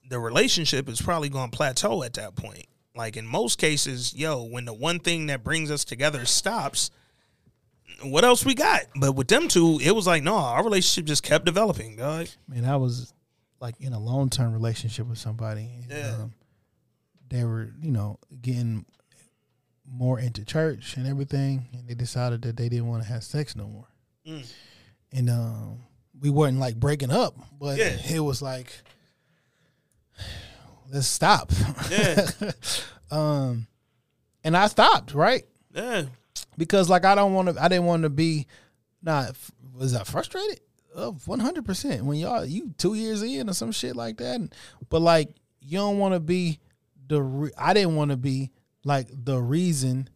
Speaker 2: the relationship is probably going to plateau at that point. Like in most cases, yo, when the one thing that brings us together stops, what else we got? But with them two, it was like, no, our relationship just kept developing, dog.
Speaker 1: Man, I was like in a long term relationship with somebody.
Speaker 2: Yeah.
Speaker 1: um, they were, you know, getting more into church and everything, and they decided that they didn't want to have sex no more.
Speaker 2: Mm.
Speaker 1: And um, we weren't like breaking up, but
Speaker 2: Yeah.
Speaker 1: it was like let's stop.
Speaker 2: Yeah. [laughs]
Speaker 1: um, and I stopped right
Speaker 2: Yeah.
Speaker 1: because like I don't want to. I didn't want to be not. Was I frustrated? Of One hundred percent. When y'all you two years in or some shit like that, but like you don't want to be the. Re- I didn't want to be like the reason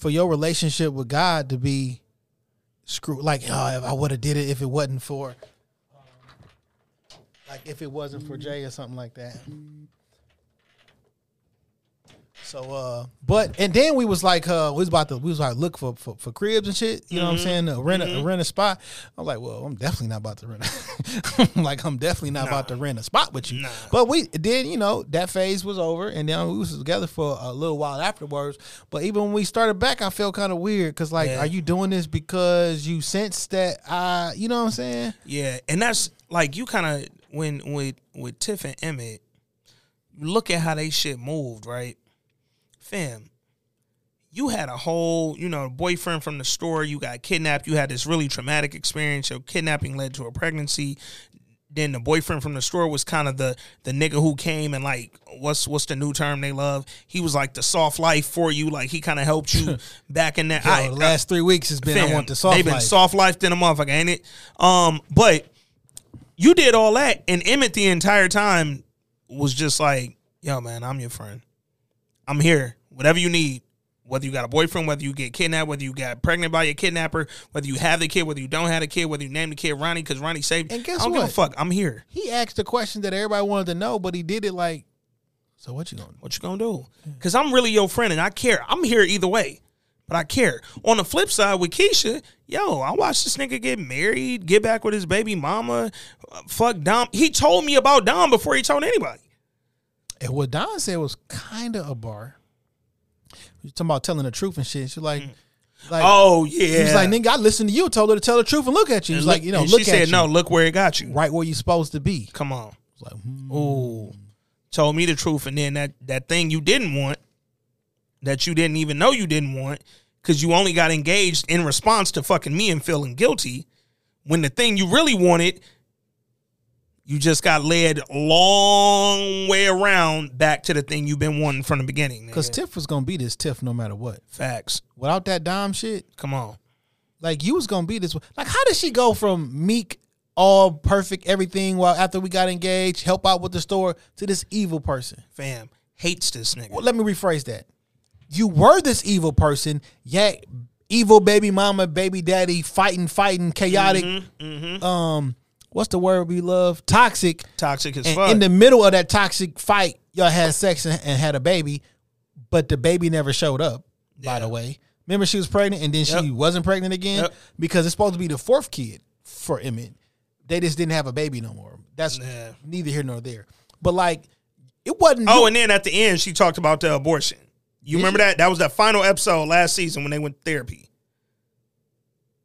Speaker 1: for your relationship with God to be screw. Like uh, if I would have did it if it wasn't for. Like if it wasn't for Jay or something like that. So uh but and then we was like uh we was about to we was like look for for, for cribs and shit, you know what I'm saying? To rent a, rent a spot. I'm like, well, I'm definitely not about to rent a [laughs] like I'm definitely not about to rent a spot with you.
Speaker 2: Nah.
Speaker 1: But we then, you know, that phase was over and then we was together for a little while afterwards. But even when we started back, I felt kind of weird cuz like
Speaker 2: Yeah.
Speaker 1: are you doing this because you sense that I, you know what I'm saying?
Speaker 2: Yeah, and that's like you kind of when with with Tiff and Emmett, look at how they shit moved, right? Fam, you had a whole, you know, boyfriend from the store. You got kidnapped. You had this really traumatic experience. Your kidnapping led to a pregnancy. Then the boyfriend from the store was kind of the the nigga who came and like what's what's the new term they love? He was like the soft life for you. Like he kind of helped you [laughs] back in that.
Speaker 1: Yo,
Speaker 2: I-
Speaker 1: the last 3 weeks has been I want the soft
Speaker 2: They've been
Speaker 1: life.
Speaker 2: soft life in a motherfucker, ain't it? Um, but you did all that, and Emmett the entire time was just like, "Yo, man, I'm your friend. I'm here. Whatever you need. Whether you got a boyfriend, whether you get kidnapped, whether you got pregnant by your kidnapper, whether you have the kid, whether you don't have the kid, whether you name the kid Ronnie because Ronnie saved.
Speaker 1: And guess
Speaker 2: I don't give
Speaker 1: what?
Speaker 2: a fuck. I'm here.
Speaker 1: He asked the question that everybody wanted to know, but he did it like so what you to do?
Speaker 2: What you gonna do? Because I'm really your friend and I care. I'm here either way, but I care. On the flip side with Keisha, yo, I watched this nigga get married, get back with his baby mama, uh, fuck Dom. He told me about Dom before he told anybody.
Speaker 1: And what Don said was kind of a bar. You talking about telling the truth and shit. She's like, like
Speaker 2: Oh yeah,
Speaker 1: he was like, nigga, I listened to you, told her to tell the truth and look at you. He was
Speaker 2: And
Speaker 1: like, you know,
Speaker 2: and
Speaker 1: look
Speaker 2: she
Speaker 1: at
Speaker 2: said,
Speaker 1: you,
Speaker 2: no, look where it got you.
Speaker 1: right where you're supposed to be.
Speaker 2: Come on.
Speaker 1: It's like, hmm.
Speaker 2: Ooh. Told me the truth, and then that that thing you didn't want, that you didn't even know you didn't want, because you only got engaged in response to fucking me and feeling guilty. When the thing you really wanted, you just got led long way around back to the thing you've been wanting from the beginning.
Speaker 1: Because. Tiff was gonna be this Tiff no matter what.
Speaker 2: facts.
Speaker 1: Without that Dom shit,
Speaker 2: Come on.
Speaker 1: like you was gonna be this. Like, how did she go from meek, all perfect, everything, while after we got engaged, help out with the store, to this evil person?
Speaker 2: Fam hates this nigga.
Speaker 1: Well, let me rephrase that. You were this evil person, yet evil baby mama, baby daddy, fighting, fighting, chaotic.
Speaker 2: Mm-hmm,
Speaker 1: Um, what's the word we love? Toxic.
Speaker 2: Toxic as
Speaker 1: And
Speaker 2: fuck.
Speaker 1: in the middle of that toxic fight, y'all had sex and, and had a baby, but the baby never showed up. By the way, remember she was pregnant and then she
Speaker 2: Yep.
Speaker 1: wasn't pregnant again
Speaker 2: Yep.
Speaker 1: because it's supposed to be the fourth kid for Emmett. They just didn't have a baby no more. That's
Speaker 2: Yeah.
Speaker 1: neither here nor there. But like, it wasn't.
Speaker 2: Oh,
Speaker 1: you-
Speaker 2: and then at the end, she talked about the abortion. You remember that? That was that final episode last season when they went to therapy.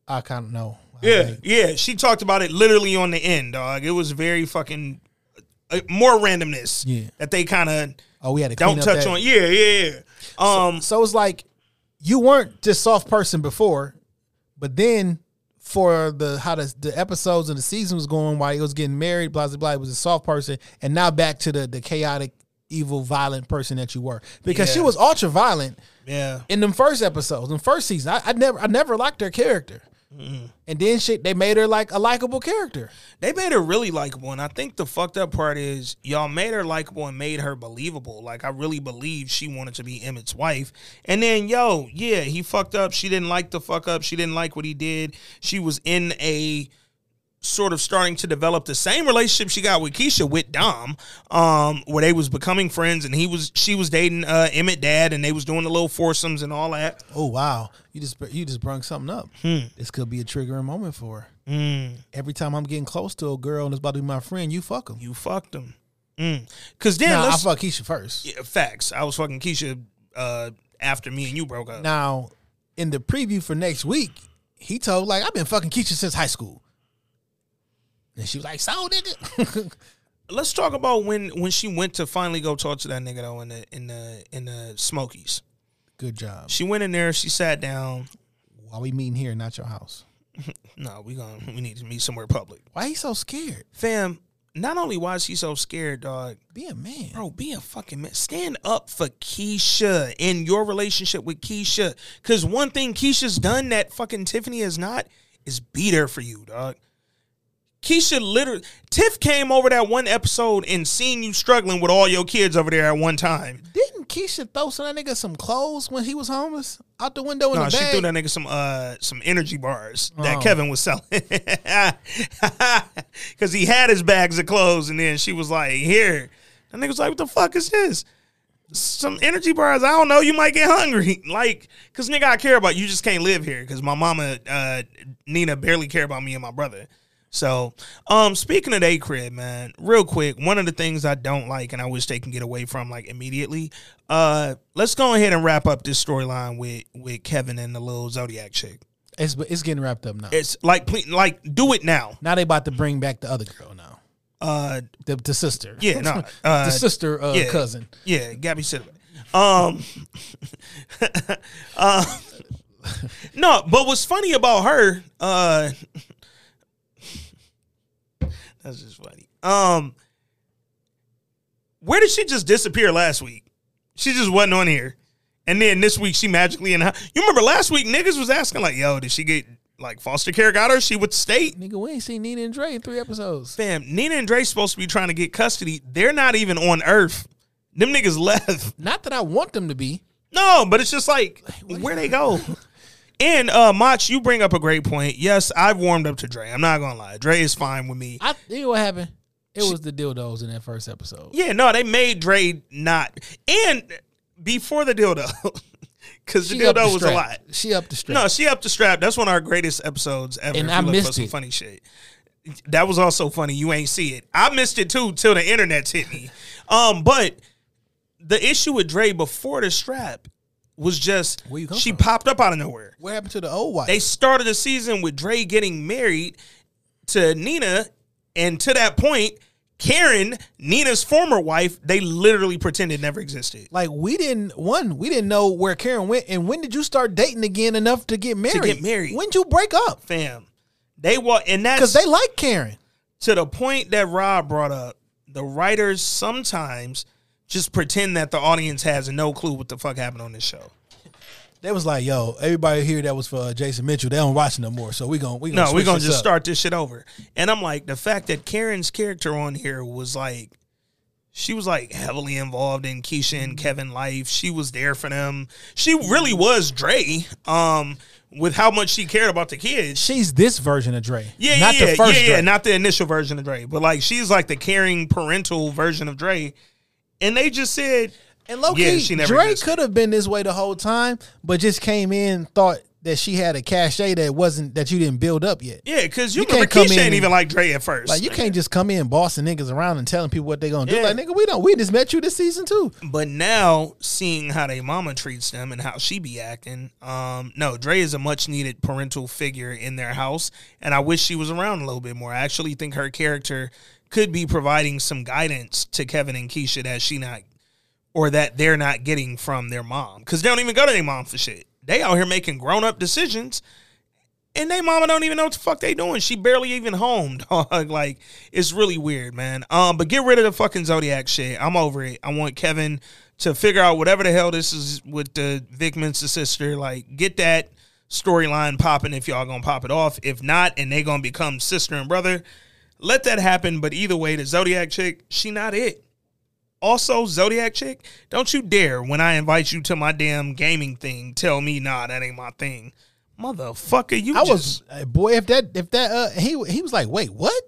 Speaker 1: I kind of know.
Speaker 2: Yeah,
Speaker 1: think-
Speaker 2: yeah. She talked about it literally on the end, dog. It was very fucking uh, more randomness.
Speaker 1: Yeah.
Speaker 2: that they kind of
Speaker 1: Oh, we had to
Speaker 2: don't
Speaker 1: up
Speaker 2: touch
Speaker 1: that.
Speaker 2: on. Yeah, yeah, yeah. Um,
Speaker 1: So it's like you weren't this soft person before, but then for the how the, the episodes and the season was going, while he was getting married, blah blah blah, he was a soft person, and now back to the the chaotic, evil, violent person that you were because she was ultra violent
Speaker 2: yeah,
Speaker 1: in them first episodes, in first season. I, I never I never liked her character, Mm-hmm. and then shit they made her like a likable character.
Speaker 2: they made her really likable, and I think the fucked up part is y'all made her likable and made her believable. Like I really believed she wanted to be Emmett's wife, and then yo, yeah, he fucked up. She didn't like the fuck up. She didn't like what he did. She was in a sort of starting to develop the same relationship she got with Keisha with Dom, um, where they was becoming friends, and he was she was dating uh, Emmett dad, and they was doing the little foursomes and all that.
Speaker 1: Oh wow, you just you just brung something up.
Speaker 2: Hmm.
Speaker 1: This could be a triggering moment for her. Every time I'm getting close to a girl and it's about to be my friend, you fuck them.
Speaker 2: You fucked him, mm. cause then
Speaker 1: Now I fuck Keisha first.
Speaker 2: Yeah, facts. I was fucking Keisha uh, after me and you broke up.
Speaker 1: Now, in the preview for next week, he told like I've been fucking Keisha since high school. And she was like, "So nigga." [laughs]
Speaker 2: Let's talk about when when she went to finally go talk to that nigga though in the in the in the Smokies.
Speaker 1: Good job.
Speaker 2: She went in there. She sat down.
Speaker 1: Why we meeting here, not your house? [laughs]
Speaker 2: No, we going to we need to meet somewhere public.
Speaker 1: Why he so scared?
Speaker 2: Fam, not only why is he so scared, dog,
Speaker 1: Be a man.
Speaker 2: bro, be a fucking man. Stand up for Keisha in your relationship with Keisha. Cause one thing Keisha's done that fucking Tiffany has not is be there for you, dog. Keisha literally Tiff came over that one episode and seen you struggling with all your kids over there at one time.
Speaker 1: Didn't Keisha throw some of that nigga some clothes when he was homeless out the window in
Speaker 2: No,
Speaker 1: the
Speaker 2: she
Speaker 1: bag?
Speaker 2: threw that nigga some uh some energy bars that
Speaker 1: Oh.
Speaker 2: Kevin was selling. [laughs] Cause he had his bags of clothes and then she was like, here. That nigga was like, what the fuck is this? Some energy bars. I don't know. You might get hungry. [laughs] Like, cause nigga, I care about you. Just can't live here. Cause my mama, uh, Nina, barely care about me and my brother. So, um, speaking of they crib, man, real quick, one of the things I don't like and I wish they can get away from like immediately. Uh, let's go ahead and wrap up this storyline with with Kevin and the little Zodiac chick.
Speaker 1: It's it's getting wrapped up now.
Speaker 2: It's like, please, like, do it now.
Speaker 1: now they about to bring back the other girl now.
Speaker 2: Uh,
Speaker 1: The, the sister.
Speaker 2: yeah, no, [laughs] uh,
Speaker 1: the sister uh,
Speaker 2: yeah.
Speaker 1: cousin.
Speaker 2: Yeah, Gabby. Um, [laughs] uh, [laughs] no, but what's funny about her, uh, that's just funny. Um, where did she just disappear last week? She just wasn't on here, and then this week she magically in. the You remember last week niggas was asking like, "Yo, did she get like foster care got her? She would state?"
Speaker 1: Nigga, we ain't seen Nina and Dre in three episodes.
Speaker 2: Fam, Nina and Dre supposed to be trying to get custody. They're not even on Earth. Them niggas [laughs] left.
Speaker 1: Not that I want them to be.
Speaker 2: No, but it's just like where they go. [laughs] And uh Mach, you bring up a great point. Yes, I've warmed up to Dre. I'm not gonna lie. Dre is fine with me.
Speaker 1: I you know what happened? It was the dildos in that first episode.
Speaker 2: Yeah, no, they made Dre not and before the dildo. [laughs] Cause the
Speaker 1: She
Speaker 2: dildo
Speaker 1: the
Speaker 2: was a lot.
Speaker 1: She up the strap.
Speaker 2: No, she up the strap. That's one of our greatest episodes ever.
Speaker 1: And I missed
Speaker 2: some
Speaker 1: it.
Speaker 2: funny shit. That was also funny. You ain't see it. I missed it too till the internet hit me. Um, but the issue with Dre before the strap was just she
Speaker 1: from?
Speaker 2: popped up out of nowhere.
Speaker 1: what happened to the old wife?
Speaker 2: They started the season with Dre getting married to Nina, and to that point, Karen, Nina's former wife, they literally pretended never existed.
Speaker 1: like we didn't one, we didn't know where Karen went, and when did you start dating again enough to get married?
Speaker 2: get married.
Speaker 1: When'd you break up?
Speaker 2: Fam, they wa and that's
Speaker 1: Because they like Karen.
Speaker 2: to the point that Rob brought up, the writers sometimes just pretend that the audience has no clue what the fuck happened on this show.
Speaker 1: They was like, "Yo, everybody here that was for uh, Jason Mitchell, they don't watch no more. So we gonna we gonna
Speaker 2: No, we're gonna just
Speaker 1: up.
Speaker 2: start this shit over. And I'm like, the fact that Karen's character on here was like, she was like heavily involved in Keisha and Kevin life. She was there for them. She really was Dre. Um, with how much she cared about the kids.
Speaker 1: She's this version of Dre.
Speaker 2: Yeah,
Speaker 1: not
Speaker 2: yeah,
Speaker 1: the first
Speaker 2: yeah, yeah,
Speaker 1: Dre.
Speaker 2: not the initial version of Dre, but like she's like the caring parental version of Dre. And they just said,
Speaker 1: And low
Speaker 2: Yeah,
Speaker 1: key, Dre could have been this way the whole time, but just came in thought that she had a cachet that wasn't that you didn't build up yet.
Speaker 2: yeah, because you,
Speaker 1: You
Speaker 2: remember
Speaker 1: can't come in
Speaker 2: ain't even like Dre at first.
Speaker 1: Like you can't just come in bossing niggas around and telling people what they're gonna do.
Speaker 2: Yeah.
Speaker 1: Like nigga, we don't. We just met you this season too.
Speaker 2: But now seeing how they mama treats them and how she be acting, um, no, Dre is a much needed parental figure in their house, and I wish she was around a little bit more. I actually think her character could be providing some guidance to Kevin and Keisha that she not or that they're not getting from their mom because they don't even go to their mom for shit. They out here making grown up decisions. And they mama don't even know what the fuck they doing. She barely even home, [laughs] dog. Like it's really weird, man. Um, but get rid of the fucking Zodiac shit. I'm over it. I want Kevin to figure out whatever the hell this is with the Vic sister. Like, get that storyline popping if y'all gonna pop it off. If not, and they gonna become sister and brother, let that happen. But either way, the Zodiac chick, she not it. Also, Zodiac chick, don't you dare when I invite you to my damn gaming thing tell me nah that ain't my thing, motherfucker. You
Speaker 1: I
Speaker 2: just,
Speaker 1: was uh, boy. If that if that uh he he was like, wait, what?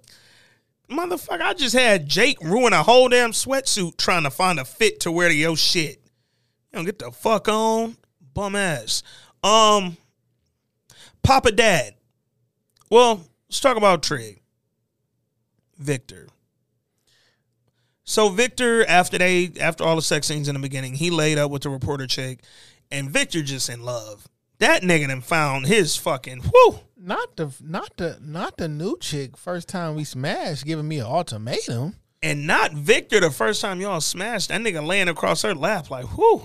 Speaker 2: motherfucker. I just had Jake ruin a whole damn sweatsuit trying to find a fit to wear to your shit. You don't get the fuck on, bum ass. Um, Papa Dad. Well, let's talk about Trig. Victor. So Victor, after they after all the sex scenes in the beginning, he laid up with the reporter chick, and Victor just in love. That nigga done found his fucking whoo.
Speaker 1: Not the not the not the new chick. First time we smashed, giving me an ultimatum.
Speaker 2: And not Victor the first time y'all smashed. That nigga laying across her lap like, whoo,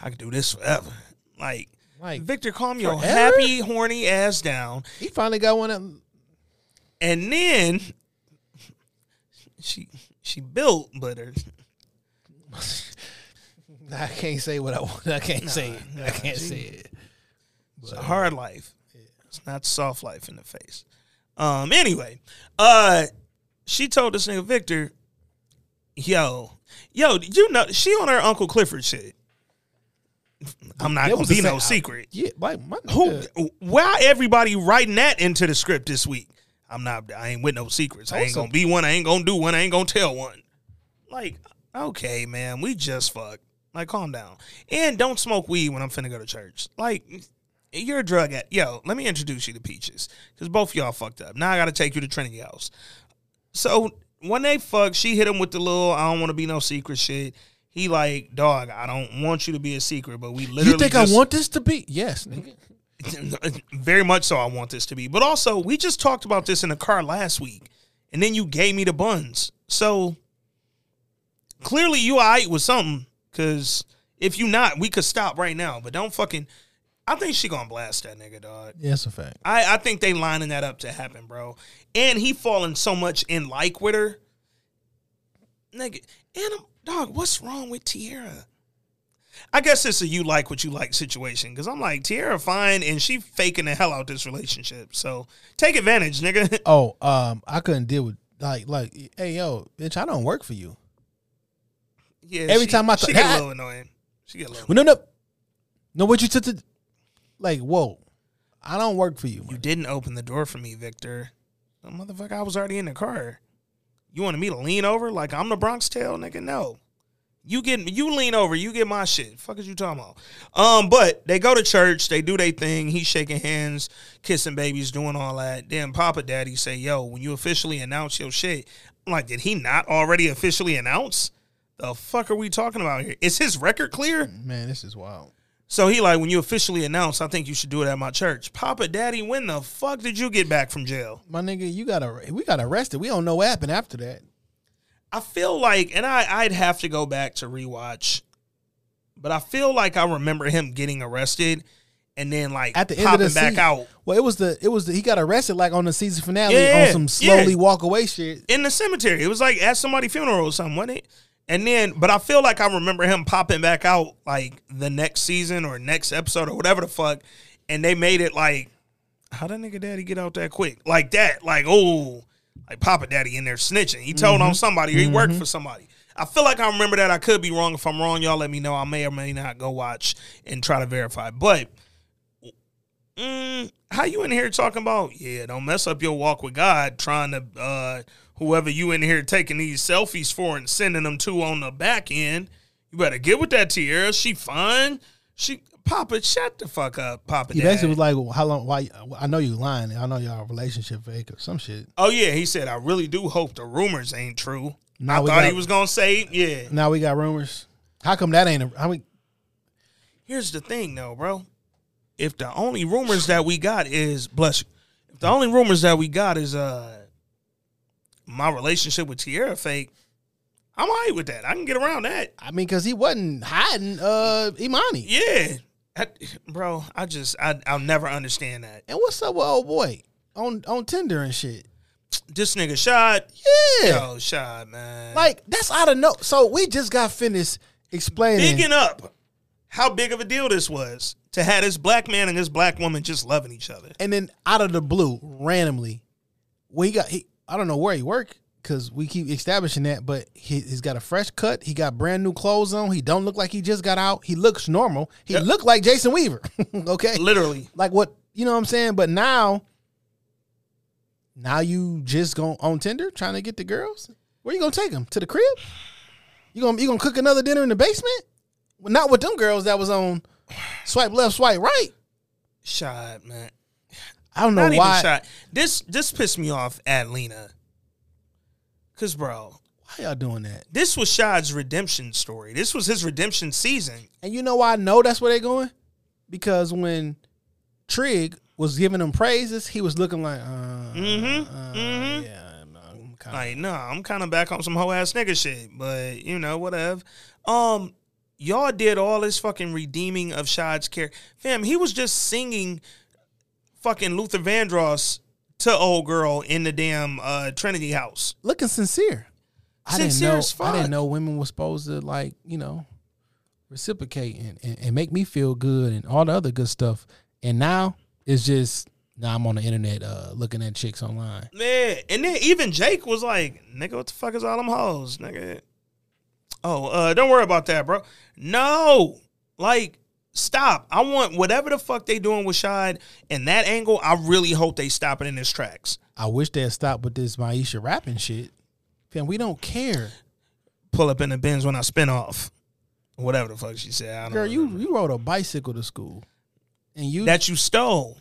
Speaker 2: I could do this forever. Like,
Speaker 1: Like
Speaker 2: Victor, calm your happy, horny ass down.
Speaker 1: he finally got one. That,
Speaker 2: And then she she built, but her [laughs]
Speaker 1: I can't say what I want. I can't say it. I can't say it.
Speaker 2: It's a hard life. It's not soft life in the face. Um. Anyway, uh, she told this nigga Victor, "Yo, yo, did you know she on her Uncle Clifford shit? I'm not
Speaker 1: That
Speaker 2: gonna be no secret.
Speaker 1: Yeah, like my
Speaker 2: Who? Why everybody writing that into the script this week? I'm not. I ain't with no secrets. I ain't
Speaker 1: Also-
Speaker 2: gonna be one. I ain't gonna do one. I ain't gonna tell one. Like, okay, man, we just fucked. Like, calm down. And don't smoke weed when I'm finna go to church. Like, you're a drug addict. Yo, let me introduce you to Peaches. Because both y'all fucked up. Now I gotta take you to Trinity House. So when they fuck, she hit him with the little I don't want to be no secret shit. He like, dog, I don't want you to be a secret, but we literally
Speaker 1: You think
Speaker 2: just-
Speaker 1: I want this to be? Yes, nigga.
Speaker 2: Very much so I want this to be. But also, we just talked about this in the car last week. And then you gave me the buns. So clearly you alright with something. Cause if you not, we could stop right now. But don't fucking I think she gonna blast that nigga, dog.
Speaker 1: Yeah, that's a fact.
Speaker 2: I, I think they lining that up to happen, bro. And he falling so much in like with her. Nigga, and I'm, dog, what's wrong with Tierra? I guess it's a you like what you like situation. Cause I'm like, Tierra fine and she faking the hell out this relationship. So take advantage, nigga. [laughs]
Speaker 1: Oh, um, I couldn't deal with like like, hey yo, bitch, I don't work for you.
Speaker 2: yeah.
Speaker 1: Every
Speaker 2: she-
Speaker 1: time I
Speaker 2: she
Speaker 1: th-
Speaker 2: get a little annoying. She get a little
Speaker 1: Well, no, no, no. What you took to, like, whoa, I don't work for you.
Speaker 2: You didn't open the door for me, Victor. Oh, motherfucker, I was already in the car. You wanted me to lean over like I'm the Bronx Tale, nigga? No. You get you lean over, you get my shit. Fuck is you talking about? Um, but they go to church, they do their thing. He's shaking hands, kissing babies, doing all that. Then Papa Daddy say, "Yo, when you officially announce your shit," I'm like, did he not already officially announce? The fuck are we talking about here? Is his record clear?
Speaker 1: Man, this is wild.
Speaker 2: So he like, when you officially announce, I think you should do it at my church. Papa Daddy, when the fuck did you get back from jail?
Speaker 1: My nigga, you got we got arrested. We don't know what happened after that.
Speaker 2: I feel like, and I, I'd have to go back to rewatch, but I feel like I remember him getting arrested and then like
Speaker 1: At the end of the
Speaker 2: back
Speaker 1: season,
Speaker 2: out
Speaker 1: Well, it was the it was the he got arrested like on the season finale
Speaker 2: Yeah,
Speaker 1: on some slowly
Speaker 2: yeah.
Speaker 1: walk away shit.
Speaker 2: in the cemetery. It was like at somebody's funeral or something, wasn't it? And then, but I feel like I remember him popping back out like the next season or next episode or whatever the fuck, and they made it like, how did nigga daddy get out that quick? Like that, like oh, like Papa Daddy in there snitching. He told on somebody or he worked for somebody. I feel like I remember that. I could be wrong. If I'm wrong, y'all let me know. I may or may not go watch and try to verify. But mm, how you in here talking about? Yeah, don't mess up your walk with God. Trying to uh, whoever you in here taking these selfies for and sending them to on the back end. You better get with that Tierra. She fine. She Papa, shut the fuck up, Papa.
Speaker 1: He basically was like, well, "How long? Why? I know you lying. I know y'all relationship fake or some shit."
Speaker 2: Oh yeah, he said, I really do hope the rumors ain't true.
Speaker 1: Now
Speaker 2: I thought he was gonna say, yeah.
Speaker 1: Now we got rumors. How come that ain't? A, how we?
Speaker 2: Here's the thing though, bro. If the only rumors that we got is bless you, if the only rumors that we got is uh my relationship with Tierra fake, I'm alright with that. I can get around that.
Speaker 1: I mean, because he wasn't hiding uh Imani.
Speaker 2: Yeah. I- bro, I just I I'll never understand that.
Speaker 1: And what's up with old boy on on Tinder and shit?
Speaker 2: This nigga shot.
Speaker 1: Yeah,
Speaker 2: Yo, shot, man.
Speaker 1: like that's out of no. So we just got finished explaining.
Speaker 2: bigging up how big of a deal this was to have this black man and this black woman just loving each other.
Speaker 1: and then out of the blue, randomly, we got he. I don't know where he work because we keep establishing that, but he, he's got a fresh cut. He got brand new clothes on. He don't look like he just got out. He looks normal. He
Speaker 2: Yep.
Speaker 1: look like Jason Weaver. [laughs] okay,
Speaker 2: Literally.
Speaker 1: like what you know what I'm saying. But now, now you just go on Tinder trying to get the girls. Where you gonna take them to the crib? You gonna you gonna cook another dinner in the basement? Well, not with them girls that was on swipe left, swipe right.
Speaker 2: Shot, man.
Speaker 1: I don't know
Speaker 2: Not
Speaker 1: why.
Speaker 2: This this pissed me off at Lena. Cause bro,
Speaker 1: Why y'all doing that?
Speaker 2: this was Shaad's redemption story. This was his redemption season.
Speaker 1: And you know why I know that's where they're going? Because when Trig was giving him praises, he was looking like, uh,
Speaker 2: mm-hmm.
Speaker 1: uh,
Speaker 2: mhm.
Speaker 1: yeah, no, I'm kind
Speaker 2: Like, no, I'm kind of back on some hoe ass nigga shit, but you know, whatever. Um, y'all did all this fucking redeeming of Shaad's character. Fam, he was just singing fucking Luther Vandross to old girl in the damn uh, Trinity house.
Speaker 1: Looking sincere. I
Speaker 2: Sincere
Speaker 1: didn't know. I didn't know women were supposed to like you know reciprocate and, and, and make me feel good and all the other good stuff. And now it's just now I'm on the internet uh, looking at chicks online.
Speaker 2: Yeah, and then even Jake was like, "Nigga, what the fuck is all them hoes, nigga?" Oh, uh, don't worry about that, bro. No, like, stop. I want whatever the fuck they doing with Shaad and that angle. I really hope they stop it in its tracks.
Speaker 1: I wish they'd stop with this Maisha rapping shit. Fam, we don't care.
Speaker 2: Pull up in the bins when I spin off, whatever the fuck she said. I don't
Speaker 1: Girl, you
Speaker 2: remember.
Speaker 1: you rode a bicycle to school, and you
Speaker 2: that you stole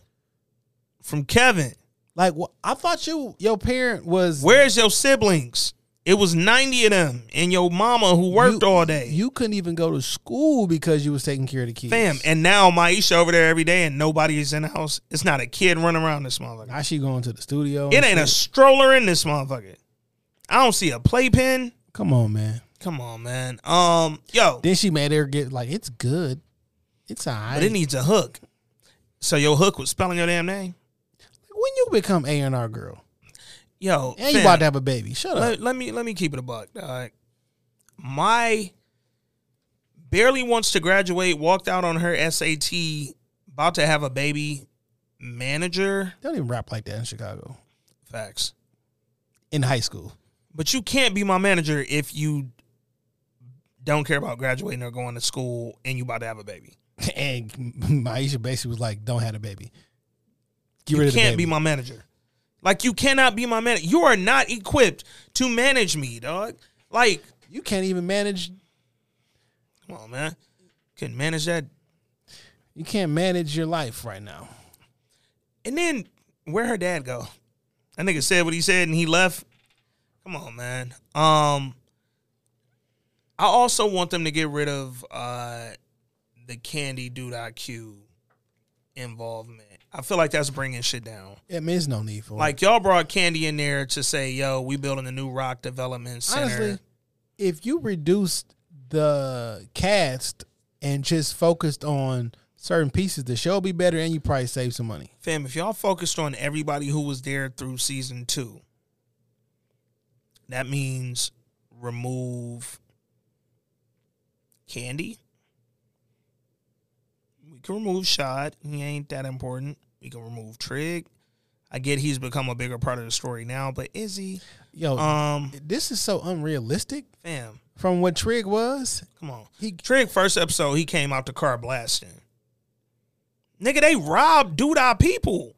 Speaker 2: from Kevin.
Speaker 1: like wh- I thought you your parent was
Speaker 2: Where's your siblings? It was ninety of them, and your mama who worked
Speaker 1: you-
Speaker 2: all day.
Speaker 1: You couldn't even go to school because you was taking care of the kids.
Speaker 2: Fam, and now Maisha over there every day and nobody is in the house. It's not a kid running around this motherfucker.
Speaker 1: now she going to the studio.
Speaker 2: It ain't a stroller in this motherfucker. I don't see a playpen.
Speaker 1: Come on, man.
Speaker 2: Come on, man. Um, yo,
Speaker 1: Then she made her get like it's good. It's alright.
Speaker 2: but it needs a hook. So your hook was spelling your damn name.
Speaker 1: when you become A and R girl
Speaker 2: Yo,
Speaker 1: and you about to have a baby, shut up.
Speaker 2: let, let me let me keep it a buck. dog. my barely wants to graduate. Walked out on her SAT. About to have a baby. Manager.
Speaker 1: They don't even rap like that in Chicago
Speaker 2: Facts.
Speaker 1: in high school.
Speaker 2: But you can't be my manager if you don't care about graduating or going to school and you about to have a baby. [laughs]
Speaker 1: And Maisha basically was like, "Don't have a baby. Get
Speaker 2: You
Speaker 1: rid of
Speaker 2: can't be my manager. Like you cannot be my manager. You are not equipped to manage me, dog. Like,
Speaker 1: you can't even manage.
Speaker 2: come on, man. can't manage that.
Speaker 1: You can't manage your life right now.
Speaker 2: And then where her dad go? That nigga said what he said and he left. Come on, man. Um I also want them to get rid of uh the Candy Douda IQ involvement. I feel like that's bringing shit down.
Speaker 1: I mean, there's no need for it.
Speaker 2: Like y'all brought Candy in there to say, "Yo, we building a new rock development center."
Speaker 1: honestly, if you reduced the cast and just focused on certain pieces, the show would be better, and you probably save some money.
Speaker 2: Fam, if y'all focused on everybody who was there through season two, that means remove Candy. We can remove Shot. He ain't that important. We can remove Trig. I get he's become a bigger part of the story now, but is he?
Speaker 1: Yo,
Speaker 2: Um,
Speaker 1: this is so unrealistic
Speaker 2: fam,
Speaker 1: from what Trig was.
Speaker 2: come on.
Speaker 1: He
Speaker 2: Trig first episode, he came out the car blasting. Nigga, they robbed Douda people.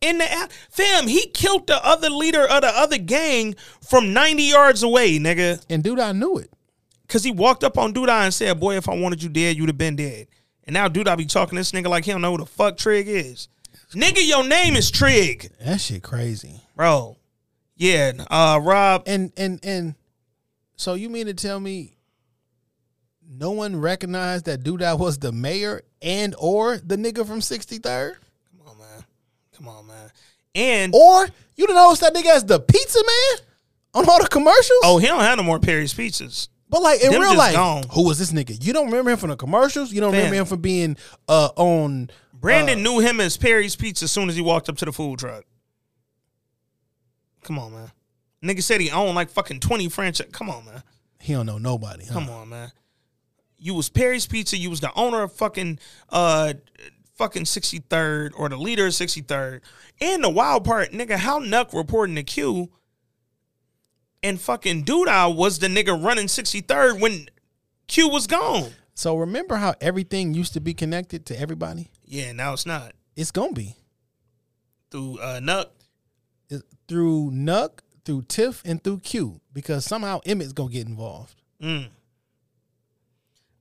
Speaker 2: In the fam, he killed the other leader of the other gang from 90 yards away, nigga.
Speaker 1: and dude, I knew it.
Speaker 2: Cause he walked up on Douda and said, Boy, if I wanted you dead, you'd have been dead. And now Douda be talking this nigga like he don't know who the fuck Trig is. Nigga, your name is Trig,
Speaker 1: That shit crazy.
Speaker 2: bro. Yeah, uh Rob.
Speaker 1: And and and so you mean to tell me no one recognized that Douda was the mayor and or the nigga from 63rd?
Speaker 2: Come on, man. Come on, man. And
Speaker 1: Or you don't notice that nigga as the pizza man on all the commercials?
Speaker 2: oh, he don't have no more Perry's pizzas.
Speaker 1: But like in
Speaker 2: Them
Speaker 1: real life,
Speaker 2: gone.
Speaker 1: who was this nigga? You don't remember him from the commercials? You don't remember him from being uh on
Speaker 2: Brandon
Speaker 1: uh,
Speaker 2: knew him as Perry's Pizza as soon as he walked up to the food truck. Come on, man. Nigga said he owned like fucking 20 franchise. Come on, man.
Speaker 1: He don't know nobody. huh?
Speaker 2: Come on, man. You was Perry's Pizza. You was the owner of fucking uh fucking 63rd or the leader of 63rd. And the wild part, nigga, how Nuck reporting to Q and fucking Douda was the nigga running 63rd when Q was gone.
Speaker 1: So remember how everything used to be connected to everybody?
Speaker 2: Yeah, now it's not.
Speaker 1: It's gonna be.
Speaker 2: Through uh Nuck.
Speaker 1: It- through Nuck, through Tiff, and through Q. Because somehow Emmett's gonna get involved.
Speaker 2: Mm.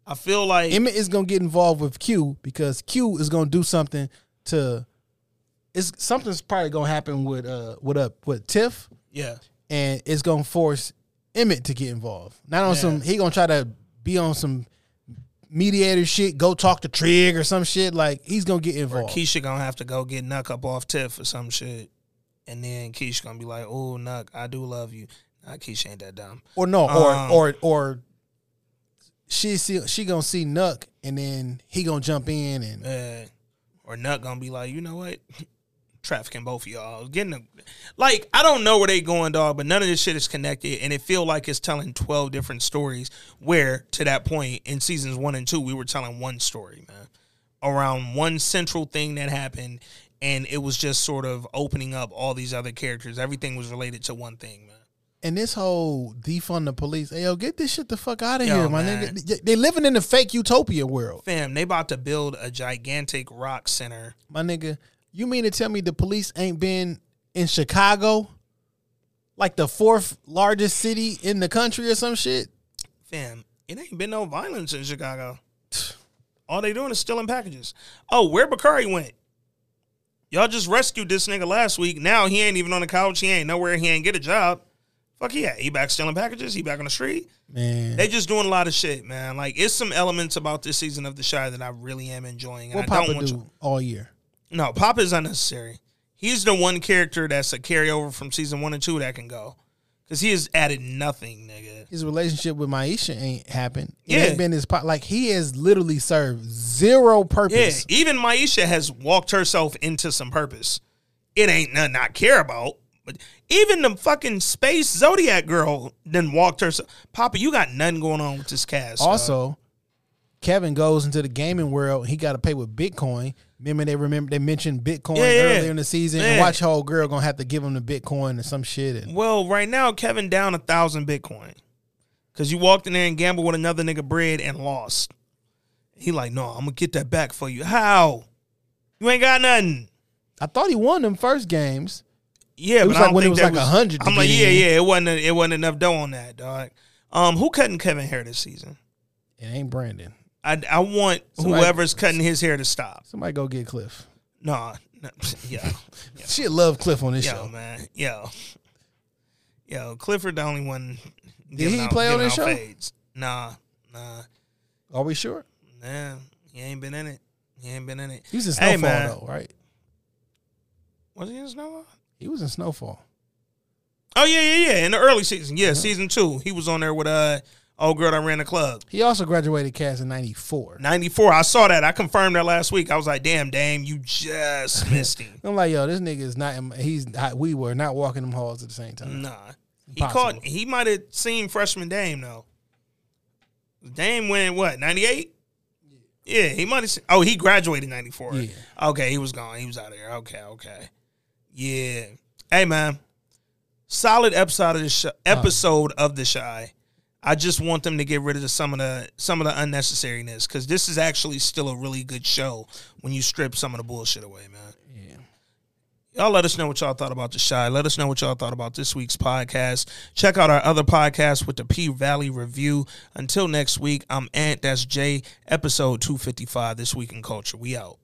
Speaker 2: I feel like
Speaker 1: Emmett is gonna get involved with Q because Q is gonna do something to. It's something's probably gonna happen with uh with up with Tiff,
Speaker 2: yeah.
Speaker 1: and it's gonna force Emmett to get involved. Not on
Speaker 2: Yeah.
Speaker 1: some he gonna try to be on some mediator shit. Go talk to Trig or some shit. Like he's gonna get
Speaker 2: Or
Speaker 1: involved.
Speaker 2: Keisha gonna have to go get Nuck up off Tiff or some shit. And then Keisha gonna be like, oh, Nuck, I do love you. Nah, Keisha ain't that dumb.
Speaker 1: or no, or
Speaker 2: Um,
Speaker 1: or or she see she gonna see Nuck, and then he gonna jump in, and
Speaker 2: Uh, or Nuck gonna be like, you know what? [laughs] Trafficking both of y'all. Getting them like I don't know where they going, dog, but none of this shit is connected and it feel like it's telling twelve different stories where to that point in seasons one and two, we were telling one story, man. Around one central thing that happened and it was just sort of opening up all these other characters. Everything was related to one thing, man.
Speaker 1: and this whole defund the police. Hey, yo, get this shit the fuck out of
Speaker 2: Yo,
Speaker 1: here, my
Speaker 2: man.
Speaker 1: nigga. They living in the fake utopia world,
Speaker 2: Fam, they about to build a gigantic rock center.
Speaker 1: my nigga. You mean to tell me the police ain't been in Chicago, like the fourth largest city in the country or some shit?
Speaker 2: Fam, it ain't been no violence in Chicago. [sighs] All they doing is stealing packages. Oh, where Bakari went? Y'all just rescued this nigga last week. Now he ain't even on the couch. He ain't nowhere. He ain't get a job. Fuck yeah, he back stealing packages. He back on the street.
Speaker 1: Man,
Speaker 2: They just doing a lot of shit, man. Like it's some elements about this season of The Chi that I really am enjoying. And
Speaker 1: what
Speaker 2: I
Speaker 1: Papa
Speaker 2: don't want
Speaker 1: do all year?
Speaker 2: No, Pop is unnecessary. He's the one character that's a carryover from season one and two that can go. Cause he has added nothing, nigga.
Speaker 1: His relationship with Maisha ain't happened. It
Speaker 2: Yeah.
Speaker 1: ain't been his pot. Like he has literally served zero purpose.
Speaker 2: Yeah, even Maisha has walked herself into some purpose. It ain't nothing I care about. But even the fucking space Zodiac girl then walked herself. Papa, you got nothing going on with this cast. dog.
Speaker 1: Also, Kevin goes into the gaming world. He got to pay with Bitcoin. Remember they remember they mentioned Bitcoin
Speaker 2: Yeah, yeah.
Speaker 1: earlier in the season. And watch how old girl gonna have to give him the Bitcoin or some shit. And
Speaker 2: well, right now Kevin down a thousand Bitcoin because you walked in there and gambled with another nigga bread and lost. He like, no, I'm gonna get that back for you. How? You ain't got nothing.
Speaker 1: I thought he won them first games.
Speaker 2: Yeah,
Speaker 1: It was
Speaker 2: but I
Speaker 1: like when it was like 100
Speaker 2: I'm like, yeah, yeah, it wasn't it wasn't enough dough on that, dog. Um, who cutting Kevin hair this season?
Speaker 1: It ain't Brandon.
Speaker 2: I, I want
Speaker 1: Somebody-
Speaker 2: whoever's cutting his hair to stop.
Speaker 1: Somebody go get Cliff.
Speaker 2: Nah, nah [laughs] yeah, [laughs]
Speaker 1: Shit, love Cliff on this
Speaker 2: yo,
Speaker 1: show.
Speaker 2: man, yo, yo. Clifford the only one.
Speaker 1: Did he
Speaker 2: out-
Speaker 1: play on this show?
Speaker 2: Fades. Nah, nah,
Speaker 1: Are we sure?
Speaker 2: nah. He ain't been in it. He ain't been in it.
Speaker 1: He was in
Speaker 2: Hey,
Speaker 1: Snowfall
Speaker 2: man.
Speaker 1: though, right?
Speaker 2: Was he in Snowfall?
Speaker 1: He was in Snowfall.
Speaker 2: Oh yeah, yeah, yeah. In the early season, yeah, season two, he was on there with uh old girl that ran the club.
Speaker 1: He also graduated cast in '94.
Speaker 2: 94. I saw that. I confirmed that last week. I was like, damn, Dame, you just [laughs] missed him.
Speaker 1: I'm like, yo, this nigga is not. in- He's. We were not walking them halls at the same time.
Speaker 2: Nah. He
Speaker 1: Impossible.
Speaker 2: caught he might have seen freshman Dame though. Dame went what, 98? Yeah, he might have seen Oh, he graduated 94.
Speaker 1: Yeah.
Speaker 2: Okay, he was gone. He was out of here. Okay, okay. Yeah. Hey man. Solid episode of the sh- uh-huh. episode of the Chi. I just want them to get rid of the, some of the some of the unnecessariness because this is actually still a really good show when you strip some of the bullshit away, man.
Speaker 1: Yeah.
Speaker 2: Y'all let us know what y'all thought about the Chi. Let us know what y'all thought about this week's podcast. Check out our other podcast with the P Valley Review. Until next week, I'm Ant. That's J. Episode 255. This week in culture. We out.